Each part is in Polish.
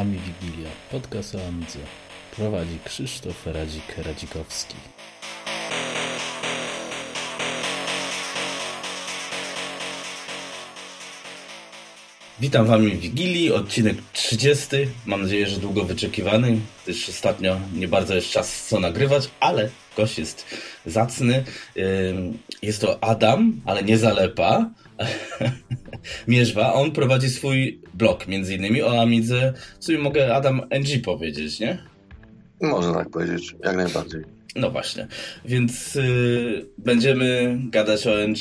Ami Wigilia, podcast o Amidze. Prowadzi Krzysztof Radzik-Radzikowski. Witam Wami w Wigilii, odcinek 30. Mam nadzieję, że długo wyczekiwany, gdyż ostatnio nie bardzo jest czas co nagrywać, ale gość jest zacny. Jest to Adam, ale nie Zalepa. Mierzwa. On prowadzi swój blog, między innymi o Amidze. W sumie mogę Adam NG powiedzieć, nie? Można tak powiedzieć, jak najbardziej. No właśnie, więc y, będziemy gadać o NG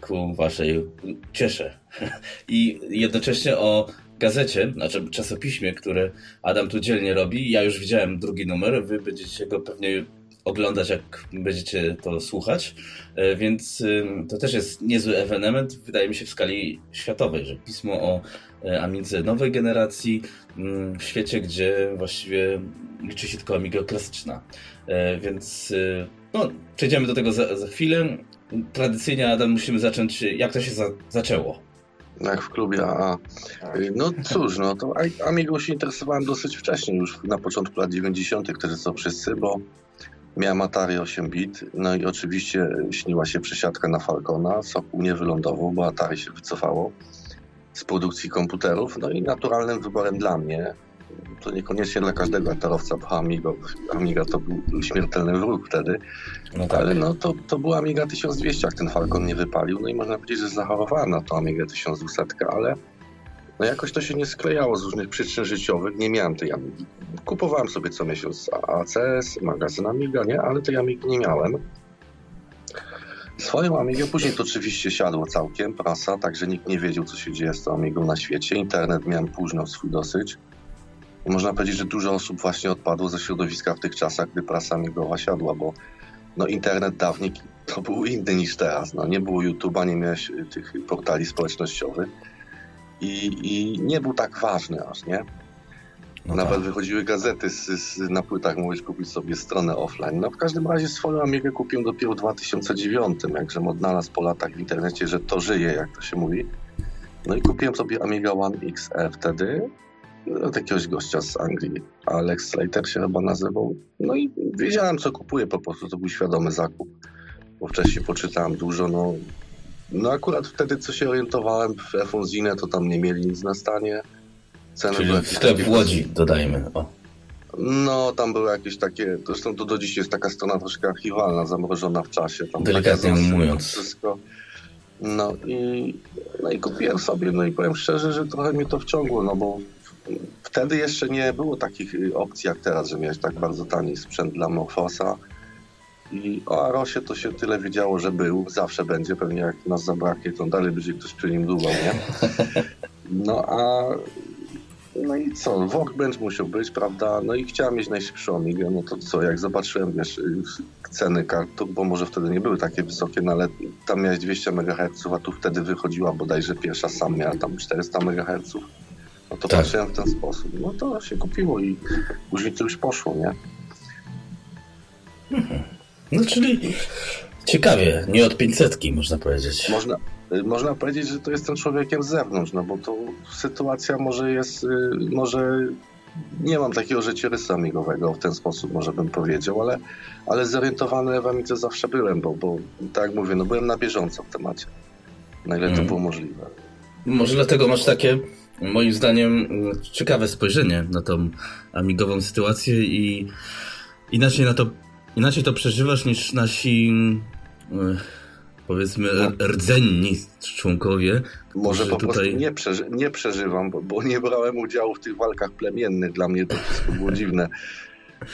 ku waszej cieszę. I jednocześnie o gazecie, znaczy czasopiśmie, które Adam tu dzielnie robi. Ja już widziałem drugi numer, wy będziecie go pewnie oglądać, jak będziecie to słuchać, e, więc to też jest niezły ewenement, wydaje mi się, w skali światowej, że pismo o e, Amidze nowej generacji w świecie, gdzie właściwie liczy się tylko Amiga klasyczna. E, więc no, przejdziemy do tego za, za chwilę. Tradycyjnie, Adam, musimy zacząć, jak to się za, zaczęło. Jak w klubie AA. No cóż, no to Amigą się interesowałem dosyć wcześnie, już na początku lat 90., wtedy co wszyscy, bo Miałem Atari 8 bit, no i oczywiście śniła się przesiadka na Falcona, Sokół nie wylądował, bo Atari się wycofało z produkcji komputerów, no i naturalnym wyborem dla mnie, to niekoniecznie dla każdego atarowca, bo Amiga, Amiga to był śmiertelny wróg wtedy, no tak. ale no to, to była Amiga 1200, jak ten Falcon nie wypalił, no i można powiedzieć, że zachorowałem na to Amiga 1200, ale no jakoś to się nie sklejało z różnych przyczyn życiowych. Nie miałem tej Amigi. Kupowałem sobie co miesiąc ACS, magazyn Amiga, nie? Ale tej Amigi nie miałem. Swoją Amigę później to oczywiście siadło całkiem, prasa, także nikt nie wiedział, co się dzieje z tą Amigą na świecie. Internet miałem późno swój dosyć. I można powiedzieć, że dużo osób właśnie odpadło ze środowiska w tych czasach, gdy prasa amigowa siadła, bo no internet dawniej to był inny niż teraz. No, nie było YouTube'a, nie miałeś tych portali społecznościowych i, i nie był tak ważny aż, nie? No Nawet tak. wychodziły gazety z, z, na płytach, mogłeś kupić sobie stronę offline. No w każdym razie swoją Amigę kupiłem dopiero w 2009, jakże odnalazł po latach w internecie, że to żyje, jak to się mówi. No i kupiłem sobie Amiga One XE wtedy od jakiegoś gościa z Anglii. Alex Slater się chyba nazywał. No i wiedziałem, co kupuję po prostu. To był świadomy zakup. Bo wcześniej poczytałem dużo, no no akurat wtedy, co się orientowałem w Efonzinę, to tam nie mieli nic na stanie. Ceny Czyli były sklep w Łodzi, dodajmy. O. No, tam były jakieś takie, zresztą to do dziś jest taka strona troszkę archiwalna, zamrożona w czasie. Tam Delikatnie mówiąc. Wszystko. No i, no i kupiłem sobie, no i powiem szczerze, że trochę mnie to wciągło, no bo wtedy jeszcze nie było takich opcji jak teraz, że miałeś tak bardzo tani sprzęt dla Morfosa i o Arosie to się tyle wiedziało, że był, zawsze będzie, pewnie jak nas zabraknie, to dalej będzie ktoś przy nim dłubał, nie? No a no i co, workbench musiał być, prawda? No i chciałem mieć najszybszą Amigę, no to co, jak zobaczyłem, wiesz, ceny kart, bo może wtedy nie były takie wysokie, no ale tam miałeś 200 MHz, a tu wtedy wychodziła bodajże pierwsza sam miała tam 400 MHz. No to tak. patrzyłem w ten sposób. No to się kupiło i później to już poszło, nie? Mhm. No czyli ciekawie, nie od 500 można powiedzieć. Można, można powiedzieć, że to jestem człowiekiem z zewnątrz, no bo to sytuacja może jest, y, może nie mam takiego życiorysu amigowego w ten sposób, może bym powiedział, ale, ale zorientowany w Amidze zawsze byłem, bo, bo tak mówię, no byłem na bieżąco w temacie. Na ile to było możliwe. Może dlatego masz takie, moim zdaniem, ciekawe spojrzenie na tą amigową sytuację i inaczej na to inaczej to przeżywasz niż nasi powiedzmy no. rdzenni członkowie. Może po tutaj... prostu nie, przeży nie przeżywam, bo, bo, nie brałem udziału w tych walkach plemiennych. Dla mnie to wszystko było dziwne.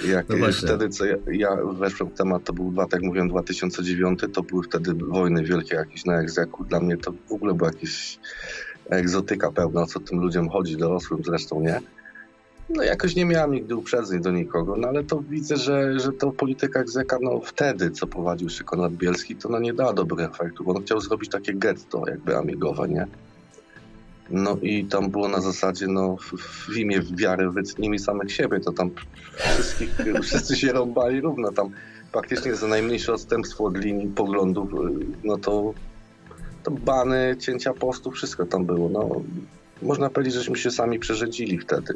Jak no wtedy, co ja, ja weszłem w temat, to był, tak jak mówiłem, 2009, to były wtedy wojny wielkie jakieś na egzeku. Dla mnie to w ogóle była jakieś egzotyka pełna, co tym ludziom chodzi, dorosłym zresztą, nie? No jakoś nie miałem nigdy uprzedzeń do nikogo, no ale to widzę, że, że to polityka Gzeka, no wtedy, co prowadził się Konrad Bielski, to no nie dała dobrych efektów, on chciał zrobić takie getto jakby amigowe, nie? No i tam było na zasadzie, no w, w imię wiary wytnijmy samych siebie, to tam wszystkich, wszyscy się rąbali równo, tam praktycznie za najmniejsze odstępstwo od linii poglądów, no to, to bany, cięcia postów, wszystko tam było, no można powiedzieć, żeśmy się sami przerzedzili wtedy.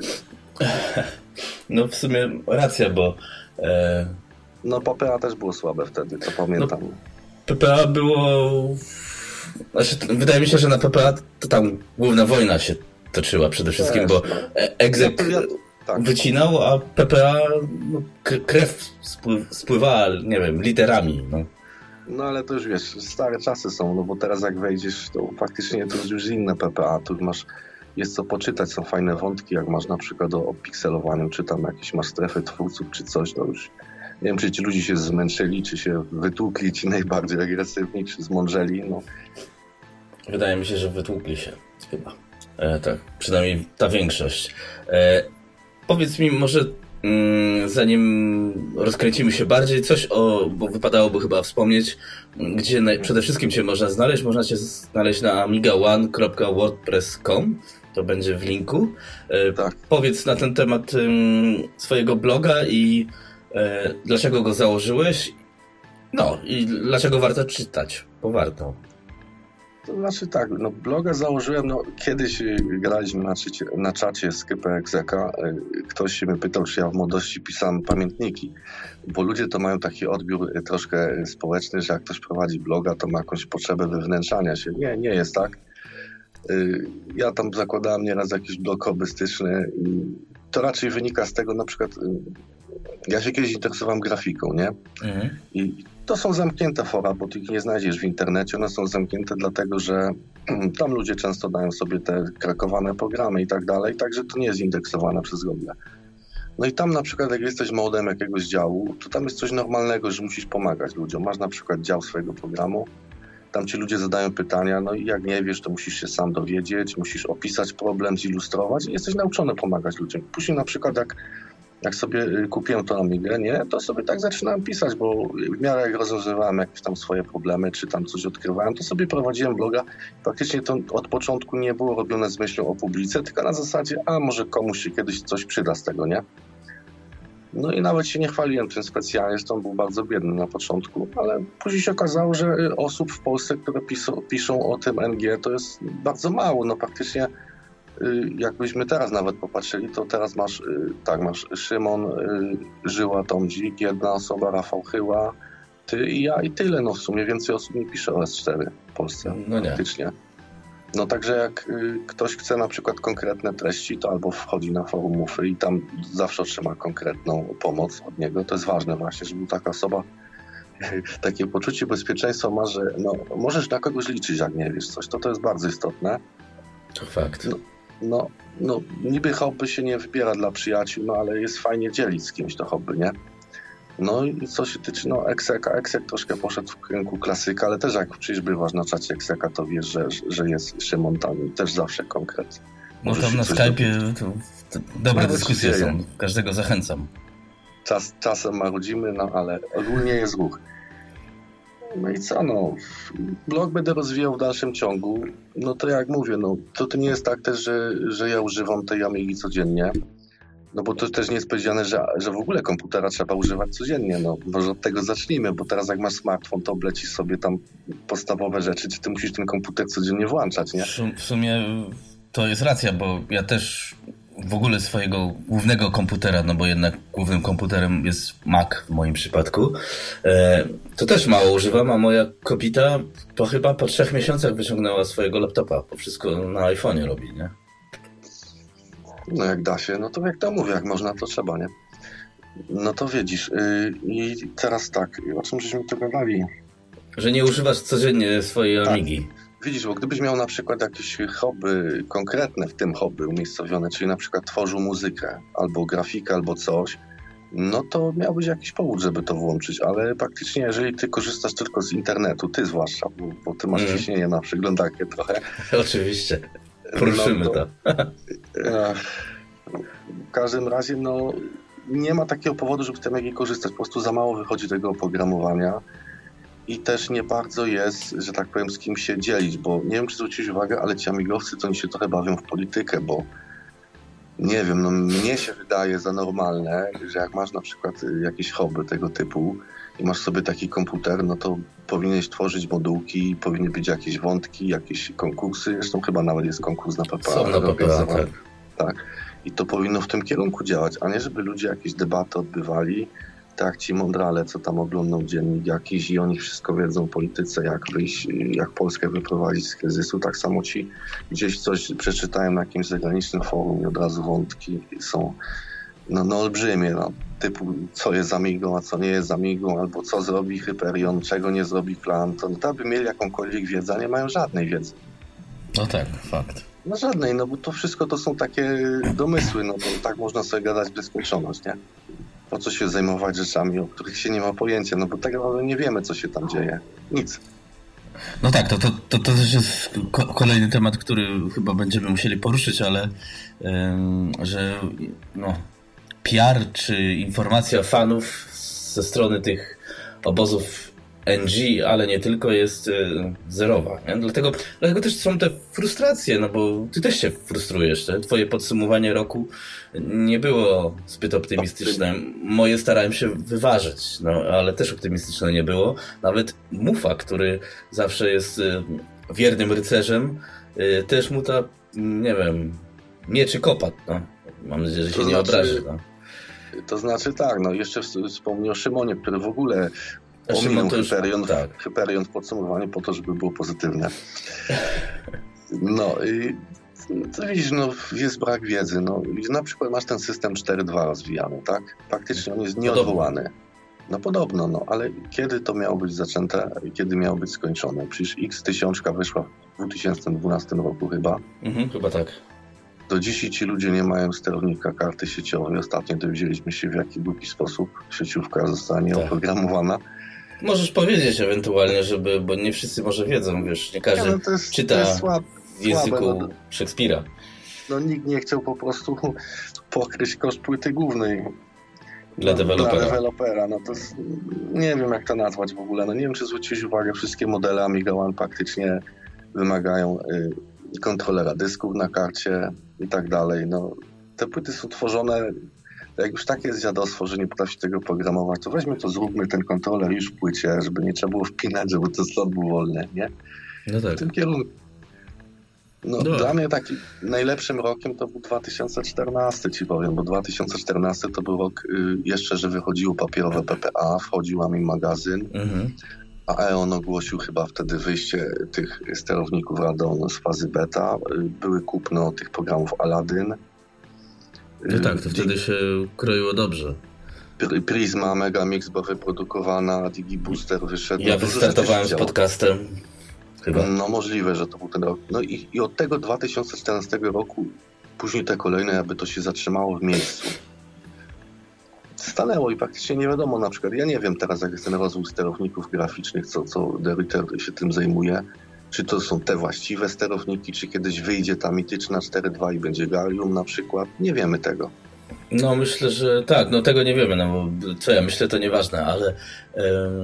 No w sumie racja, bo... E... No PPA też było słabe wtedy, to pamiętam. No, PPA było... Znaczy, wydaje mi się, że na PPA to tam główna wojna się toczyła przede wszystkim, też, bo no. egzek tak. wycinał, a PPA no, krew spływała, nie wiem, literami. No. No ale to już wiesz, stare czasy są, no bo teraz jak wejdziesz, to faktycznie to już inne PPA, tu masz, jest co poczytać, są fajne wątki, jak masz na przykład o, o czy tam jakieś masz strefy twórców, czy coś, to już nie wiem, czy ci ludzie się zmęczyli, czy się wytłukli, ci najbardziej agresywni, czy zmądrzeli, no. Wydaje mi się, że wytłukli się chyba. E, tak, przynajmniej ta większość. E, powiedz mi może Mm, zanim rozkręcimy się bardziej, coś o, bo wypadałoby chyba wspomnieć, gdzie naj, przede wszystkim Cię można znaleźć. Można Cię znaleźć na amiga1.wordpress.com. To będzie w linku. E, tak. Powiedz na ten temat swojego bloga i e, dlaczego go założyłeś. No i dlaczego warto czytać, bo warto. To znaczy tak, no bloga założyłem, no kiedyś y, graliśmy na, czycie, na czacie Skype Exeka, y, ktoś się mnie pytał, czy ja w młodości pisałem pamiętniki, bo ludzie to mają taki odbiór y, troszkę społeczny, że jak ktoś prowadzi bloga, to ma jakąś potrzebę wywnętrzania się. Nie, nie jest tak. Ja tam zakładałem nieraz jakiś blog hobbystyczny i to raczej wynika z tego na przykład, ja się kiedyś interesowałem grafiką, nie? Mhm. I to są zamknięte fora, bo tych nie znajdziesz w internecie. One są zamknięte dlatego, że tam ludzie często dają sobie te krakowane programy i tak dalej, także to nie jest indeksowane przez Google. No i tam na przykład jak jesteś modem jakiegoś działu, to tam jest coś normalnego, że musisz pomagać ludziom. Masz na przykład dział swojego programu, tam ci ludzie zadają pytania, no i jak nie wiesz, to musisz się sam dowiedzieć, musisz opisać problem, zilustrować i jesteś nauczony pomagać ludziom. Później na przykład jak jak sobie y, kupiłem to Amigę, nie, to sobie tak zaczynałem pisać, bo w miarę jak rozwiązywałem jakieś tam swoje problemy, czy tam coś odkrywałem, to sobie prowadziłem bloga. Faktycznie to od początku nie było robione z myślą o publice, tylko na zasadzie, a może komuś się kiedyś coś przyda z tego, nie? No i nawet się nie chwaliłem tym specjalnie, zresztą był bardzo biedny na początku, ale później się okazało, że y, osób w Polsce, które piszą, piszą o tym NG, to jest bardzo mało. No praktycznie Y, jakbyśmy teraz nawet popatrzyli, to teraz masz, y, tak, masz Szymon, Żyła, Tomdzik, jedna osoba, Rafał Chyła, ty i ja i tyle. No w sumie więcej osób nie pisze o S4 w Polsce no nie. faktycznie. No także jak ktoś chce na przykład konkretne treści, to albo wchodzi na forum Mufy i tam zawsze otrzyma konkretną pomoc od niego. To jest ważne właśnie, żeby taka osoba takie poczucie bezpieczeństwa ma, że no, możesz na kogoś liczyć, jak nie wiesz coś. To to jest bardzo istotne. To fakt. No, no, no niby hobby się nie wybiera dla przyjaciół, no ale jest fajnie dzielić z kimś to hobby, nie? No i co się tyczy, no Exeka, Exek troszkę poszedł w kierunku klasyka, ale też jak przecież bywasz na czacie Exeka, to wiesz, że, że jest Szymon tam też zawsze konkret. No tam na Skype'ie to dobre Nawet dyskusje są, każdego zachęcam. Czas, czasem marudzimy, no ale ogólnie jest ruch. No i co, no, blog będę rozwijał w dalszym ciągu. No to jak mówię, no, to, to nie jest tak też, że, że ja używam tej Amigi codziennie. No bo to też nie jest powiedziane, że, że w ogóle komputera trzeba używać codziennie. No może od tego zacznijmy, bo teraz jak masz smartfon, to obleci sobie tam podstawowe rzeczy, czy ty musisz ten komputer codziennie włączać, nie? W sumie to jest racja, bo ja też w ogóle swojego głównego komputera, no bo jednak głównym komputerem jest Mac w moim przypadku, e, to też mało używam, a moja kopita to chyba po trzech miesiącach wyciągnęła swojego laptopa, bo wszystko na iPhone'ie robi, nie? No jak da się, no to jak to mówię, jak można, to trzeba, nie? No to wiedzisz. Yy, I teraz tak, o czym żeśmy to gadali? Że nie używasz codziennie swojej tak. Amigi. Widzisz, bo gdybyś miał na przykład jakieś hobby konkretne w tym hobby umiejscowione, czyli na przykład tworzył muzykę, albo grafikę, albo coś, no to miałbyś jakiś powód, żeby to włączyć, ale praktycznie jeżeli ty korzystasz tylko z internetu, ty zwłaszcza, bo, bo ty masz mm. ciśnienie na przeglądarkę trochę. Oczywiście, poruszymy no to. to. w każdym razie, no nie ma takiego powodu, żeby z tym jak korzystać, po prostu za mało wychodzi tego oprogramowania i też nie bardzo jest, że tak powiem, z kim się dzielić, bo nie wiem, czy zwróciłeś uwagę, ale ci amigowcy to oni się trochę bawią w politykę, bo nie wiem, no mnie się wydaje za normalne, że jak masz na przykład jakieś hobby tego typu i masz sobie taki komputer, no to powinieneś tworzyć modułki, powinny być jakieś wątki, jakieś konkursy, zresztą chyba nawet jest konkurs na PPA. Są na PPA, tak. tak. I to powinno w tym kierunku działać, a nie żeby ludzie jakieś debaty odbywali, tak ci mądrale, co tam oglądał dziennik jakiś i oni wszystko wiedzą o polityce, jak wyjść, jak Polskę wyprowadzić z kryzysu. Tak samo ci gdzieś coś przeczytałem na jakimś zagranicznym forum i od razu wątki są no, no olbrzymie, no, typu co jest Amigą, a co nie jest Amigą, albo co zrobi Hyperion, czego nie zrobi Klan, to no, by mieli jakąkolwiek wiedzę, a nie mają żadnej wiedzy. No tak, fakt. No żadnej, no bo to wszystko to są takie domysły, no to tak można sobie gadać w nieskończoność, nie? Po co się zajmować rzeczami, o których się nie ma pojęcia, no bo tak naprawdę nie wiemy, co się tam dzieje. Nic. No tak, to, to, to, to też jest kolejny temat, który chyba będziemy musieli poruszyć, ale yy, że no, PR czy informacja fanów ze strony tych obozów NG, ale nie tylko, jest y, zerowa. Nie? Dlatego, dlatego też są te frustracje, no bo ty też się frustrujesz. Te? Twoje podsumowanie roku nie było zbyt optymistyczne. Moje starałem się wyważyć, no ale też optymistyczne nie było. Nawet Mufa, który zawsze jest y, wiernym rycerzem, y, też mu ta, nie wiem, mieczy kopat. No. Mam nadzieję, że się to nie znaczy... obrazi. No. To znaczy tak, no jeszcze wspomnę o Szymonie, który w ogóle ominął Hyperion, tak. Hyperion w podsumowaniu po to, żeby było pozytywne. No i to widzisz, no, jest brak wiedzy. No, na przykład masz ten system 4.2 rozwijany, tak? Faktycznie on jest nieodwołany. No podobno, no, ale kiedy to miało być zaczęte i kiedy miało być skończone? Przecież X tysiączka wyszła w 2012 roku chyba. Mhm, chyba tak. Do dzisiaj ci ludzie nie mają sterownika karty sieciowej. Ostatnio dowiedzieliśmy się, w jaki głupi sposób sieciówka zostanie tak. oprogramowana. Możesz powiedzieć ewentualnie, żeby, bo nie wszyscy może wiedzą, wiesz, nie każdy ja, no jest, czyta słab, w języku słabe, no, Szekspira. No nikt nie chciał po prostu pokryć koszt płyty głównej. Dla dewelopera. Dla dewelopera. No to jest, nie wiem jak to nazwać w ogóle. No nie wiem, czy zwróciłeś uwagę, wszystkie modele Amiga One praktycznie wymagają y, kontrolera dysków na karcie i tak dalej. No, te płyty są tworzone jak już takie jest dziadostwo, że nie potrafi tego programować, to weźmy to, zróbmy ten kontroler już w płycie, żeby nie trzeba było wpinać, żeby ten slot był wolny, nie? No tak. W tym kierunku. No, no, Dla mnie takim najlepszym rokiem to był 2014, ci powiem, bo 2014 to był rok y, jeszcze, że wychodziło papierowe PPA, wchodził mi magazyn, mhm. A EON ogłosił chyba wtedy wyjście tych sterowników Radon z fazy beta. Były kupno tych programów Aladdin, no tak, to wtedy się kroiło dobrze. Prisma Megamix była wyprodukowana, Digi Booster wyszedł. Ja wystartowałem z podcastem. Chyba. No możliwe, że to był ten rok. No i, i od tego 2014 roku, później te kolejne, jakby to się zatrzymało w miejscu. Stanęło i praktycznie nie wiadomo, na przykład ja nie wiem teraz, jak jest ten rozwój sterowników graficznych, co, co Derriter się tym zajmuje. Czy to są te właściwe sterowniki, czy kiedyś wyjdzie ta mityczna 4.2 i będzie Gallium na przykład? Nie wiemy tego. No myślę, że tak, no tego nie wiemy, no bo co ja myślę to nieważne, ale...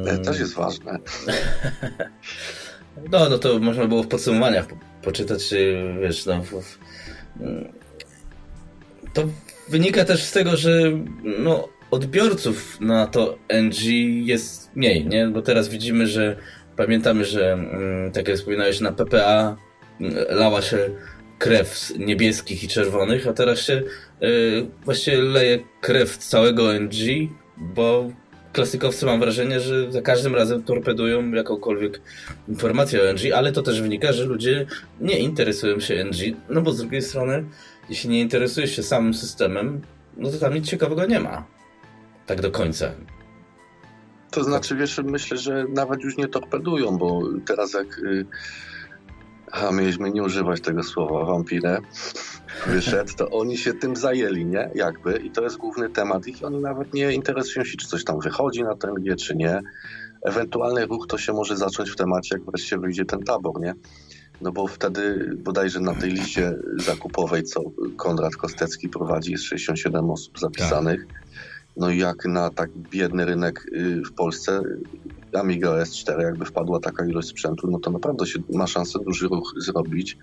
Um... Też jest ważne. no, no to można było w podsumowaniach poczytać, wiesz, no... W... To wynika też z tego, że no, odbiorców na to NG jest mniej, nie? Bo teraz widzimy, że Pamiętamy, że mm, tak jak wspominałeś, na PPA mm, lała się krew z niebieskich i czerwonych, a teraz się yy, właściwie leje krew całego NG, bo klasykowcy mam wrażenie, że za każdym razem torpedują jakąkolwiek informację o NG, ale to też wynika, że ludzie nie interesują się NG, no bo z drugiej strony, jeśli nie interesujesz się samym systemem, no to tam nic ciekawego nie ma. Tak do końca. To znaczy, wiesz, myślę, że nawet już nie torpedują, bo teraz jak... Y, a mieliśmy nie używać tego słowa, wampirę, wyszedł, to oni się tym zajęli, nie? Jakby. I to jest główny temat ich. Oni nawet nie interesują się, czy coś tam wychodzi na ten G, czy nie. Ewentualny ruch to się może zacząć w temacie, jak wreszcie wyjdzie ten tabor, nie? No bo wtedy bodajże na tej liście zakupowej, co Konrad Kostecki prowadzi, jest 67 osób zapisanych. Tak. No jak na tak biedny rynek y, w Polsce Amiga S4 jakby wpadła taka ilość sprzętu, no to naprawdę się ma szansę duży ruch zrobić,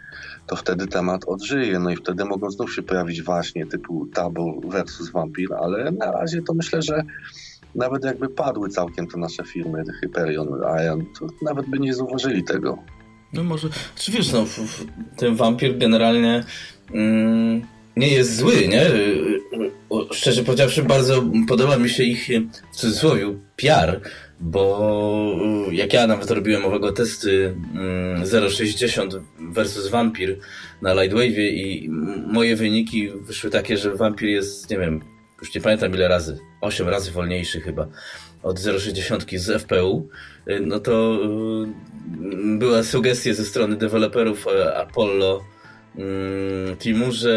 to wtedy temat odżyje, no i wtedy mogą znów się pojawić właśnie typu Tabor versus Vampir, ale na razie to myślę, że nawet jakby padły całkiem te nasze firmy, Hyperion, Ion, to nawet by nie zauważyli tego. No może, czy wiesz, no, ten Vampir generalnie mm, nie jest zły, nie? Szczerze powiedziawszy, bardzo podoba mi się ich, w cudzysłowie, PR, bo jak ja nawet robiłem owego testy 0,60 mm, versus Vampir na Lightwave i moje wyniki wyszły takie, że Vampir jest, nie wiem, już nie pamiętam ile razy, 8 razy wolniejszy chyba od 0,60 z FPU, no to y, była sugestia ze strony deweloperów Apollo Mm, Timu, że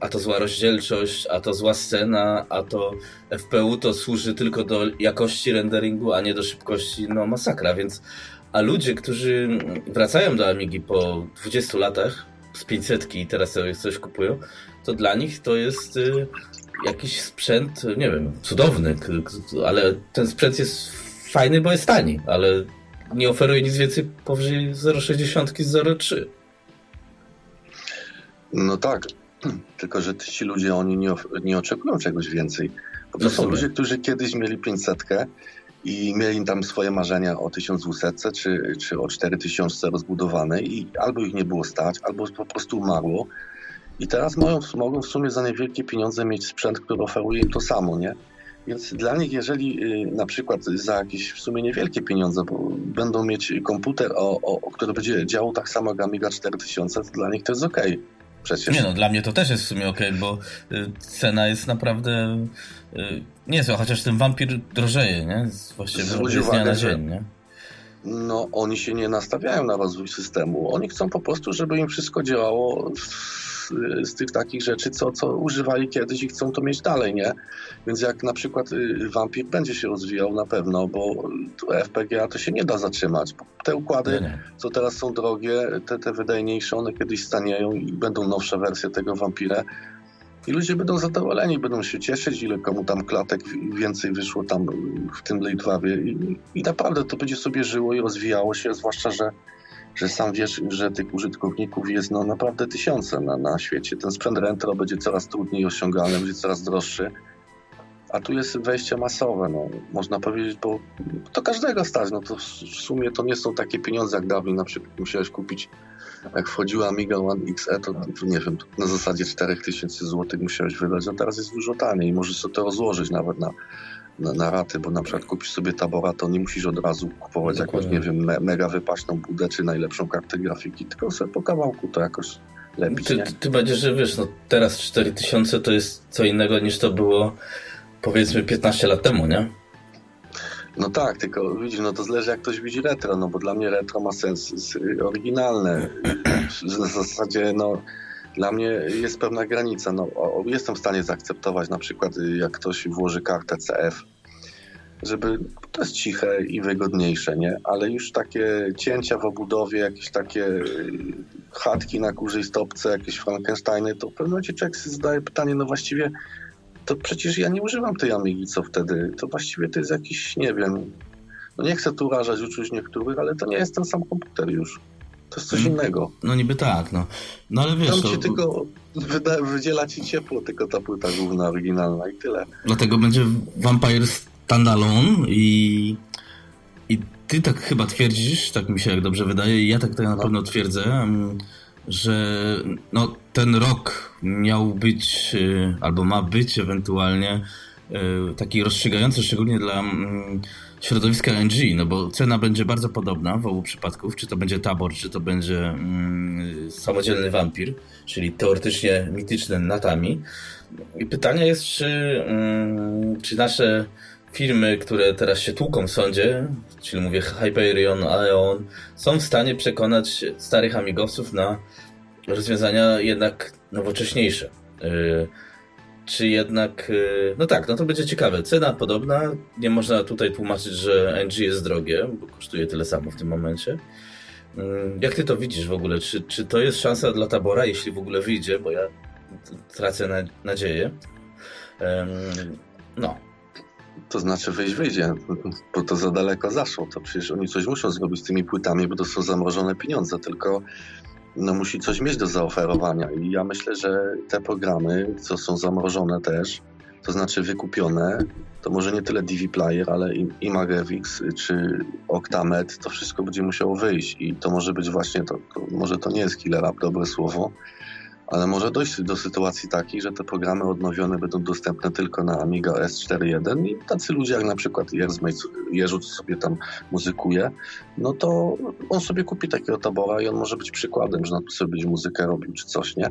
a to zła rozdzielczość, a to zła scena, a to FPU to służy tylko do jakości renderingu, a nie do szybkości, no masakra, więc a ludzie, którzy wracają do Amigi po 20 latach z 500 i teraz sobie coś kupują, to dla nich to jest y, jakiś sprzęt, nie wiem, cudowny, ale ten sprzęt jest fajny, bo jest tani, ale nie oferuje nic więcej powyżej 0,60 z 0,3. No tak, tylko że ci ludzie, oni nie, nie oczekują czegoś więcej. Bo to są ludzie, którzy kiedyś mieli 500 i mieli tam swoje marzenia o 1200 czy, czy o 4000 rozbudowane i albo ich nie było stać, albo po prostu umarło. I teraz mogą, mogą w sumie za niewielkie pieniądze mieć sprzęt, który oferuje im to samo, nie? Więc dla nich, jeżeli y, na przykład za jakieś w sumie niewielkie pieniądze będą mieć komputer, o, o, który będzie działał tak samo jak Amiga 4000, to dla nich to jest ok. Przecież. Nie no, dla mnie to też jest w sumie ok, bo y, cena jest naprawdę y, niezła, chociaż ten wampir drożeje, nie? Właściwie z dnia na dzień, nie? No, oni się nie nastawiają na rozwój systemu. Oni chcą po prostu, żeby im wszystko działało z tych takich rzeczy, co, co używali kiedyś i chcą to mieć dalej, nie? Więc jak na przykład y, Vampir będzie się rozwijał na pewno, bo FPGA to się nie da zatrzymać. Te układy, co teraz są drogie, te, te wydajniejsze, one kiedyś stanieją i będą nowsze wersje tego Vampira. I ludzie będą zadowoleni, będą się cieszyć, ile komu tam klatek więcej wyszło tam w tym Blade I, I naprawdę to będzie sobie żyło i rozwijało się, zwłaszcza, że że sam wiesz, że tych użytkowników jest no, naprawdę tysiące na, na świecie. Ten sprzęt retro będzie coraz trudniej osiągalny, będzie coraz droższy. A tu jest wejście masowe, no, można powiedzieć, bo to każdego stać. No to w sumie to nie są takie pieniądze jak dawniej. Na przykład musiałeś kupić, jak wchodziła Amiga One XE, to, to nie wiem, na zasadzie 4000 zł musiałeś wydać. No teraz jest dużo taniej i możesz sobie to rozłożyć nawet na na, na raty, bo na przykład kupisz sobie tabora, to nie musisz od razu kupować Dokładnie. jakąś, nie wiem, me, mega wypaśną budę czy najlepszą kartę grafiki, tylko sobie po kawałku to jakoś lepiej. Ty, ty będziesz, że wiesz, no teraz 4000 to jest co innego niż to było powiedzmy 15 lat temu, nie? No tak, tylko widzisz, no to zależy jak ktoś widzi retro, no bo dla mnie retro ma sens oryginalne. W zasadzie, no dla mnie jest pewna granica. No, jestem w stanie zaakceptować na przykład, y, jak ktoś włoży kartę CF, żeby to jest ciche i wygodniejsze, nie? Ale już takie cięcia w obudowie, jakieś takie y, chatki na kurzej stopce, jakieś Frankensteiny, to w pewnym momencie człowiek zadaje pytanie, no właściwie to przecież ja nie używam tej Amigi, co wtedy? To właściwie to jest jakiś, nie wiem, no nie chcę tu urażać uczuć niektórych, ale to nie jest ten sam komputer już. To jest coś mm. innego. No niby tak, no. No ale wiesz... Tam ci to... tylko wyda, wydziela ci ciepło, tylko ta płyta główna, oryginalna i tyle. Dlatego będzie Vampire Standalone i... I ty tak chyba twierdzisz, tak mi się jak dobrze wydaje, i ja tak, tak na no. pewno twierdzę, że no, ten rok miał być, y, albo ma być ewentualnie y, taki rozstrzygający, szczególnie dla mm, środowiska NG, no bo cena będzie bardzo podobna w obu przypadków, czy to będzie tabor, czy to będzie mm, samodzielny wampir, czyli teoretycznie mityczny Natami. I pytanie jest, czy, mm, czy nasze firmy, które teraz się tłuką w sądzie, czyli mówię Hyperion, Aeon, są w stanie przekonać starych amigowców na rozwiązania jednak nowocześniejsze. Yy, czy jednak, y, no tak, no to będzie ciekawe. Cena podobna, nie można tutaj tłumaczyć, że NG jest drogie, bo kosztuje tyle samo w tym momencie. Mm, jak ty to widzisz w ogóle? Czy, czy to jest szansa dla Tabora, jeśli w ogóle wyjdzie, bo ja tracę na, nadzieję. No. To znaczy wyjść wyjdzie, bo to za daleko zaszło. To przecież oni coś muszą zrobić z tymi płytami, bo to są zamrożone pieniądze, tylko no, musi coś mieć do zaoferowania. I ja myślę, że te programy, co są zamrożone też, to znaczy wykupione, to może nie tyle DV Player, ale Imagevix czy Octamed, to wszystko będzie musiało wyjść i to może być właśnie, to, to może to nie jest killer app, dobre słowo, ale może dojść do sytuacji takiej, że te programy odnowione będą dostępne tylko na Amiga S4.1 i tacy ludzie jak na przykład Jerzu, co sobie tam muzykuje, no to on sobie kupi takiego tabora i on może być przykładem, że na to sobie będzie muzykę robił czy coś, nie?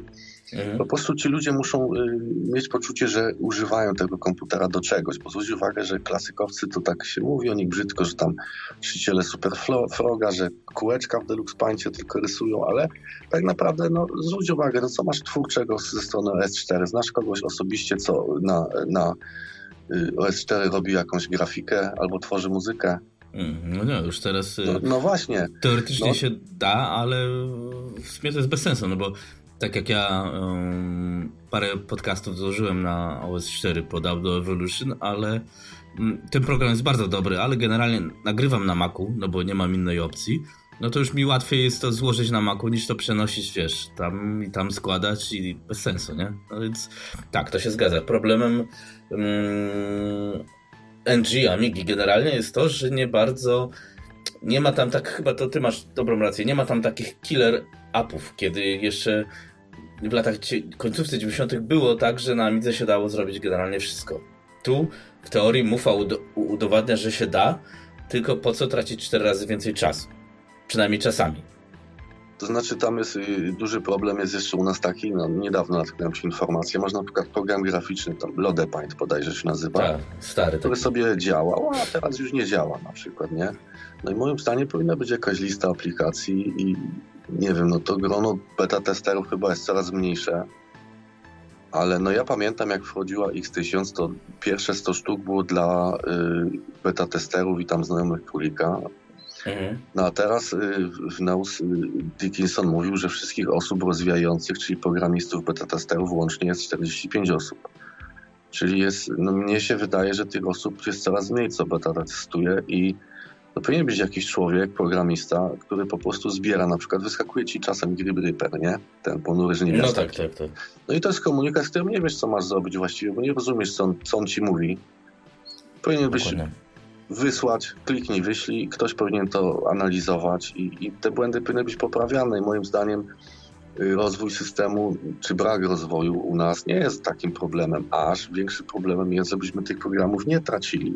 Mhm. Po prostu ci ludzie muszą y, mieć poczucie, że używają tego komputera do czegoś, bo zwróć uwagę, że klasykowcy to tak się mówi o nich brzydko, że tam czciciele Super Froga, że kółeczka w Deluxe Paincie tylko rysują, ale tak naprawdę no, zwróć uwagę, no co masz twórczego ze strony S4? Znasz kogoś osobiście, co na, na y, OS4 robi jakąś grafikę albo tworzy muzykę? Mm, no nie, już teraz. Y, no, no właśnie. Teoretycznie no. się da, ale w sumie to jest bez sensu, no bo tak jak ja um, parę podcastów złożyłem na OS4 pod Audio Evolution, ale um, ten program jest bardzo dobry, ale generalnie nagrywam na Macu, no bo nie mam innej opcji. No to już mi łatwiej jest to złożyć na Macu niż to przenosić, wiesz, tam i tam składać i bez sensu, nie? No więc tak, to się zgadza. Problemem um, NG Amigi generalnie jest to, że nie bardzo nie ma tam tak, chyba to ty masz dobrą rację, nie ma tam takich killer appów, kiedy jeszcze w latach końcówce 90. było tak, że na Amidze się dało zrobić generalnie wszystko. Tu w teorii Mufa udowadnia, że się da, tylko po co tracić 4 razy więcej czasu? Przynajmniej czasami. To znaczy tam jest y, duży problem, jest jeszcze u nas taki, no niedawno natknąłem się informację, masz na przykład program graficzny, tam Lodepaint bodajże się nazywa, tak, stary który taki. sobie działał, a teraz już nie działa na przykład, nie? No i moim zdaniem powinna być jakaś lista aplikacji i nie wiem, no to grono beta testerów chyba jest coraz mniejsze. Ale no ja pamiętam, jak wchodziła X1000, to pierwsze 100 sztuk było dla y, beta testerów i tam znajomych królika. Mhm. No a teraz y, w Neus y, Dickinson mówił, że wszystkich osób rozwijających, czyli programistów beta testerów łącznie jest 45 osób. Czyli jest, no mnie się wydaje, że tych osób jest coraz mniej, co beta testuje i to powinien być jakiś człowiek, programista, który po prostu zbiera, na przykład wyskakuje ci czasem Grib Reaper, nie? Ten ponury, nie No tak, tak, tak. No i to jest komunikat, z którym nie wiesz, co masz zrobić właściwie, bo nie rozumiesz, co on, co on ci mówi. Powinien być wysłać, kliknij, wyślij, ktoś powinien to analizować i, i te błędy powinny być poprawiane i moim zdaniem y, rozwój systemu, czy brak rozwoju u nas nie jest takim problemem, aż większym problemem jest, żebyśmy tych programów nie tracili.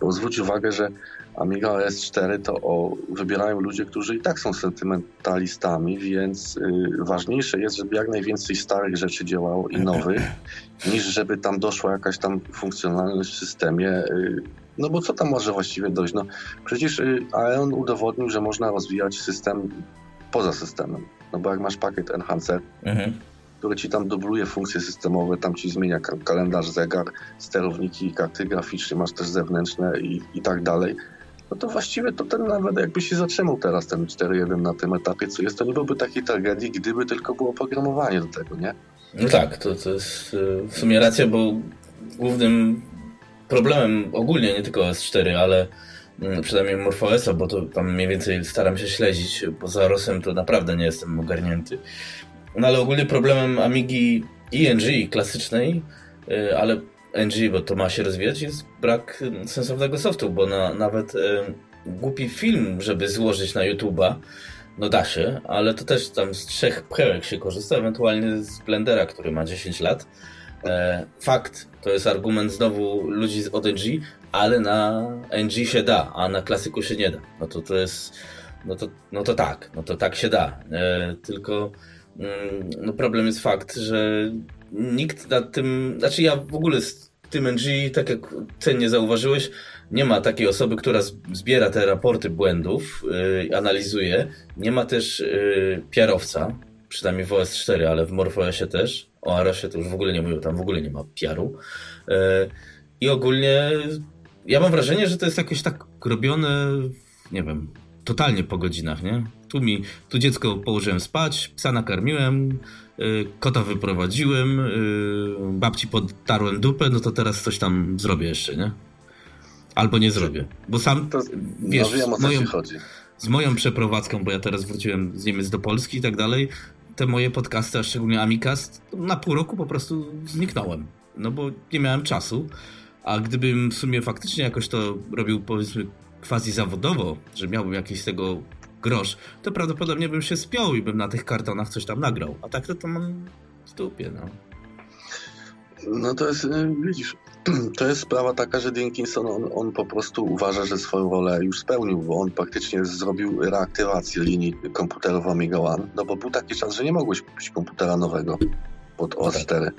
Bo zwróć uwagę, że Amiga S4 to o, wybierają ludzie, którzy i tak są sentymentalistami, więc y, ważniejsze jest, żeby jak najwięcej starych rzeczy działało i nowych, niż żeby tam doszła jakaś tam funkcjonalność w systemie. Y, no bo co tam może właściwie dojść? No przecież y, Aeon udowodnił, że można rozwijać system poza systemem. No bo jak masz pakiet Enhancer, mhm który ci tam dubluje funkcje systemowe, tam ci zmienia kalendarz, zegar, sterowniki, karty graficzne, masz też zewnętrzne i, i tak dalej no to właściwie to ten nawet jakby się zatrzymał teraz ten 4.1 na tym etapie, co jest, to nie byłby takiej tragedii, gdyby tylko było programowanie do tego, nie? No tak, to, to jest y, w sumie racja, bo głównym problemem ogólnie, nie tylko S4, ale mm, przynajmniej MorphOS-a, bo to tam mniej więcej staram się śledzić, bo za ROSem to naprawdę nie jestem ogarnięty. No ale ogólnie problemem Amigi ING klasycznej, y, ale NG, bo to ma się rozwijać, jest brak sensownego softu, bo na, nawet y, głupi film, żeby złożyć na YouTube'a, no da się, ale to też tam z trzech pchełek się korzysta, ewentualnie z Blendera, który ma 10 lat. E, fakt, to jest argument znowu ludzi od NG, ale na NG się da, a na klasyku się nie da. No to to jest, no to, no to tak, no to tak się da. E, tylko mm, no problem jest fakt, że nikt nad tym, znaczy ja w ogóle z NG, tak jak cennie zauważyłeś, nie ma takiej osoby, która zbiera te raporty błędów, yy, analizuje. Nie ma też yy, piarowca, przynajmniej w OS4, ale w MorphOSie też. O Arosie to już w ogóle nie mówię, tam w ogóle nie ma piaru. Yy, I ogólnie ja mam wrażenie, że to jest jakoś tak robione, nie wiem, totalnie po godzinach, nie? Tu mi, tu dziecko położyłem spać, psa nakarmiłem, kota wyprowadziłem, y, babci podtarłem dupę, no to teraz coś tam zrobię jeszcze, nie? Albo nie zrobię. Bo sam, to, wiesz, no wiem, o co moją, chodzi. z moją przeprowadzką, bo ja teraz wróciłem z Niemiec do Polski i tak dalej, te moje podcasty, a szczególnie Amicast, na pół roku po prostu zniknąłem. No bo nie miałem czasu. A gdybym w sumie faktycznie jakoś to robił, powiedzmy, quasi zawodowo, że miałbym jakiś z tego grosz, to prawdopodobnie bym się spiął i bym na tych kartonach coś tam nagrał. A tak to, to mam w dupie, no. No to jest, y, widzisz, to jest sprawa taka, że Dinkinson, on, on, po prostu uważa, że swoją rolę już spełnił, bo on praktycznie zrobił reaktywację linii komputerów Amiga One, no bo był taki czas, że nie mogłeś kupić komputera nowego pod OS 4.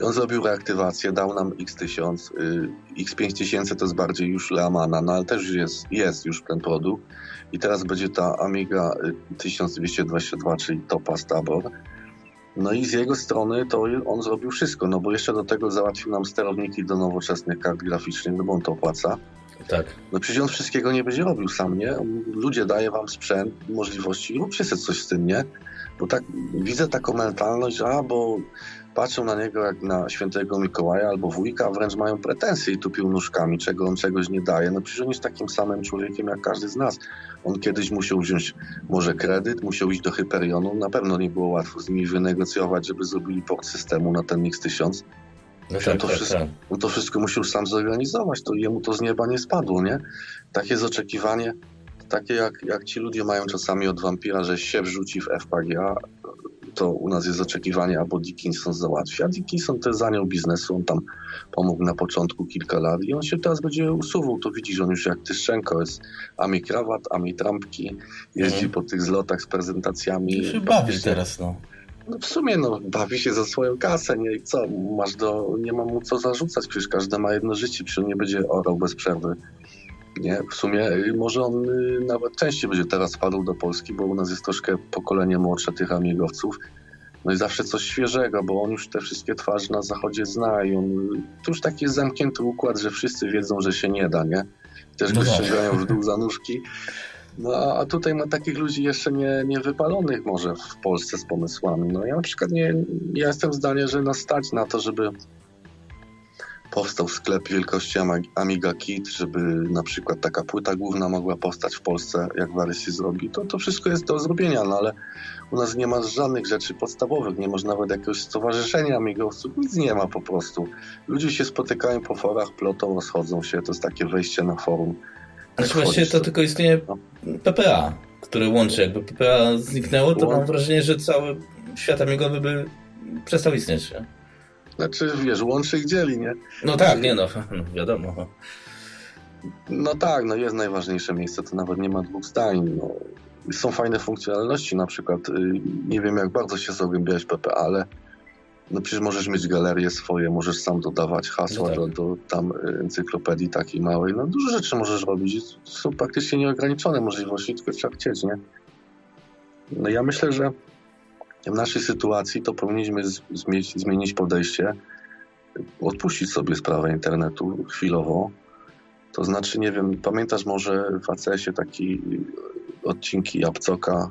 I on zrobił reaktywację, dał nam X1000, y, X5000 to jest bardziej już Leamana, no ale też jest, jest już ten produkt i teraz będzie ta Amiga 1222, y, czyli Topaz Tabor, no i z jego strony to on zrobił wszystko, no bo jeszcze do tego załatwił nam sterowniki do nowoczesnych kart graficznych, no bo on to opłaca. Tak. No przecież on wszystkiego nie będzie robił sam, nie? Ludzie daje wam sprzęt, możliwości, róbcie sobie coś z tym, nie? Bo tak widzę taką mentalność, a bo patrzą na niego jak na świętego Mikołaja albo wujka, a wręcz mają pretensje i tupią nóżkami, czego on czegoś nie daje. No przecież on jest takim samym człowiekiem jak każdy z nas. On kiedyś musiał wziąć może kredyt, musiał iść do Hyperionu, na pewno nie było łatwo z nimi wynegocjować, żeby zrobili port systemu na ten X1000. No tak, to, tak, wszystko, tak. No to wszystko musiał sam zorganizować, to jemu to z nieba nie spadło, nie? Takie jest oczekiwanie, takie jak, jak ci ludzie mają czasami od wampira, że się wrzuci w FPGA, to u nas jest oczekiwanie, albo Dickinson załatwi. A Dickinson to jest anioł biznesu, on tam pomógł na początku kilka lat i on się teraz będzie usuwał. To widzisz, on już jak Tyszczenko jest ami krawat, ami trampki, jeździ mm. po tych zlotach z prezentacjami. się bawisz teraz, no. No w sumie no, bawi się za swoją kasę, nie? I co? Masz do, nie ma mu co zarzucać, przecież każdy ma jedno życie, przecież on nie będzie orał bez przerwy. Nie? W sumie y, może on y, nawet częściej będzie teraz wpadł do Polski, bo u nas jest troszkę pokolenie młodsze tych amigowców. No i zawsze coś świeżego, bo on już te wszystkie twarze na zachodzie zna i on, y, to już taki jest zamknięty układ, że wszyscy wiedzą, że się nie da, nie? Też go no tak. ściągają w dół za nóżki. No a tutaj ma takich ludzi jeszcze nie, nie wypalonych może w Polsce z pomysłami. No ja na przykład nie, ja jestem zdania, że nas stać na to, żeby powstał sklep wielkości Amiga Kit, żeby na przykład taka płyta główna mogła powstać w Polsce, jak Warys się zrobi, to, to wszystko jest do zrobienia, no ale u nas nie ma żadnych rzeczy podstawowych, nie ma nawet jakiegoś stowarzyszenia amigowców, nic nie ma po prostu. Ludzie się spotykają po forach, plotą, rozchodzą się, to jest takie wejście na forum. Znaczy właśnie to tylko istnieje no. PPA, które łączy. Jakby PPA zniknęło, to mam wrażenie, że cały świat amigowy by przestał istnieć. Nie? Znaczy, wiesz, łączy ich dzieli, nie? No tak, nie no, no wiadomo. No tak, no jest najważniejsze miejsce, to nawet nie ma dwóch zdań. No. Są fajne funkcjonalności, na przykład, y, nie wiem jak bardzo się zagłębiałeś PP, ale no przecież możesz mieć galerię swoje, możesz sam dodawać hasła no tak. do, do tam y, encyklopedii takiej małej. No dużo rzeczy możesz robić. Są praktycznie nieograniczone możliwości, tylko trzeba chcieć, nie? No ja myślę, że w naszej sytuacji to powinniśmy zmienić, podejście, odpuścić sobie sprawę internetu chwilowo. To znaczy, nie wiem, pamiętasz może w ACS-ie taki odcinki Jabcoka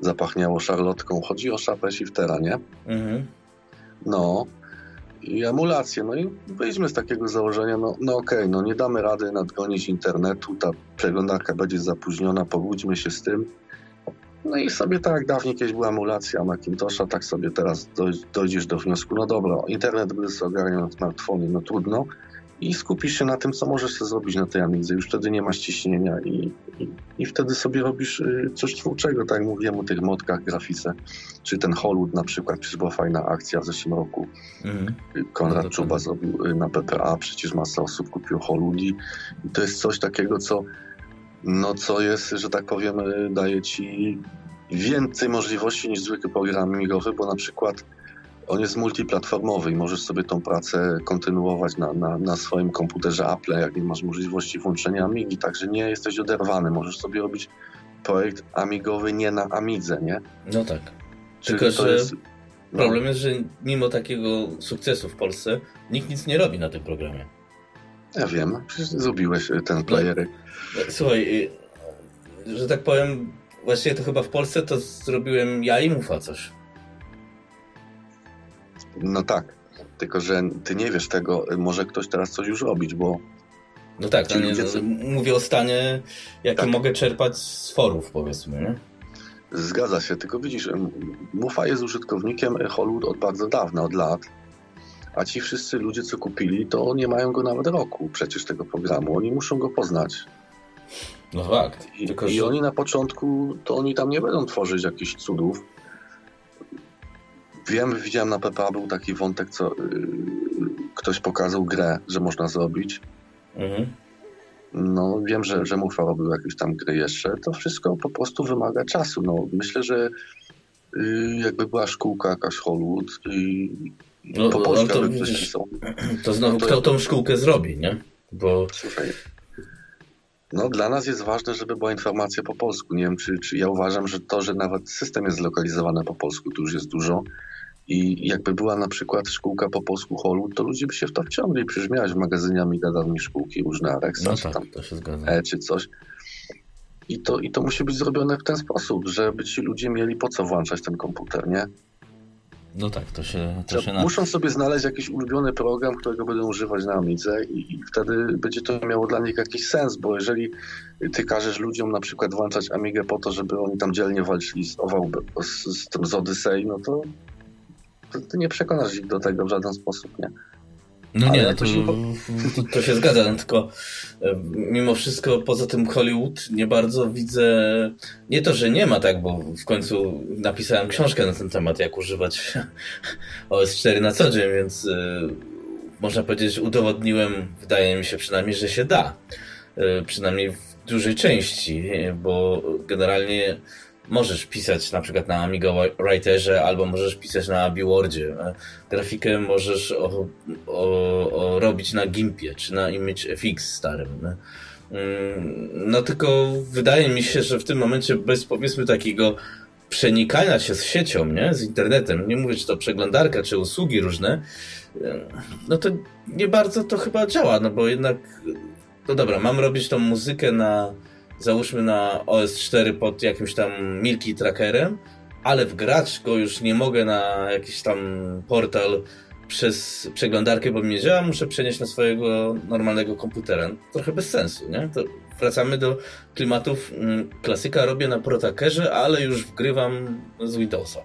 zapachniało szarlotką. Chodzi o szapę shiftera, nie? Mhm. No, i emulację. No i wyjdźmy z takiego założenia, no, no okej, okay, no nie damy rady nadgonić internetu, ta przeglądarka będzie zapóźniona, pogódźmy się z tym. No i sobie tak dawniej kiedyś była emulacja Macintosha, tak sobie teraz dojdziesz do wniosku, no dobra, internet by sobie ogarniał na smartfonie, no trudno i skupisz się na tym, co możesz sobie zrobić na tej Amidze. Już wtedy nie masz ciśnienia i, i, i wtedy sobie robisz y, coś twórczego, tak jak mówiłem o tych modkach, grafice, czy ten Hollywood na przykład, przecież była fajna akcja w zeszłym roku. Mm. Konrad no Czuba zrobił y, na PPA, przecież masa osób kupiło Hollywood i to jest coś takiego, co no co jest, że tak powiem, daje ci więcej możliwości niż zwykły program migowy, bo na przykład on jest multiplatformowy i możesz sobie tą pracę kontynuować na, na, na swoim komputerze Apple, jak nie masz możliwości włączenia Amigi, także nie jesteś oderwany, możesz sobie robić projekt amigowy nie na Amidze, nie? No tak. Czyli Tylko, że jest, no. problem jest, że mimo takiego sukcesu w Polsce nikt nic nie robi na tym programie. Ja wiem, przecież zrobiłeś ten player. No, słuchaj, y, że tak powiem, właściwie to chyba w Polsce to zrobiłem ja i Mufa coś. No tak, tylko że ty nie wiesz tego, może ktoś teraz coś już robić, bo... No tak, no nie, no, mówię o stanie, jakie tak. mogę czerpać z forów, powiedzmy, nie? Zgadza się, tylko widzisz, Mufa jest użytkownikiem Hollywood od bardzo dawna, od lat a ci wszyscy ludzie, co kupili, to nie mają go nawet roku przecież tego programu. Oni muszą go poznać. No fakt. I, Tylko, i że... oni na początku, to oni tam nie będą tworzyć jakichś cudów. wiem, widziałem na PPA był taki wątek, co y, ktoś pokazał grę, że można zrobić. Mhm. No, wiem, że, że Mufa robił jakieś tam gry jeszcze. To wszystko po prostu wymaga czasu. No, myślę, że y, jakby była szkółka jakaś Hollywood i no, po polsku no to, widzisz, to znowu to, kto tą szkółkę zrobi, nie? Bo... Słuchaj, no, dla nas jest ważne, żeby była informacja po polsku. Nie wiem, czy, czy ja uważam, że to, że nawet system jest zlokalizowany po polsku, to już jest dużo. I jakby była na przykład szkółka po polsku holu, to ludzie by się w to wciągli. Przecież miałeś w magazynie Amiga dawniej szkółki różne Alexa, no czy tak, tam to się zgadza. E, czy coś. I to, I to musi być zrobione w ten sposób, żeby ci ludzie mieli po co włączać ten komputer, nie? No tak, to się... To się muszą sobie znaleźć jakiś ulubiony program, którego będą używać na Amidze i, i, wtedy będzie to miało dla nich jakiś sens, bo jeżeli ty każesz ludziom na przykład włączać Amigę po to, żeby oni tam dzielnie walczyli z, z, z tym z Odyssey, no to, to ty nie przekonasz ich do tego w żaden sposób, nie? No nie, no to, to, to, się zgadza, no tylko e, mimo wszystko poza tym Hollywood nie bardzo widzę, nie to, że nie ma tak, bo w końcu napisałem książkę na ten temat, jak używać OS4 na co dzień, więc e, można powiedzieć, udowodniłem, wydaje mi się przynajmniej, że się da. E, przynajmniej w dużej części, bo generalnie możesz pisać na przykład na Amiga Writerze albo możesz pisać na AbiWordzie. Grafikę możesz o, o, o robić na Gimpie czy na ImageFX starym. Mm, no tylko wydaje mi się, że w tym momencie bez powiedzmy takiego przenikania się z siecią, nie? z internetem, nie mówię czy to przeglądarka, czy usługi różne, no to nie bardzo to chyba działa, no bo jednak, no dobra, mam robić tą muzykę na załóżmy na OS4 pod jakimś tam Milky Trackerem, ale wgrać go już nie mogę na jakiś tam portal przez przeglądarkę, bo mi nie działa, muszę przenieść na swojego normalnego komputera. Trochę bez sensu, nie? To wracamy do klimatów. Mm, klasyka robię na protakerze, ale już wgrywam z Windowsa.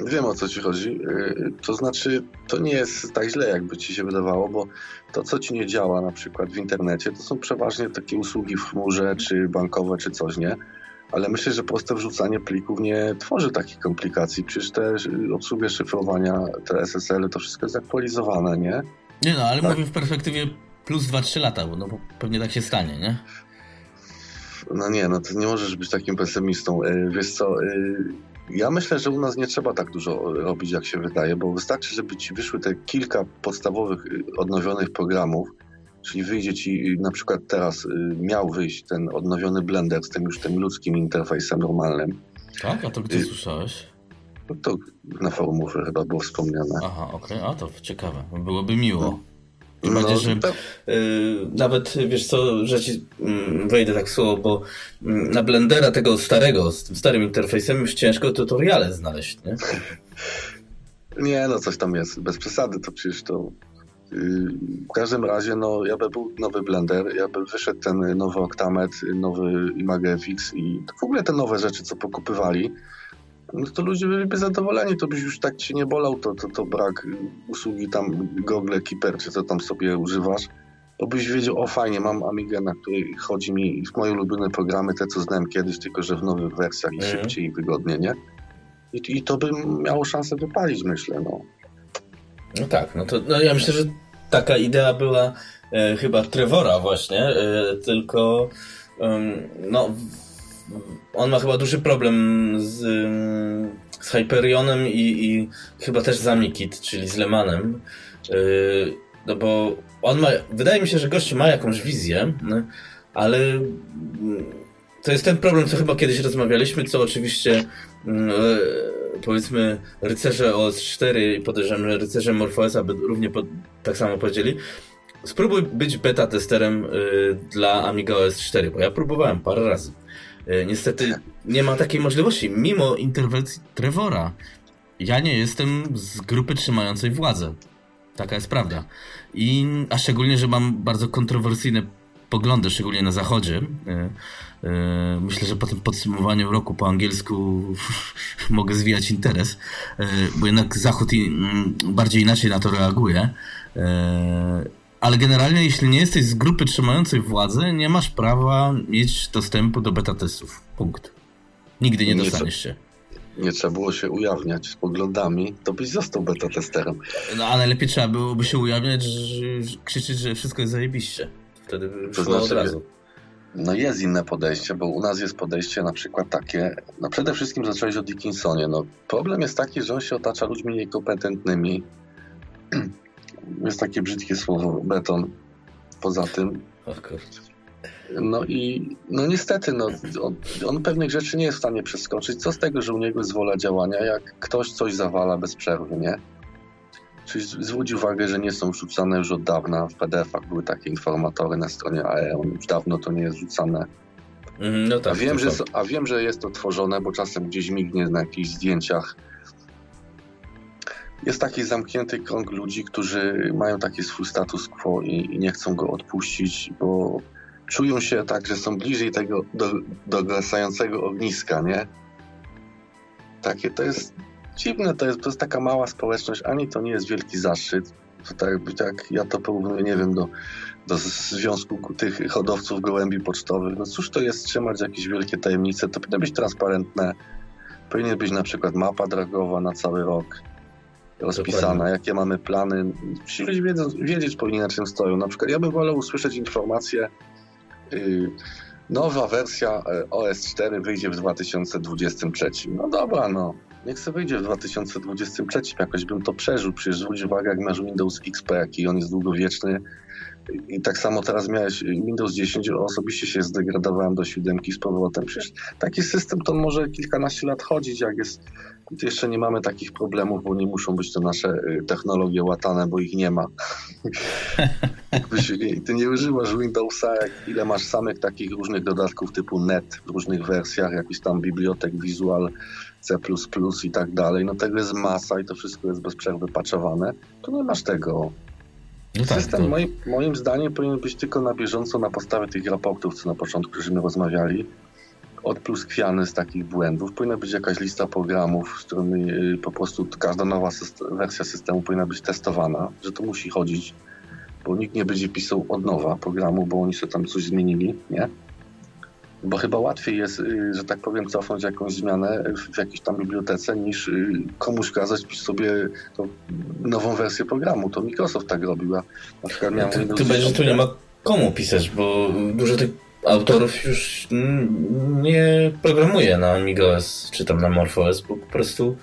Wiem o co ci chodzi. Y, to znaczy, to nie jest tak źle, jakby ci się wydawało, bo to, co ci nie działa na przykład w internecie, to są przeważnie takie usługi w chmurze, czy bankowe, czy coś, nie? Ale myślę, że proste wrzucanie plików nie tworzy takich komplikacji. Przecież te obsługi szyfrowania, te SSL, to wszystko jest aktualizowane, nie? Nie no, ale tak? mówię w perspektywie plus 2-3 lata, bo no, bo pewnie tak się stanie, nie? No nie, no to nie możesz być takim pesymistą. Y, wiesz co, y, ja myślę, że u nas nie trzeba tak dużo robić, jak się wydaje, bo wystarczy, żeby ci wyszły te kilka podstawowych y, odnowionych programów, czyli wyjdzie ci y, na przykład teraz y, miał wyjść ten odnowiony Blender z tym już tym ludzkim interfejsem normalnym. Tak? A to gdzie słyszałeś? No to na forumów chyba było wspomniane. Aha, okej, okay. a to ciekawe. Byłoby miło. No. Tym no, że y, nawet, wiesz co, że ci y, wejdę tak słowo, bo y, na Blendera tego starego, z tym starym interfejsem już ciężko tutoriale znaleźć, nie? Nie, no coś tam jest. Bez przesady to przecież to... Y, w każdym razie, no, ja by był nowy Blender, ja by wyszedł ten nowy Octamet, nowy ImageFX i w ogóle te nowe rzeczy, co pokupywali, no to ludzie byliby zadowoleni, to byś już tak ci nie bolał, to, to, to brak usługi tam Google Keeper, czy co tam sobie używasz, to byś wiedział, o fajnie, mam Amigę, na której chodzi mi w moje ulubione programy, te co znałem kiedyś, tylko że w nowych wersjach i mhm. szybciej i wygodnie, nie? I, I to by miało szansę wypalić, myślę, no. No tak, no to no ja myślę, że taka idea była e, chyba Trevora właśnie, e, tylko no on ma chyba duży problem z, z Hyperionem i, i chyba też z Amikit, czyli z Lemanem. Yy, no bo on ma, wydaje mi się, że gość ma jakąś wizję, no, ale to jest ten problem, co chyba kiedyś rozmawialiśmy, co oczywiście mm, e, powiedzmy rycerze OS4 i podejrzewam, że rycerze MorphOSa by równie tak samo powiedzieli. Spróbuj być beta testerem y, dla Amiga OS 4, bo ja próbowałem parę razy. E, niestety nie ma takiej możliwości, mimo interwencji Trevora. Ja nie jestem z grupy trzymającej władzę. Taka jest prawda. I, a szczególnie, że mam bardzo kontrowersyjne poglądy, szczególnie na zachodzie. E, e, myślę, że po tym podsumowaniu roku po angielsku mogę zwijać interes, bo jednak Zachód bardziej inaczej na to reaguje. Ale generalnie, jeśli nie jesteś z grupy trzymającej władzę, nie masz prawa mieć dostępu do beta testów. Punkt. Nigdy nie dostaniesz się. nie trzeba było się ujawniać z poglądami, to byś został beta testerem. No a najlepiej trzeba byłoby się ujawniać, że, krzyczeć, że wszystko jest zajebiście. Wtedy by to znaczy, od razu. No jest inne podejście, bo u nas jest podejście na przykład takie, no przede wszystkim zacząłeś o Dickinsonie. No, problem jest taki, że on się otacza ludźmi niekompetentnymi. jest takie brzydkie słowo, beton. Poza tym. No i no niestety, no, on, on, pewnych rzeczy nie jest w stanie przeskoczyć. Co z tego, że u niego jest wola działania, jak ktoś coś zawala bez przerwy, nie? Czyli zwróć uwagę, że nie są rzucane już od dawna. W PDF-ach były takie informatory na stronie AE, już dawno to nie jest rzucane. Mm, no tak, a, wiem, że, a wiem, że jest to tworzone, bo czasem gdzieś mignie na jakichś zdjęciach. Jest taki zamknięty krąg ludzi, którzy mają taki swój status quo i, i nie chcą go odpuścić, bo czują się tak, że są bliżej tego do, dogasającego ogniska, nie? Takie to jest dziwne, to jest, to jest taka mała społeczność, ani to nie jest wielki zaszczyt. To tak, tak ja to porównuję, nie wiem, do, do związku tych hodowców gołębi pocztowych. No cóż to jest trzymać jakieś wielkie tajemnice? To powinno być transparentne. Powinien być na przykład mapa drogowa na cały rok rozpisana, jakie mamy plany. Ci ludzie wiedzą, wiedzieć powinni na czym stoją. Na przykład ja bym wolał usłyszeć informację yy, nowa wersja e, OS 4 wyjdzie w 2023. No dobra, no. Niech sobie wyjdzie w 2023, jakoś bym to przeżył. Przecież zwróć uwagę, jak masz Windows XP, jaki on jest długowieczny. I tak samo teraz miałeś Windows 10, osobiście się zdegradowałem do siódemki z powrotem. Przecież taki system to może kilkanaście lat chodzić, jak jest. Jeszcze nie mamy takich problemów, bo nie muszą być to nasze y, technologie łatane, bo ich nie ma. ty nie używasz Windowsa, ile masz samych takich różnych dodatków typu net w różnych wersjach, jakiś tam bibliotek Visual C++ i tak dalej, no tego jest masa i to wszystko jest bez przerwy patchowane, to nie masz tego. No tak, System to... moim, moim zdaniem powinien być tylko na bieżąco na podstawie tych raportów, co na początku żeśmy rozmawiali, odpluskwiany z takich błędów. Powinna być jakaś lista programów, z którymi y, po prostu każda nowa system, wersja systemu powinna być testowana, że to musi chodzić, bo nikt nie będzie pisał od nowa programu, bo oni sobie tam coś zmienili, nie? Bo chyba łatwiej jest, y, że tak powiem, cofnąć jakąś zmianę w jakiejś tam bibliotece, niż y, komuś kazać pisz sobie nową wersję programu. To Microsoft tak robił. Ja na przykład miałem ty, ty że tu nie ma komu pisać, bo dużo tych autorów już nie programuje na AmigaOS czy tam na MorphOS, bo po prostu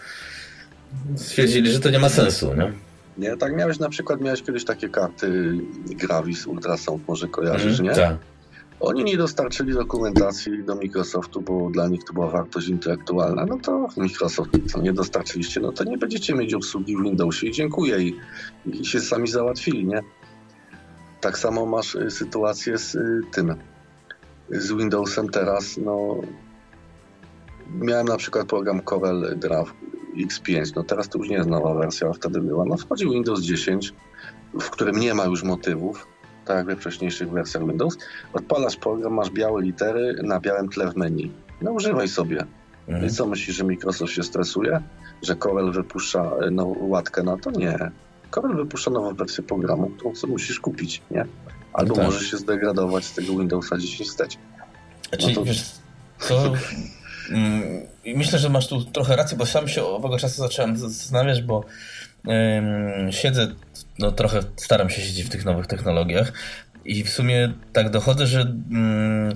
stwierdzili, że to nie ma sensu, nie? Nie, tak miałeś na przykład, miałeś kiedyś takie karty Gravis Ultrasound, może kojarzysz, mm, nie? Tak. Oni nie dostarczyli dokumentacji do Microsoftu, bo dla nich to była wartość intelektualna. No to Microsoft, co nie dostarczyliście, no to nie będziecie mieć obsługi w Windowsie i dziękuję. I, i się sami załatwili, nie? Tak samo masz y, sytuację z y, tym, z Windowsem teraz, no miałem na przykład program Corel Draw X5, no teraz to już nie jest nowa wersja, a wtedy była. No wchodził Windows 10, w którym nie ma już motywów, tak jak we wcześniejszych wersjach Windows. Odpalasz program, masz białe litery na białym tle w menu. No używaj sobie. Mhm. I co myślisz, że Microsoft się stresuje? Że Corel wypuszcza e, no, łatkę na to? Nie. Corel wypuszcza nową wersję programu, którą musisz kupić, nie? Albo tak. możesz się zdegradować z tego Windowsa 10 wstecz. No to... wiesz, co... Mm, myślę, że masz tu trochę rację, bo sam się owego czasu zacząłem zastanawiać, bo siedzę, no trochę staram się siedzieć w tych nowych technologiach i w sumie tak dochodzę, że mm,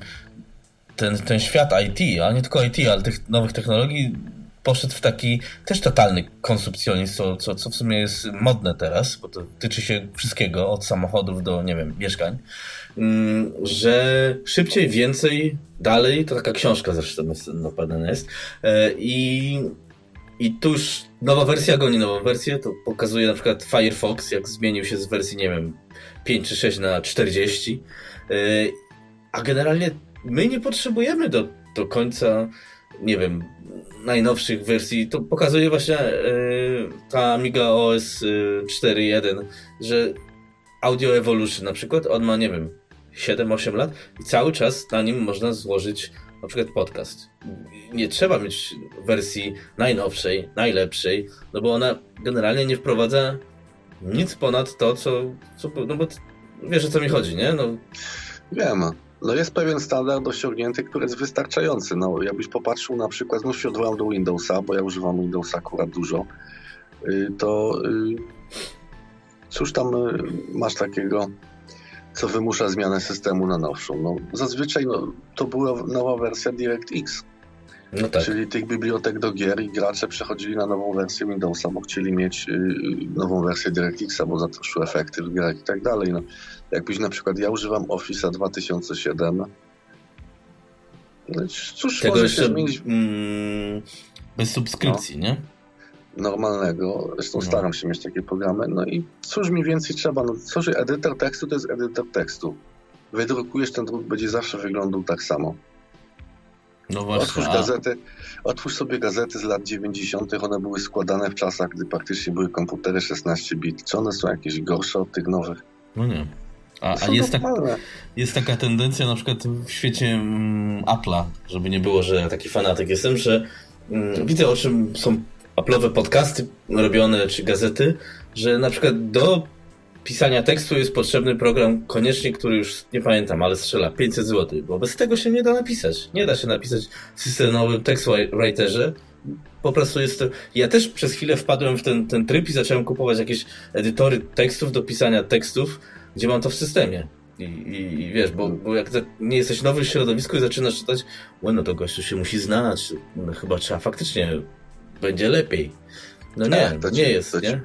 ten, ten świat IT, a nie tylko IT, ale tych nowych technologii poszedł w taki też totalny konsumpcjonizm, co, co, co w sumie jest modne teraz, bo to tyczy się wszystkiego, od samochodów do, nie wiem, mieszkań, mm, że szybciej, więcej, dalej, to taka książka zresztą napadana jest e, i i tuż nowa wersja goni nową wersję, to pokazuje na przykład Firefox, jak zmienił się z wersji, nie wiem, 5 czy 6 na 40. Yy, a generalnie my nie potrzebujemy do, do końca, nie wiem, najnowszych wersji. To pokazuje właśnie yy, ta Amiga OS 4.1, yy, że Audio Evolution na przykład, on ma, nie wiem, 7-8 lat i cały czas na nim można złożyć na przykład podcast. Nie trzeba mieć wersji najnowszej, najlepszej, no bo ona generalnie nie wprowadza nic ponad to, co. co no bo wiesz o co mi chodzi, nie? No. Wiem. No jest pewien standard osiągnięty, który jest wystarczający. No, jakbyś popatrzył na przykład, znów się odwołam do Windowsa, bo ja używam Windowsa akurat dużo, y, to y, cóż tam y, masz takiego, co wymusza zmianę systemu na nowszą? No, zazwyczaj no, to była nowa wersja DirectX. No tak. Czyli tych bibliotek do gier i gracze przechodzili na nową wersję Windowsa, bo chcieli mieć nową wersję DirectXa, bo za to szły efekty w grach i tak dalej. No. Jakbyś na przykład, ja używam Office'a 2007. No, cóż Tego może się zmienić? Mm, bez subskrypcji, no. nie? Normalnego. Zresztą no. staram się mieć takie programy. No i cóż mi więcej trzeba? No cóż, edytor tekstu to jest edytor tekstu. Wydrukujesz ten druk, będzie zawsze wyglądał tak samo. No właśnie. Otwórz, gazety, otwórz sobie gazety z lat 90., one były składane w czasach, gdy praktycznie były komputery 16 bit. Czy one są jakieś gorsze od tych nowych? No nie. A, a jest, tak, jest taka tendencja na przykład w świecie mm, Apple'a, żeby nie było, że taki fanatyk jestem, że mm, widzę o czym są Apple'owe podcasty robione, czy gazety, że na przykład do pisania tekstu jest potrzebny program koniecznie, który już nie pamiętam, ale strzela 500 zł, bo bez tego się nie da napisać. Nie da się napisać w systemowym tekstwriterze. Po prostu jest to... Ja też przez chwilę wpadłem w ten, ten tryb i zacząłem kupować jakieś edytory tekstów do pisania tekstów, gdzie mam to w systemie. I, i, i wiesz, bo, bo jak nie jesteś nowy w środowisku i zaczynasz czytać, no to gościu się musi znać, no, chyba trzeba faktycznie, będzie lepiej. No nie, tak, to nie ci, jest, to nie?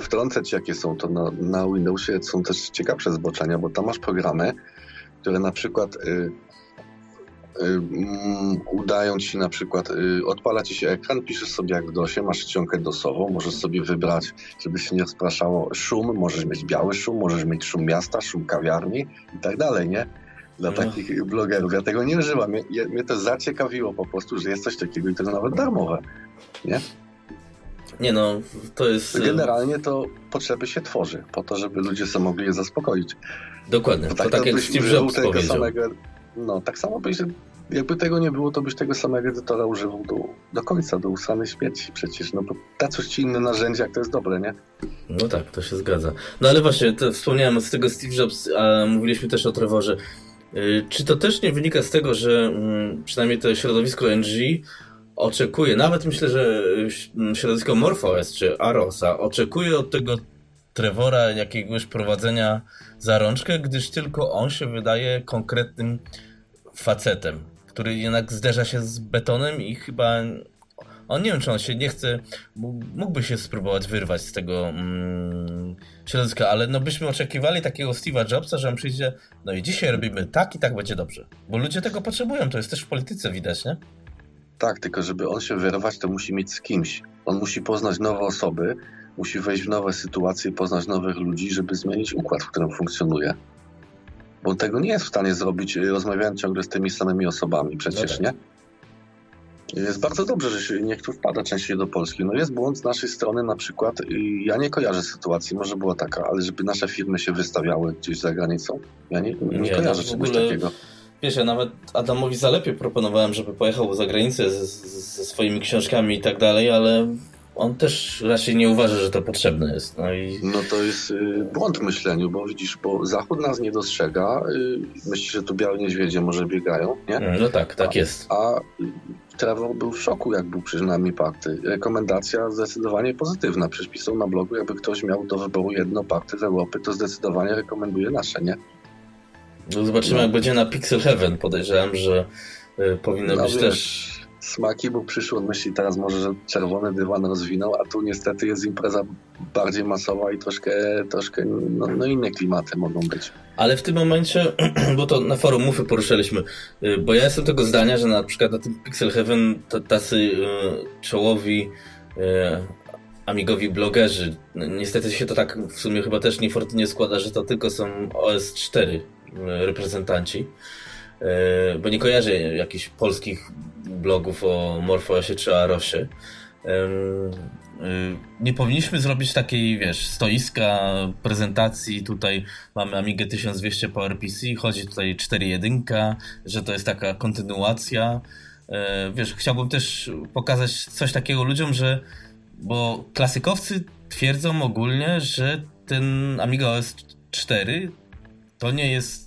Wtrącę ci, jakie są to na, na Windowsie, są też ciekawsze zboczenia, bo tam masz programy, które na przykład Y, udają ci na przykład, y, odpala ci się ekran, piszesz sobie jak w DOSie, masz ściągę dosową, możesz sobie wybrać, żeby się nie rozpraszało szum, możesz mieć biały szum, możesz mieć szum miasta, szum kawiarni i tak dalej, nie? Dla no. takich blogerów. Ja tego nie używam. Mnie, mnie to zaciekawiło po prostu, że jest coś takiego i to jest nawet darmowe, nie? Nie no, to jest... Generalnie to potrzeby się tworzy, po to, żeby ludzie sobie mogli je zaspokoić. Dokładnie, to, tak, to tak jak Steve Jobs powiedział. Samego, no, tak samo byś, jakby tego nie było, to byś tego samego edytora używał do, do końca, do usanej śmierci przecież, no bo da coś ci inne narzędzia, jak to jest dobre, nie? No tak, to się zgadza. No ale właśnie, to wspomniałem z tego Steve Jobs, a mówiliśmy też o Trevorze. Y, czy to też nie wynika z tego, że mm, przynajmniej to środowisko NG oczekuje, nawet myślę, że y, środowisko MorphOS czy Arosa oczekuje od tego Trevora jakiegoś prowadzenia za rączkę, gdyż tylko on się wydaje konkretnym facetem, który jednak zderza się z betonem i chyba on nie wiem, czy on się nie chce, mógłby się spróbować wyrwać z tego mm, środowiska, ale no byśmy oczekiwali takiego Steve'a Jobsa, że on przyjdzie, no i dzisiaj robimy tak i tak będzie dobrze. Bo ludzie tego potrzebują, to jest też w polityce widać, nie? Tak, tylko żeby on się wyrwać, to musi mieć z kimś. On musi poznać nowe osoby, musi wejść w nowe sytuacje, poznać nowych ludzi, żeby zmienić układ, w którym funkcjonuje. Bo on tego nie jest w stanie zrobić, y, rozmawiając ciągle z tymi samymi osobami, przecież no tak. nie? Jest bardzo dobrze, że się nie wpada częściej do Polski. No jest błąd z naszej strony na przykład, y, ja nie kojarzę sytuacji, może była taka, ale żeby nasze firmy się wystawiały gdzieś za granicą, ja nie, nie, nie kojarzę no czegoś takiego. Wiesz, ja nawet Adamowi Zalepie proponowałem, żeby pojechał za granicę ze, ze swoimi książkami i tak dalej, ale on też raczej nie uważa, że to potrzebne jest. No, i... no to jest y, błąd w myśleniu, bo widzisz, bo Zachód nas nie dostrzega, y, myśli, że tu białe niedźwiedzie może biegają, nie? No tak, tak jest. A, a Trevor był w szoku, jak był przy nami party. Rekomendacja zdecydowanie pozytywna. Przecież pisał na blogu, jakby ktoś miał do wyboru jedno party w Europie, to zdecydowanie rekomenduje nasze, nie? No zobaczymy, no. jak będzie na Pixel Heaven. Podejrzewam, że y, powinno no, być wiesz, też smaki, bo przyszło myśli teraz może, że czerwony dywan rozwinął, a tu niestety jest impreza bardziej masowa i troszkę, troszkę no, no inne klimaty mogą być. Ale w tym momencie, bo to na forum Mufy poruszyliśmy, y, bo ja jestem tego zdania, że na przykład na tym Pixel Heaven tacy y, czołowi y, amigowi blogerzy, niestety się to tak w sumie chyba też niefortunnie składa, że to tylko są OS4 reprezentanci. E, bo nie kojarzę jakichś polskich blogów o Morfosie czy Arosie. E, nie powinniśmy zrobić takiej, wiesz, stoiska prezentacji. Tutaj mamy Amigę 1200 PowerPC, chodzi tutaj 4.1, że to jest taka kontynuacja. E, wiesz, chciałbym też pokazać coś takiego ludziom, że bo klasykowcy twierdzą ogólnie, że ten Amiga OS 4 to nie jest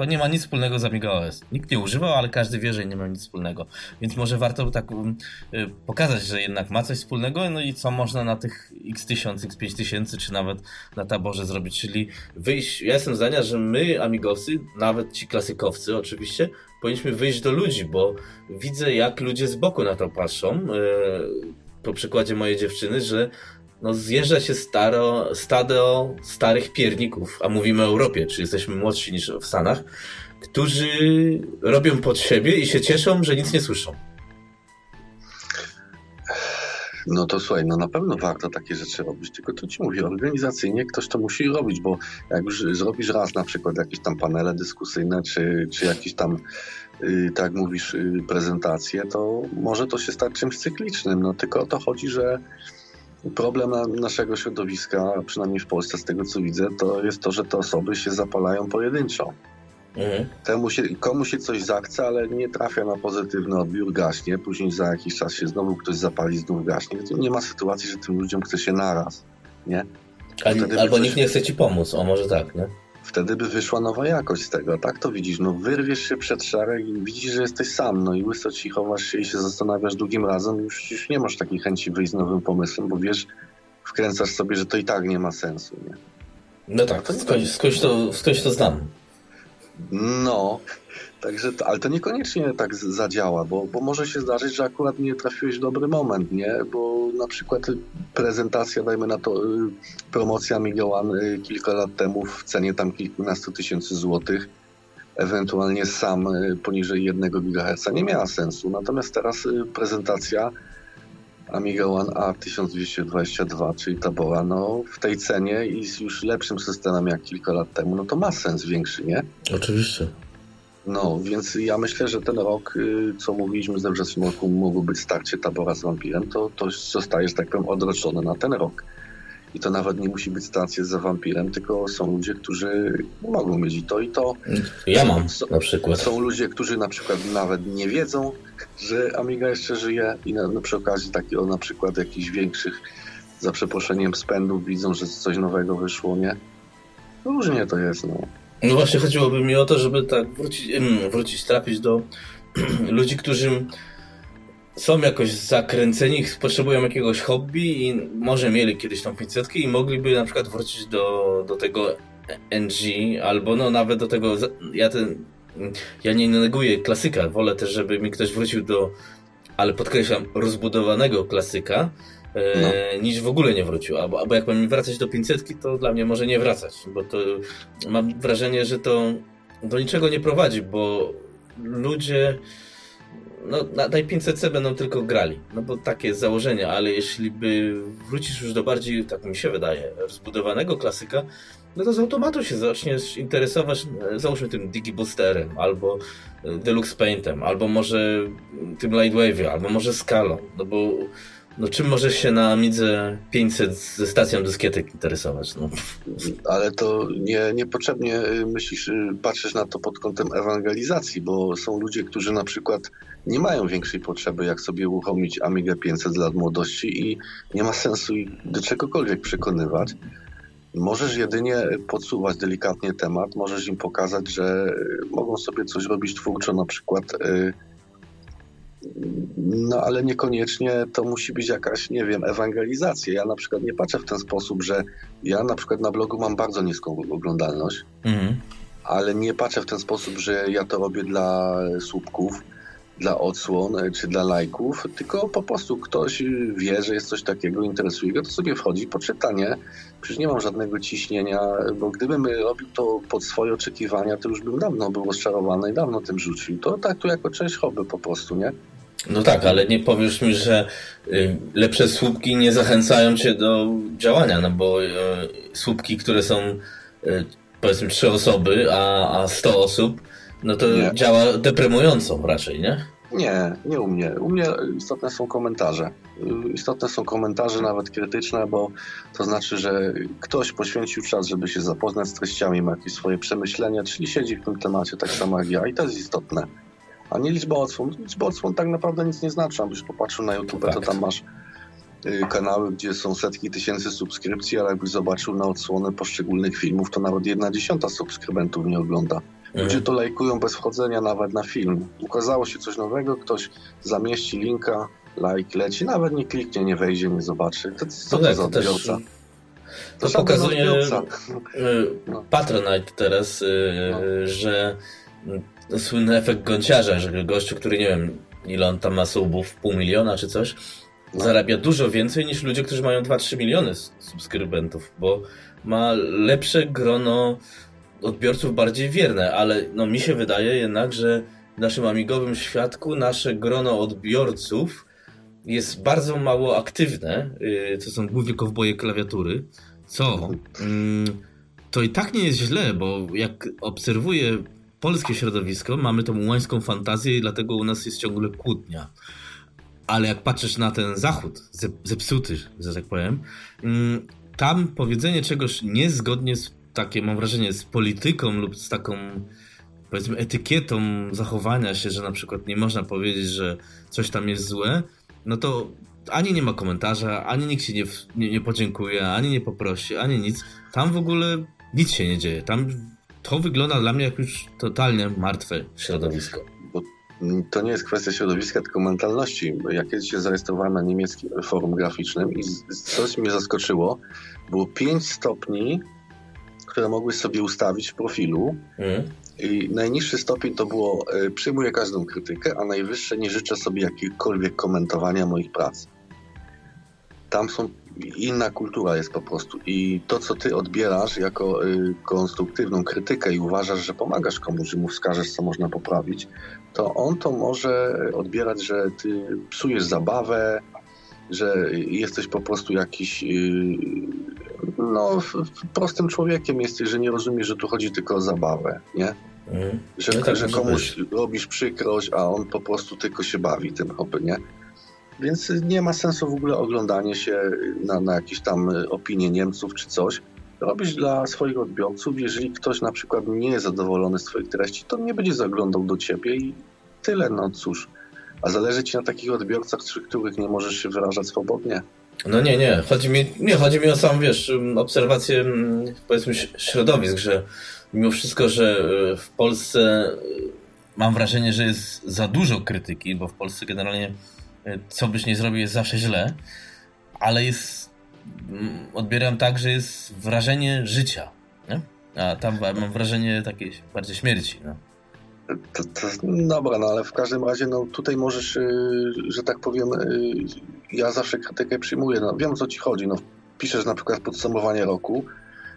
To nie ma nic wspólnego z Amiga OS. Nikt nie używał, ale każdy wie, że nie ma nic wspólnego. Więc może warto tak um, y, pokazać, że jednak ma coś wspólnego, no i co można na tych x1000, x5000, czy nawet na taborze zrobić. Czyli wyjść, ja jestem zdania, że my, amigowcy, nawet ci klasykowcy oczywiście, powinniśmy wyjść do ludzi, bo widzę, jak ludzie z boku na to patrzą. E, po przykładzie mojej dziewczyny, że no zjeżdża się staro, stado starych pierników, a mówimy o Europie, czy jesteśmy młodsi niż w Stanach, którzy robią pod siebie i się cieszą, że nic nie słyszą. No to słuchaj, no na pewno warto takie rzeczy robić, tylko to ci mówię, organizacyjnie ktoś to musi robić, bo jak już zrobisz raz na przykład jakieś tam panele dyskusyjne, czy, czy jakieś tam, yy, tak mówisz, yy, prezentacje, to może to się stać czymś cyklicznym, no tylko o to chodzi, że problem na, naszego środowiska, przynajmniej w Polsce z tego co widzę, to jest to, że te osoby się zapalają pojedynczo. Mhm. Temu się, komu się coś zachce, ale nie trafia na pozytywny odbiór, gaśnie. Później za jakiś czas się znowu ktoś zapali, znów gaśnie. Nie ma sytuacji, że tym ludziom chce się naraz, nie? albo coś... nikt nie chce ci pomóc, o może tak, nie? Wtedy by wyszła nowa jakość z tego, tak to widzisz, no wyrwiesz się przed szereg i widzisz, że jesteś sam, no i łyso ci chowasz się i się zastanawiasz drugim razem, już, już nie masz takiej chęci wyjść z nowym pomysłem, bo wiesz, wkręcasz sobie, że to i tak nie ma sensu, nie? No tak, skądś, skądś, to, skądś to znam. No, także, ale to niekoniecznie tak zadziała, bo, bo może się zdarzyć, że akurat nie trafiłeś w dobry moment, nie? Bo na przykład prezentacja, dajmy na to, y, promocja One y, kilka lat temu w cenie tam kilkunastu tysięcy złotych, ewentualnie sam y, poniżej 1 GHz nie miała sensu. Natomiast teraz prezentacja Amiga One A1222, czyli Tabora, no w tej cenie i z już lepszym systemem jak kilka lat temu, no to ma sens większy, nie? Oczywiście. No, więc ja myślę, że ten rok, y, co mówiliśmy ze wrześniu roku, mogło być starcie Tabora z Wampirem, to, to zostaje, że tak powiem, odroczone na ten rok. I to nawet nie musi być stacja za wampirem, tylko są ludzie, którzy mogą mieć i to, i to. Ja mam na przykład. Są ludzie, którzy na przykład nawet nie wiedzą, że Amiga jeszcze żyje i na, no przy okazji takiego na przykład jakichś większych za przeproszeniem spędów widzą, że coś nowego wyszło, nie? Różnie to jest, no. No właśnie chodziłoby mi o to, żeby tak wrócić, wrócić trafić do ludzi, którzy są jakoś zakręceni, potrzebują jakiegoś hobby i może mieli kiedyś tą 500 i mogliby na przykład wrócić do, do tego NG albo no nawet do tego, ja ten, ja nie neguję klasyka, wolę też, żeby mi ktoś wrócił do, ale podkreślam, rozbudowanego klasyka, no. niż w ogóle nie wrócił. Albo, albo jak mam wracać do 500, to dla mnie może nie wracać, bo to mam wrażenie, że to do niczego nie prowadzi, bo ludzie no, na tej 500C będą tylko grali, no bo takie jest założenie, ale jeśli by wrócisz już do bardziej, tak mi się wydaje, rozbudowanego klasyka, no to z automatu się zaczniesz interesować, e, załóżmy tym Digiboosterem, albo e, Deluxe Paintem, albo może tym Lightwave'ie, albo może Scalą, no bo no czym możesz się na Amidze 500 ze stacją dyskietek interesować? No. Ale to nie, niepotrzebnie y, myślisz, y, patrzysz na to pod kątem ewangelizacji, bo są ludzie, którzy na przykład nie mają większej potrzeby, jak sobie uruchomić Amigę 500 z lat młodości i nie ma sensu ich do czegokolwiek przekonywać. Możesz jedynie podsuwać delikatnie temat, możesz im pokazać, że mogą sobie coś robić twórczo, na przykład y, no ale niekoniecznie to musi być jakaś, nie wiem, ewangelizacja. Ja na przykład nie patrzę w ten sposób, że ja na przykład na blogu mam bardzo niską oglądalność, mhm. ale nie patrzę w ten sposób, że ja to robię dla słupków, dla odsłon czy dla lajków, tylko po prostu ktoś wie, że jest coś takiego, interesuje go, to sobie wchodzi, poczyta, nie? Przecież nie mam żadnego ciśnienia, bo gdybym robił to pod swoje oczekiwania, to już bym dawno był rozczarowany i dawno tym rzucił. To tak tu jako część hobby po prostu, nie? No tak, ale nie powiesz mi, że y, lepsze słupki nie zachęcają cię do działania, no bo y, słupki, które są y, powiedzmy trzy osoby, a, a 100 osób, no to nie. działa deprymująco raczej, nie? Nie, nie u mnie. U mnie istotne są komentarze. Istotne są komentarze, nawet krytyczne, bo to znaczy, że ktoś poświęcił czas, żeby się zapoznać z treściami, ma jakieś swoje przemyślenia, czyli siedzi w tym temacie tak samo jak ja i to jest istotne. A nie liczba odsłon. Liczba odsłon tak naprawdę nic nie znaczy. Abyś popatrzył na YouTube, to tam masz y, kanały, gdzie są setki tysięcy subskrypcji, ale jakbyś zobaczył na odsłony poszczególnych filmów, to nawet jedna dziesiąta subskrybentów nie ogląda. Ludzie mhm. to lajkują bez wchodzenia nawet na film. Ukazało się coś nowego, ktoś zamieści linka, like leci, nawet nie kliknie, nie wejdzie, nie zobaczy. To, co to, to za odbiorca? To, to pokazuje y, no. Patronite teraz, y, no. że słynny efekt gąciarza, że gościu, który nie wiem, ile on tam ma subów, pół miliona czy coś, no. zarabia dużo więcej niż ludzie, którzy mają 2-3 miliony subskrybentów, bo ma lepsze grono odbiorców bardziej wierne, ale no mi się wydaje jednak, że w naszym amigowym świadku nasze grono odbiorców jest bardzo mało aktywne, y, to są głównie kowboje klawiatury, co mm, to i tak nie jest źle, bo jak obserwuję polskie środowisko, mamy tą łańską fantazję i dlatego u nas jest ciągle kłótnia. Ale jak patrzysz na ten zachód, zepsuty, że tak powiem, mm, tam powiedzenie czegoś niezgodnie z takie, mam wrażenie, z polityką lub z taką powiedzmy etykietą zachowania się, że na przykład nie można powiedzieć, że coś tam jest złe, no to ani nie ma komentarza, ani nikt się nie, nie, nie podziękuje, ani nie poprosi, ani nic. Tam w ogóle nic się nie dzieje. Tam to wygląda dla mnie jak już totalnie martwe środowisko. Bo to nie jest kwestia środowiska, tylko mentalności. Ja kiedyś się zarejestrowałem na niemieckim forum graficznym i coś mnie zaskoczyło. Było 5 stopni, które mogłeś sobie ustawić w profilu. Mm. I najniższy stopień to było y, przyjmuję każdą krytykę, a najwyższe nie życzę sobie jakiegokolwiek komentowania moich prac. Tam są inna kultura jest po prostu i to, co ty odbierasz jako y, konstruktywną krytykę i uważasz, że pomagasz komuś, że mu wskażesz, co można poprawić, to on to może odbierać, że ty psujesz zabawę, że jesteś po prostu jakiś y, no, prostym człowiekiem jesteś, że nie rozumiesz, że tu chodzi tylko o zabawę, nie? Mm. Że, no tak, że komuś robisz przykrość, a on po prostu tylko się bawi tym hobby, nie? Więc nie ma sensu w ogóle oglądanie się na, na jakieś tam opinie Niemców czy coś. Robisz dla swoich odbiorców. Jeżeli ktoś na przykład nie jest zadowolony z Twoich treści, to nie będzie zaglądał do Ciebie i tyle, no cóż. A zależy Ci na takich odbiorcach, przy których nie możesz się wyrażać swobodnie. No nie, nie. Chodzi mi, nie, chodzi mi o sam, wiesz, obserwację, powiedzmy, środowisk, że mimo wszystko, że e, w Polsce mam wrażenie, że jest za dużo krytyki, bo w Polsce generalnie co byś nie zrobił, jest zawsze źle, ale jest, mm, odbieram tak, że jest wrażenie życia, nie? a tam mam wrażenie takiej bardziej śmierci. No. To, to, dobra, no ale w każdym razie no, tutaj możesz, yy, że tak powiem, yy, ja zawsze krytykę przyjmuję. No, wiem o co ci chodzi. No, piszesz na przykład podsumowanie roku,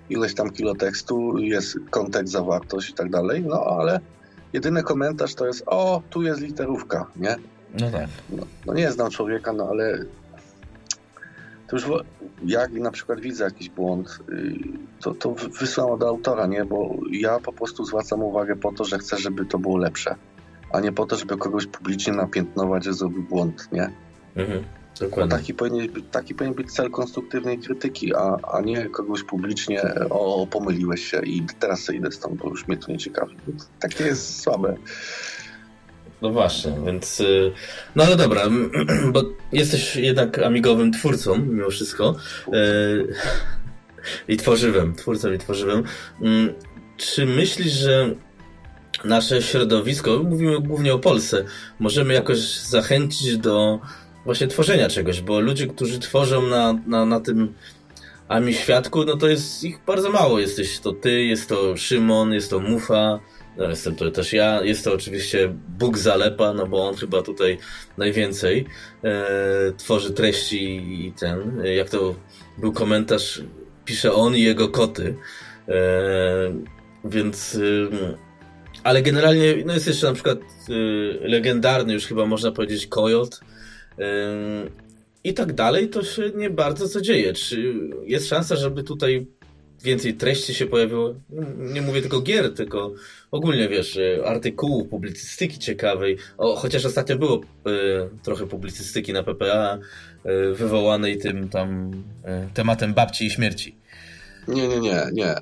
ileś tam kilo tekstu, jest kontekst, zawartość i tak dalej, no ale jedyny komentarz to jest o, tu jest literówka, nie? No tak. No, no nie znam człowieka, no ale to już jak na przykład widzę jakiś błąd, y, to, to wysyłam do autora, nie? Bo ja po prostu zwracam uwagę po to, że chcę, żeby to było lepsze, a nie po to, żeby kogoś publicznie napiętnować, że zrobił błąd, nie? Mhm. Dokładnie. No taki, powinien być, taki powinien być cel konstruktywnej krytyki, a, a nie kogoś publicznie o, pomyliłeś się i teraz sobie idę stąd, bo już mnie to nie ciekawi. Takie jest słabe. No właśnie, więc. Y, no ale dobra, bo jesteś jednak amigowym twórcą mimo wszystko. Y, I tworzywem, twórcą i tworzywem. Mm, czy myślisz, że nasze środowisko, mówimy głównie o Polsce, możemy jakoś zachęcić do właśnie tworzenia czegoś, bo ludzie, którzy tworzą na, na, na tym Ami Świadku, no to jest ich bardzo mało. Jesteś to ty, jest to Szymon, jest to Mufa, jestem to też ja. Jest to oczywiście Bóg Zalepa, no bo on chyba tutaj najwięcej e, tworzy treści i ten, jak to był komentarz, pisze on i jego koty. E, więc, e, ale generalnie no jest jeszcze na przykład e, legendarny już chyba można powiedzieć Coyote e, i tak dalej, to się nie bardzo co dzieje. Czy jest szansa, żeby tutaj więcej treści się pojawiło. Nie mówię tylko gier, tylko ogólnie, wiesz, artykułów, publicystyki ciekawej. O, chociaż ostatnio było y, trochę publicystyki na PPA y, wywołanej tym tam y, tematem babci i śmierci. Nie, nie, nie, nie.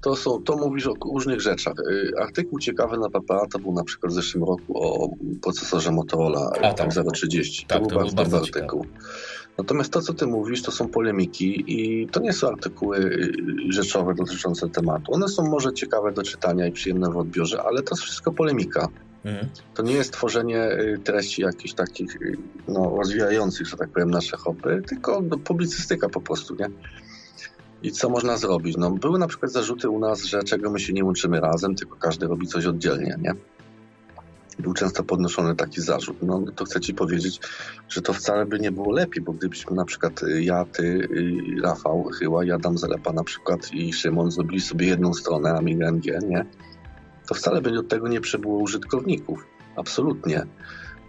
to, są, to mówisz o różnych rzeczach. Y, artykuł ciekawy na PPA to był na przykład w zeszłym roku o procesorze Motorola A, tak. 030. Tak, to, był to bardzo dobry artykuł. Natomiast to, co ty mówisz, to są polemiki i to nie są artykuły y, rzeczowe dotyczące tematu. One są może ciekawe do czytania i przyjemne w odbiorze, ale to jest wszystko polemika. Mhm. To nie jest tworzenie y, treści jakichś takich no, rozwijających, że tak powiem, nasze hobby, tylko publicystyka po prostu, nie? I co można zrobić? No, były na przykład zarzuty u nas, że czego my się nie łączymy razem, tylko każdy robi coś oddzielnie, nie? Był często podnoszony taki zarzut. No to chcę ci powiedzieć, że to wcale by nie było lepiej, bo gdybyśmy na przykład y, ja, ty, y, Rafał Chyła, ja Adam Zalepa na przykład i Szymon zrobili sobie jedną stronę Amiga NG, nie? To wcale by od tego nie przybyło użytkowników. Absolutnie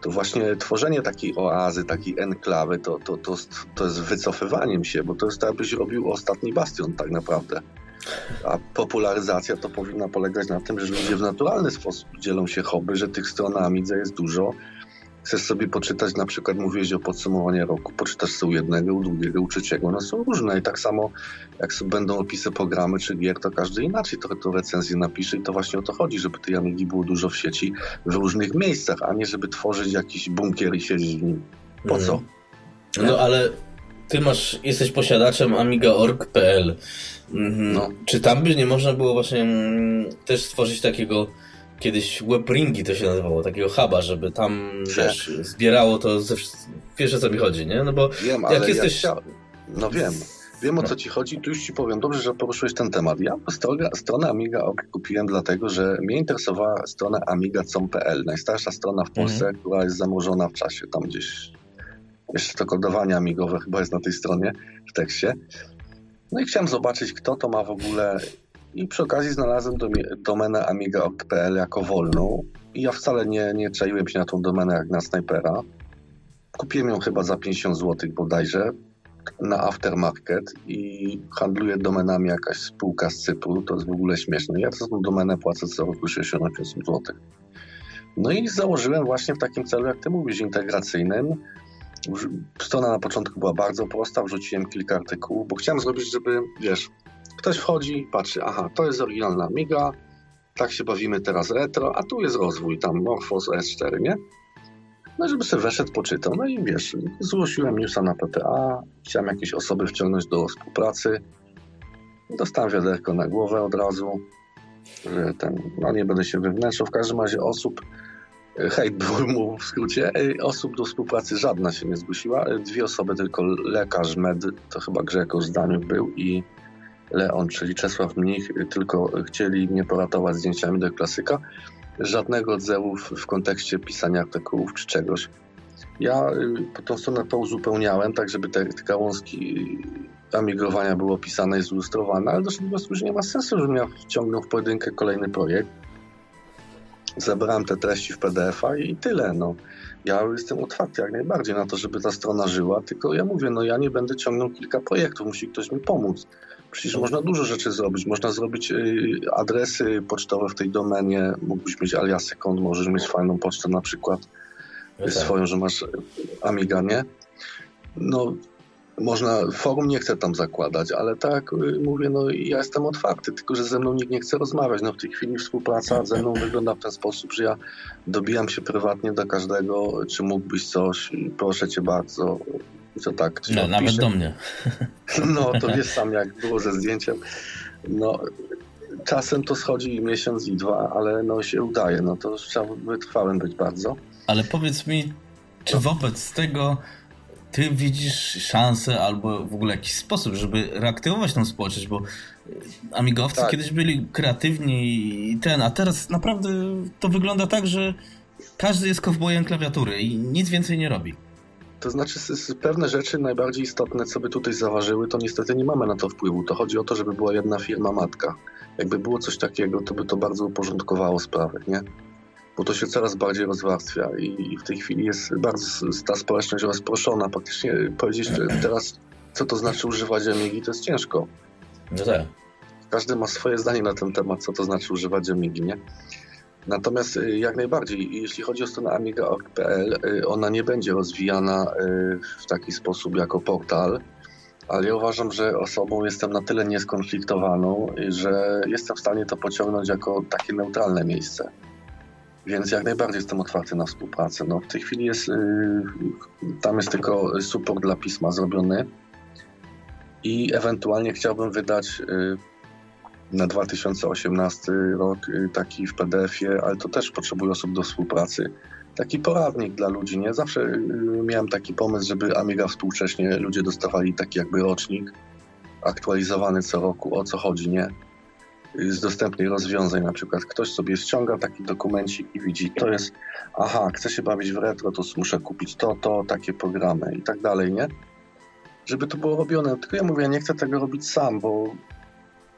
to właśnie tworzenie takiej oazy, takiej enklawy, to, to, to, to jest wycofywaniem się, bo to jest tak, byś robił ostatni bastion tak naprawdę. A popularyzacja to powinna polegać na tym, że ludzie w naturalny sposób dzielą się hobby, że tych stron Amidze jest dużo, chcesz sobie poczytać, na przykład mówiłeś o podsumowaniu roku, poczytasz sobie u jednego, u drugiego, u trzeciego, one są różne i tak samo jak będą opisy programy czy gier, to każdy inaczej trochę to recenzję napisze i to właśnie o to chodzi, żeby tej Amigi było dużo w sieci w różnych miejscach, a nie żeby tworzyć jakiś bunkier i siedzieć w nim. Po mm. co? No ale ty masz, jesteś posiadaczem amiga.org.pl. Mhm. No. Czy tam by nie można było właśnie mm, też stworzyć takiego kiedyś webringi to się nazywało, takiego huba, żeby tam wiesz, zbierało to ze wiesz o co mi chodzi, nie? No bo wiem, jak jesteś... Ja No wiem. Wiem o co ci chodzi, tu już ci powiem. Dobrze, że poruszyłeś ten temat. Ja stronę, stronę Amiga kupiłem dlatego, że mnie interesowała strona amiga.com.pl, najstarsza strona w Polsce, mhm. która jest zamorzona w czasie, tam gdzieś jeszcze to kodowanie amigowe chyba jest na tej stronie w tekście. No i chciałem zobaczyć, kto to ma w ogóle i przy okazji znalazłem domenę amiga.pl jako wolną. I ja wcale nie, nie czaiłem się na tą domenę jak na snajpera. Kupiłem ją chyba za 50 zł bodajże na aftermarket i handluje domenami jakaś spółka z Cypru. To jest w ogóle śmieszne. Ja za tą domenę płacę co roku 68 zł. No i założyłem właśnie w takim celu, jak ty mówisz, integracyjnym. Strona na początku była bardzo prosta, wrzuciłem kilka artykułów, bo chciałem zrobić, żeby, wiesz, Ktoś wchodzi, patrzy, aha, to jest oryginalna Amiga, tak się bawimy teraz retro, a tu jest rozwój, tam Morphos S4, nie? No żeby sobie weszedł, poczytał. No i wiesz, zgłosiłem newsa na PTA, chciałem jakieś osoby wciągnąć do współpracy. Dostałem wiaderko na głowę od razu, że ten, no nie będę się wewnętrzał. W każdym razie osób, hejt był mu w skrócie, osób do współpracy żadna się nie zgłosiła. Dwie osoby tylko, lekarz, med, to chyba Grzegorz Zdaniuk był i Leon, czyli Czesław Mnich, tylko chcieli mnie poratować zdjęciami do klasyka. Żadnego odzewu w kontekście pisania artykułów czy czegoś. Ja y, tą stronę uzupełniałem, tak żeby te, te gałązki emigrowania były opisane i zilustrowane, ale doszedłem do wniosku, że nie ma sensu, żebym ja wciągnął w pojedynkę kolejny projekt. Zebrałem te treści w PDF-a i tyle. No. Ja jestem otwarty jak najbardziej na to, żeby ta strona żyła, tylko ja mówię, no ja nie będę ciągnął kilka projektów, musi ktoś mi pomóc. Przecież można dużo rzeczy zrobić. Można zrobić y, adresy pocztowe w tej domenie. Mógłbyś mieć aliasy kont, możesz mieć fajną pocztę na przykład no tak. swoją, że masz Amiga, nie? No, można, forum nie chcę tam zakładać, ale tak y, mówię, no ja jestem otwarty, tylko że ze mną nikt nie chce rozmawiać. No w tej chwili współpraca ze mną wygląda w ten sposób, że ja dobijam się prywatnie do każdego, czy mógłbyś coś, proszę cię bardzo, co tak. No, nawet do mnie. No, to wiesz sam, jak było ze zdjęciem. No, czasem to schodzi miesiąc i dwa, ale no się udaje. No to trzeba wytrwałym być bardzo. Ale powiedz mi, czy wobec tego ty widzisz szansę albo w ogóle jakiś sposób, żeby reaktywować tą społeczność, bo amigowcy tak. kiedyś byli kreatywni i ten, a teraz naprawdę to wygląda tak, że każdy jest kowbojem klawiatury i nic więcej nie robi. To znaczy, pewne rzeczy najbardziej istotne, co by tutaj zaważyły, to niestety nie mamy na to wpływu. To chodzi o to, żeby była jedna firma matka. Jakby było coś takiego, to by to bardzo uporządkowało sprawę, nie? Bo to się coraz bardziej rozwarstwia i w tej chwili jest bardzo ta społeczność rozproszona. Praktycznie powiedzieć teraz, co to znaczy używać Amigi, to jest ciężko. No tak. Każdy ma swoje zdanie na ten temat, co to znaczy używać Amigi, nie? Natomiast y, jak najbardziej, jeśli chodzi o stronę amiga.pl, y, ona nie będzie rozwijana y, w taki sposób jako portal, ale ja uważam, że osobą jestem na tyle nieskonfliktowaną, że jestem w stanie to pociągnąć jako takie neutralne miejsce. Więc jak najbardziej jestem otwarty na współpracę. No, w tej chwili jest, yy, tam jest tylko support dla pisma zrobiony i ewentualnie chciałbym wydać yy, na 2018 rok yy, taki w PDF-ie, ale to też potrzebuję osób do współpracy. Taki poradnik dla ludzi, nie? Zawsze miałem taki pomysł, żeby Amiga współcześnie ludzie dostawali taki jakby rocznik aktualizowany co roku, o co chodzi, nie? Z dostępnych rozwiązań. Na przykład ktoś sobie ściąga taki dokumencik i widzi, to jest, aha, chcę się bawić w retro, to muszę kupić to, to, takie programy i tak dalej, nie? Żeby to było robione. Tylko ja mówię, nie chcę tego robić sam, bo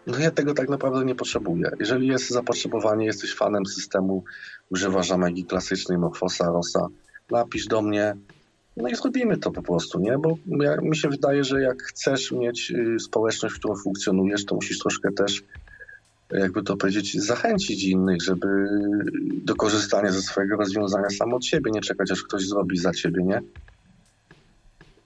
no ja tego tak naprawdę nie potrzebuję. Jeżeli jest zapotrzebowanie, jesteś fanem systemu, używasz Amegi klasycznej, Morfosa, Rosa, napisz do mnie, no i zrobimy to po prostu, nie? Bo ja, mi się wydaje, że jak chcesz mieć y, społeczność, w którą funkcjonujesz, to musisz troszkę też jakby to powiedzieć, zachęcić innych, żeby do korzystania ze swojego rozwiązania samo od siebie, nie czekać aż ktoś zrobi za ciebie, nie?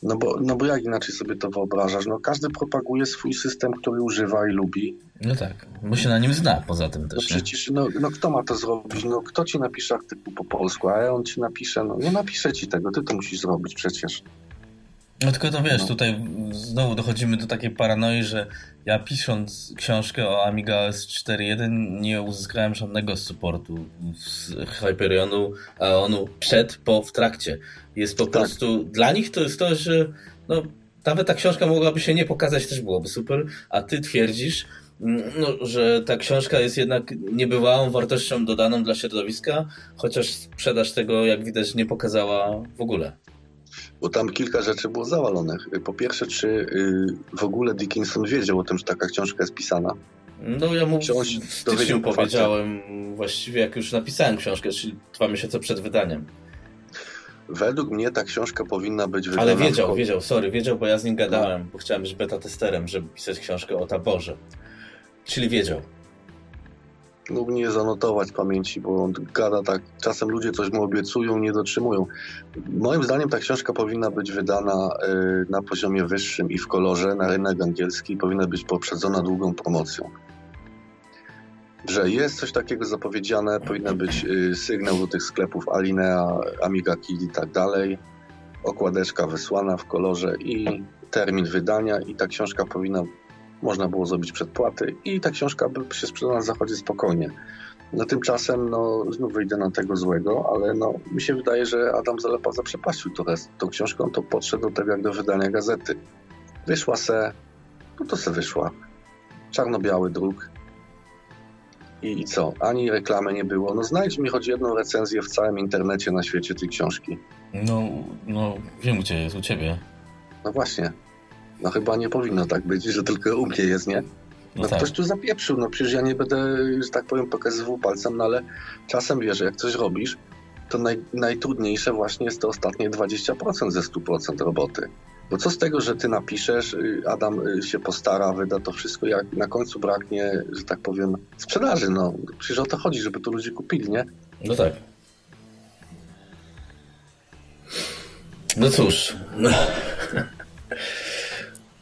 No bo, no bo jak inaczej sobie to wyobrażasz? No każdy propaguje swój system, który używa i lubi. No tak, bo się na nim zna poza tym też. No przecież, no, no kto ma to zrobić? No kto ci napisze artykuł po polsku, a on ci napisze, no nie napisze ci tego, ty to musisz zrobić przecież. No tylko to wiesz, no. tutaj znowu dochodzimy do takiej paranoi, że ja pisząc książkę o Amiga OS 4.1 nie uzyskałem żadnego supportu z Hyperionu, a onu przed, po, w trakcie. Jest po tak. prostu, dla nich to jest to, że no, nawet ta książka mogłaby się nie pokazać, też byłoby super, a ty twierdzisz, mm, no, że ta książka jest jednak niebywałą wartością dodaną dla środowiska, chociaż sprzedaż tego, jak widać, nie pokazała w ogóle bo tam kilka rzeczy było zawalonych. Po pierwsze, czy y, w ogóle Dickinson wiedział o tym, że taka książka jest pisana? No ja mu w styczniu powiedziałem właściwie jak już napisałem książkę, czyli dwa miesiące przed wydaniem. Według mnie ta książka powinna być wydana... Ale wiedział, wiedział, sorry, wiedział, bo ja z nim gadałem, no. bo chciałem być beta testerem, żeby pisać książkę o taborze. Czyli wiedział mógł nie zanotować pamięci, bo on gada tak, czasem ludzie coś mu obiecują, nie dotrzymują. Moim zdaniem ta książka powinna być wydana y, na poziomie wyższym i w kolorze na rynek angielski powinna być poprzedzona długą promocją. Że jest coś takiego zapowiedziane, powinna być y, sygnał do tych sklepów Alinea, Amiga Kid i tak dalej, okładeczka wysłana w kolorze i termin wydania i ta książka powinna można było zrobić przedpłaty i ta książka by się sprzedała na zachodzie spokojnie. No tymczasem, no znów wyjdę na tego złego, ale no mi się wydaje, że Adam Zalepa zaprzepaścił to, tą książką, to podszedł do tego jak do wydania gazety. Wyszła se, no to se wyszła. Czarno-biały druk. I, I co? Ani reklamy nie było. No znajdź mi choć jedną recenzję w całym internecie na świecie tej książki. No, no wiem gdzie jest, u ciebie. No właśnie. No chyba nie powinno tak być, że tylko u mnie jest, nie? No, no tak. ktoś tu zapieprzył, no przecież ja nie będę, że tak powiem, pokazywał palcem, no ale czasem wiesz, jak coś robisz, to naj, najtrudniejsze właśnie jest to ostatnie 20% ze 100% roboty. Bo co z tego, że ty napiszesz, y, Adam y, się postara, wyda to wszystko, jak na końcu braknie, że tak powiem, sprzedaży, no. Przecież o to chodzi, żeby to ludzie kupili, nie? No tak. No cóż.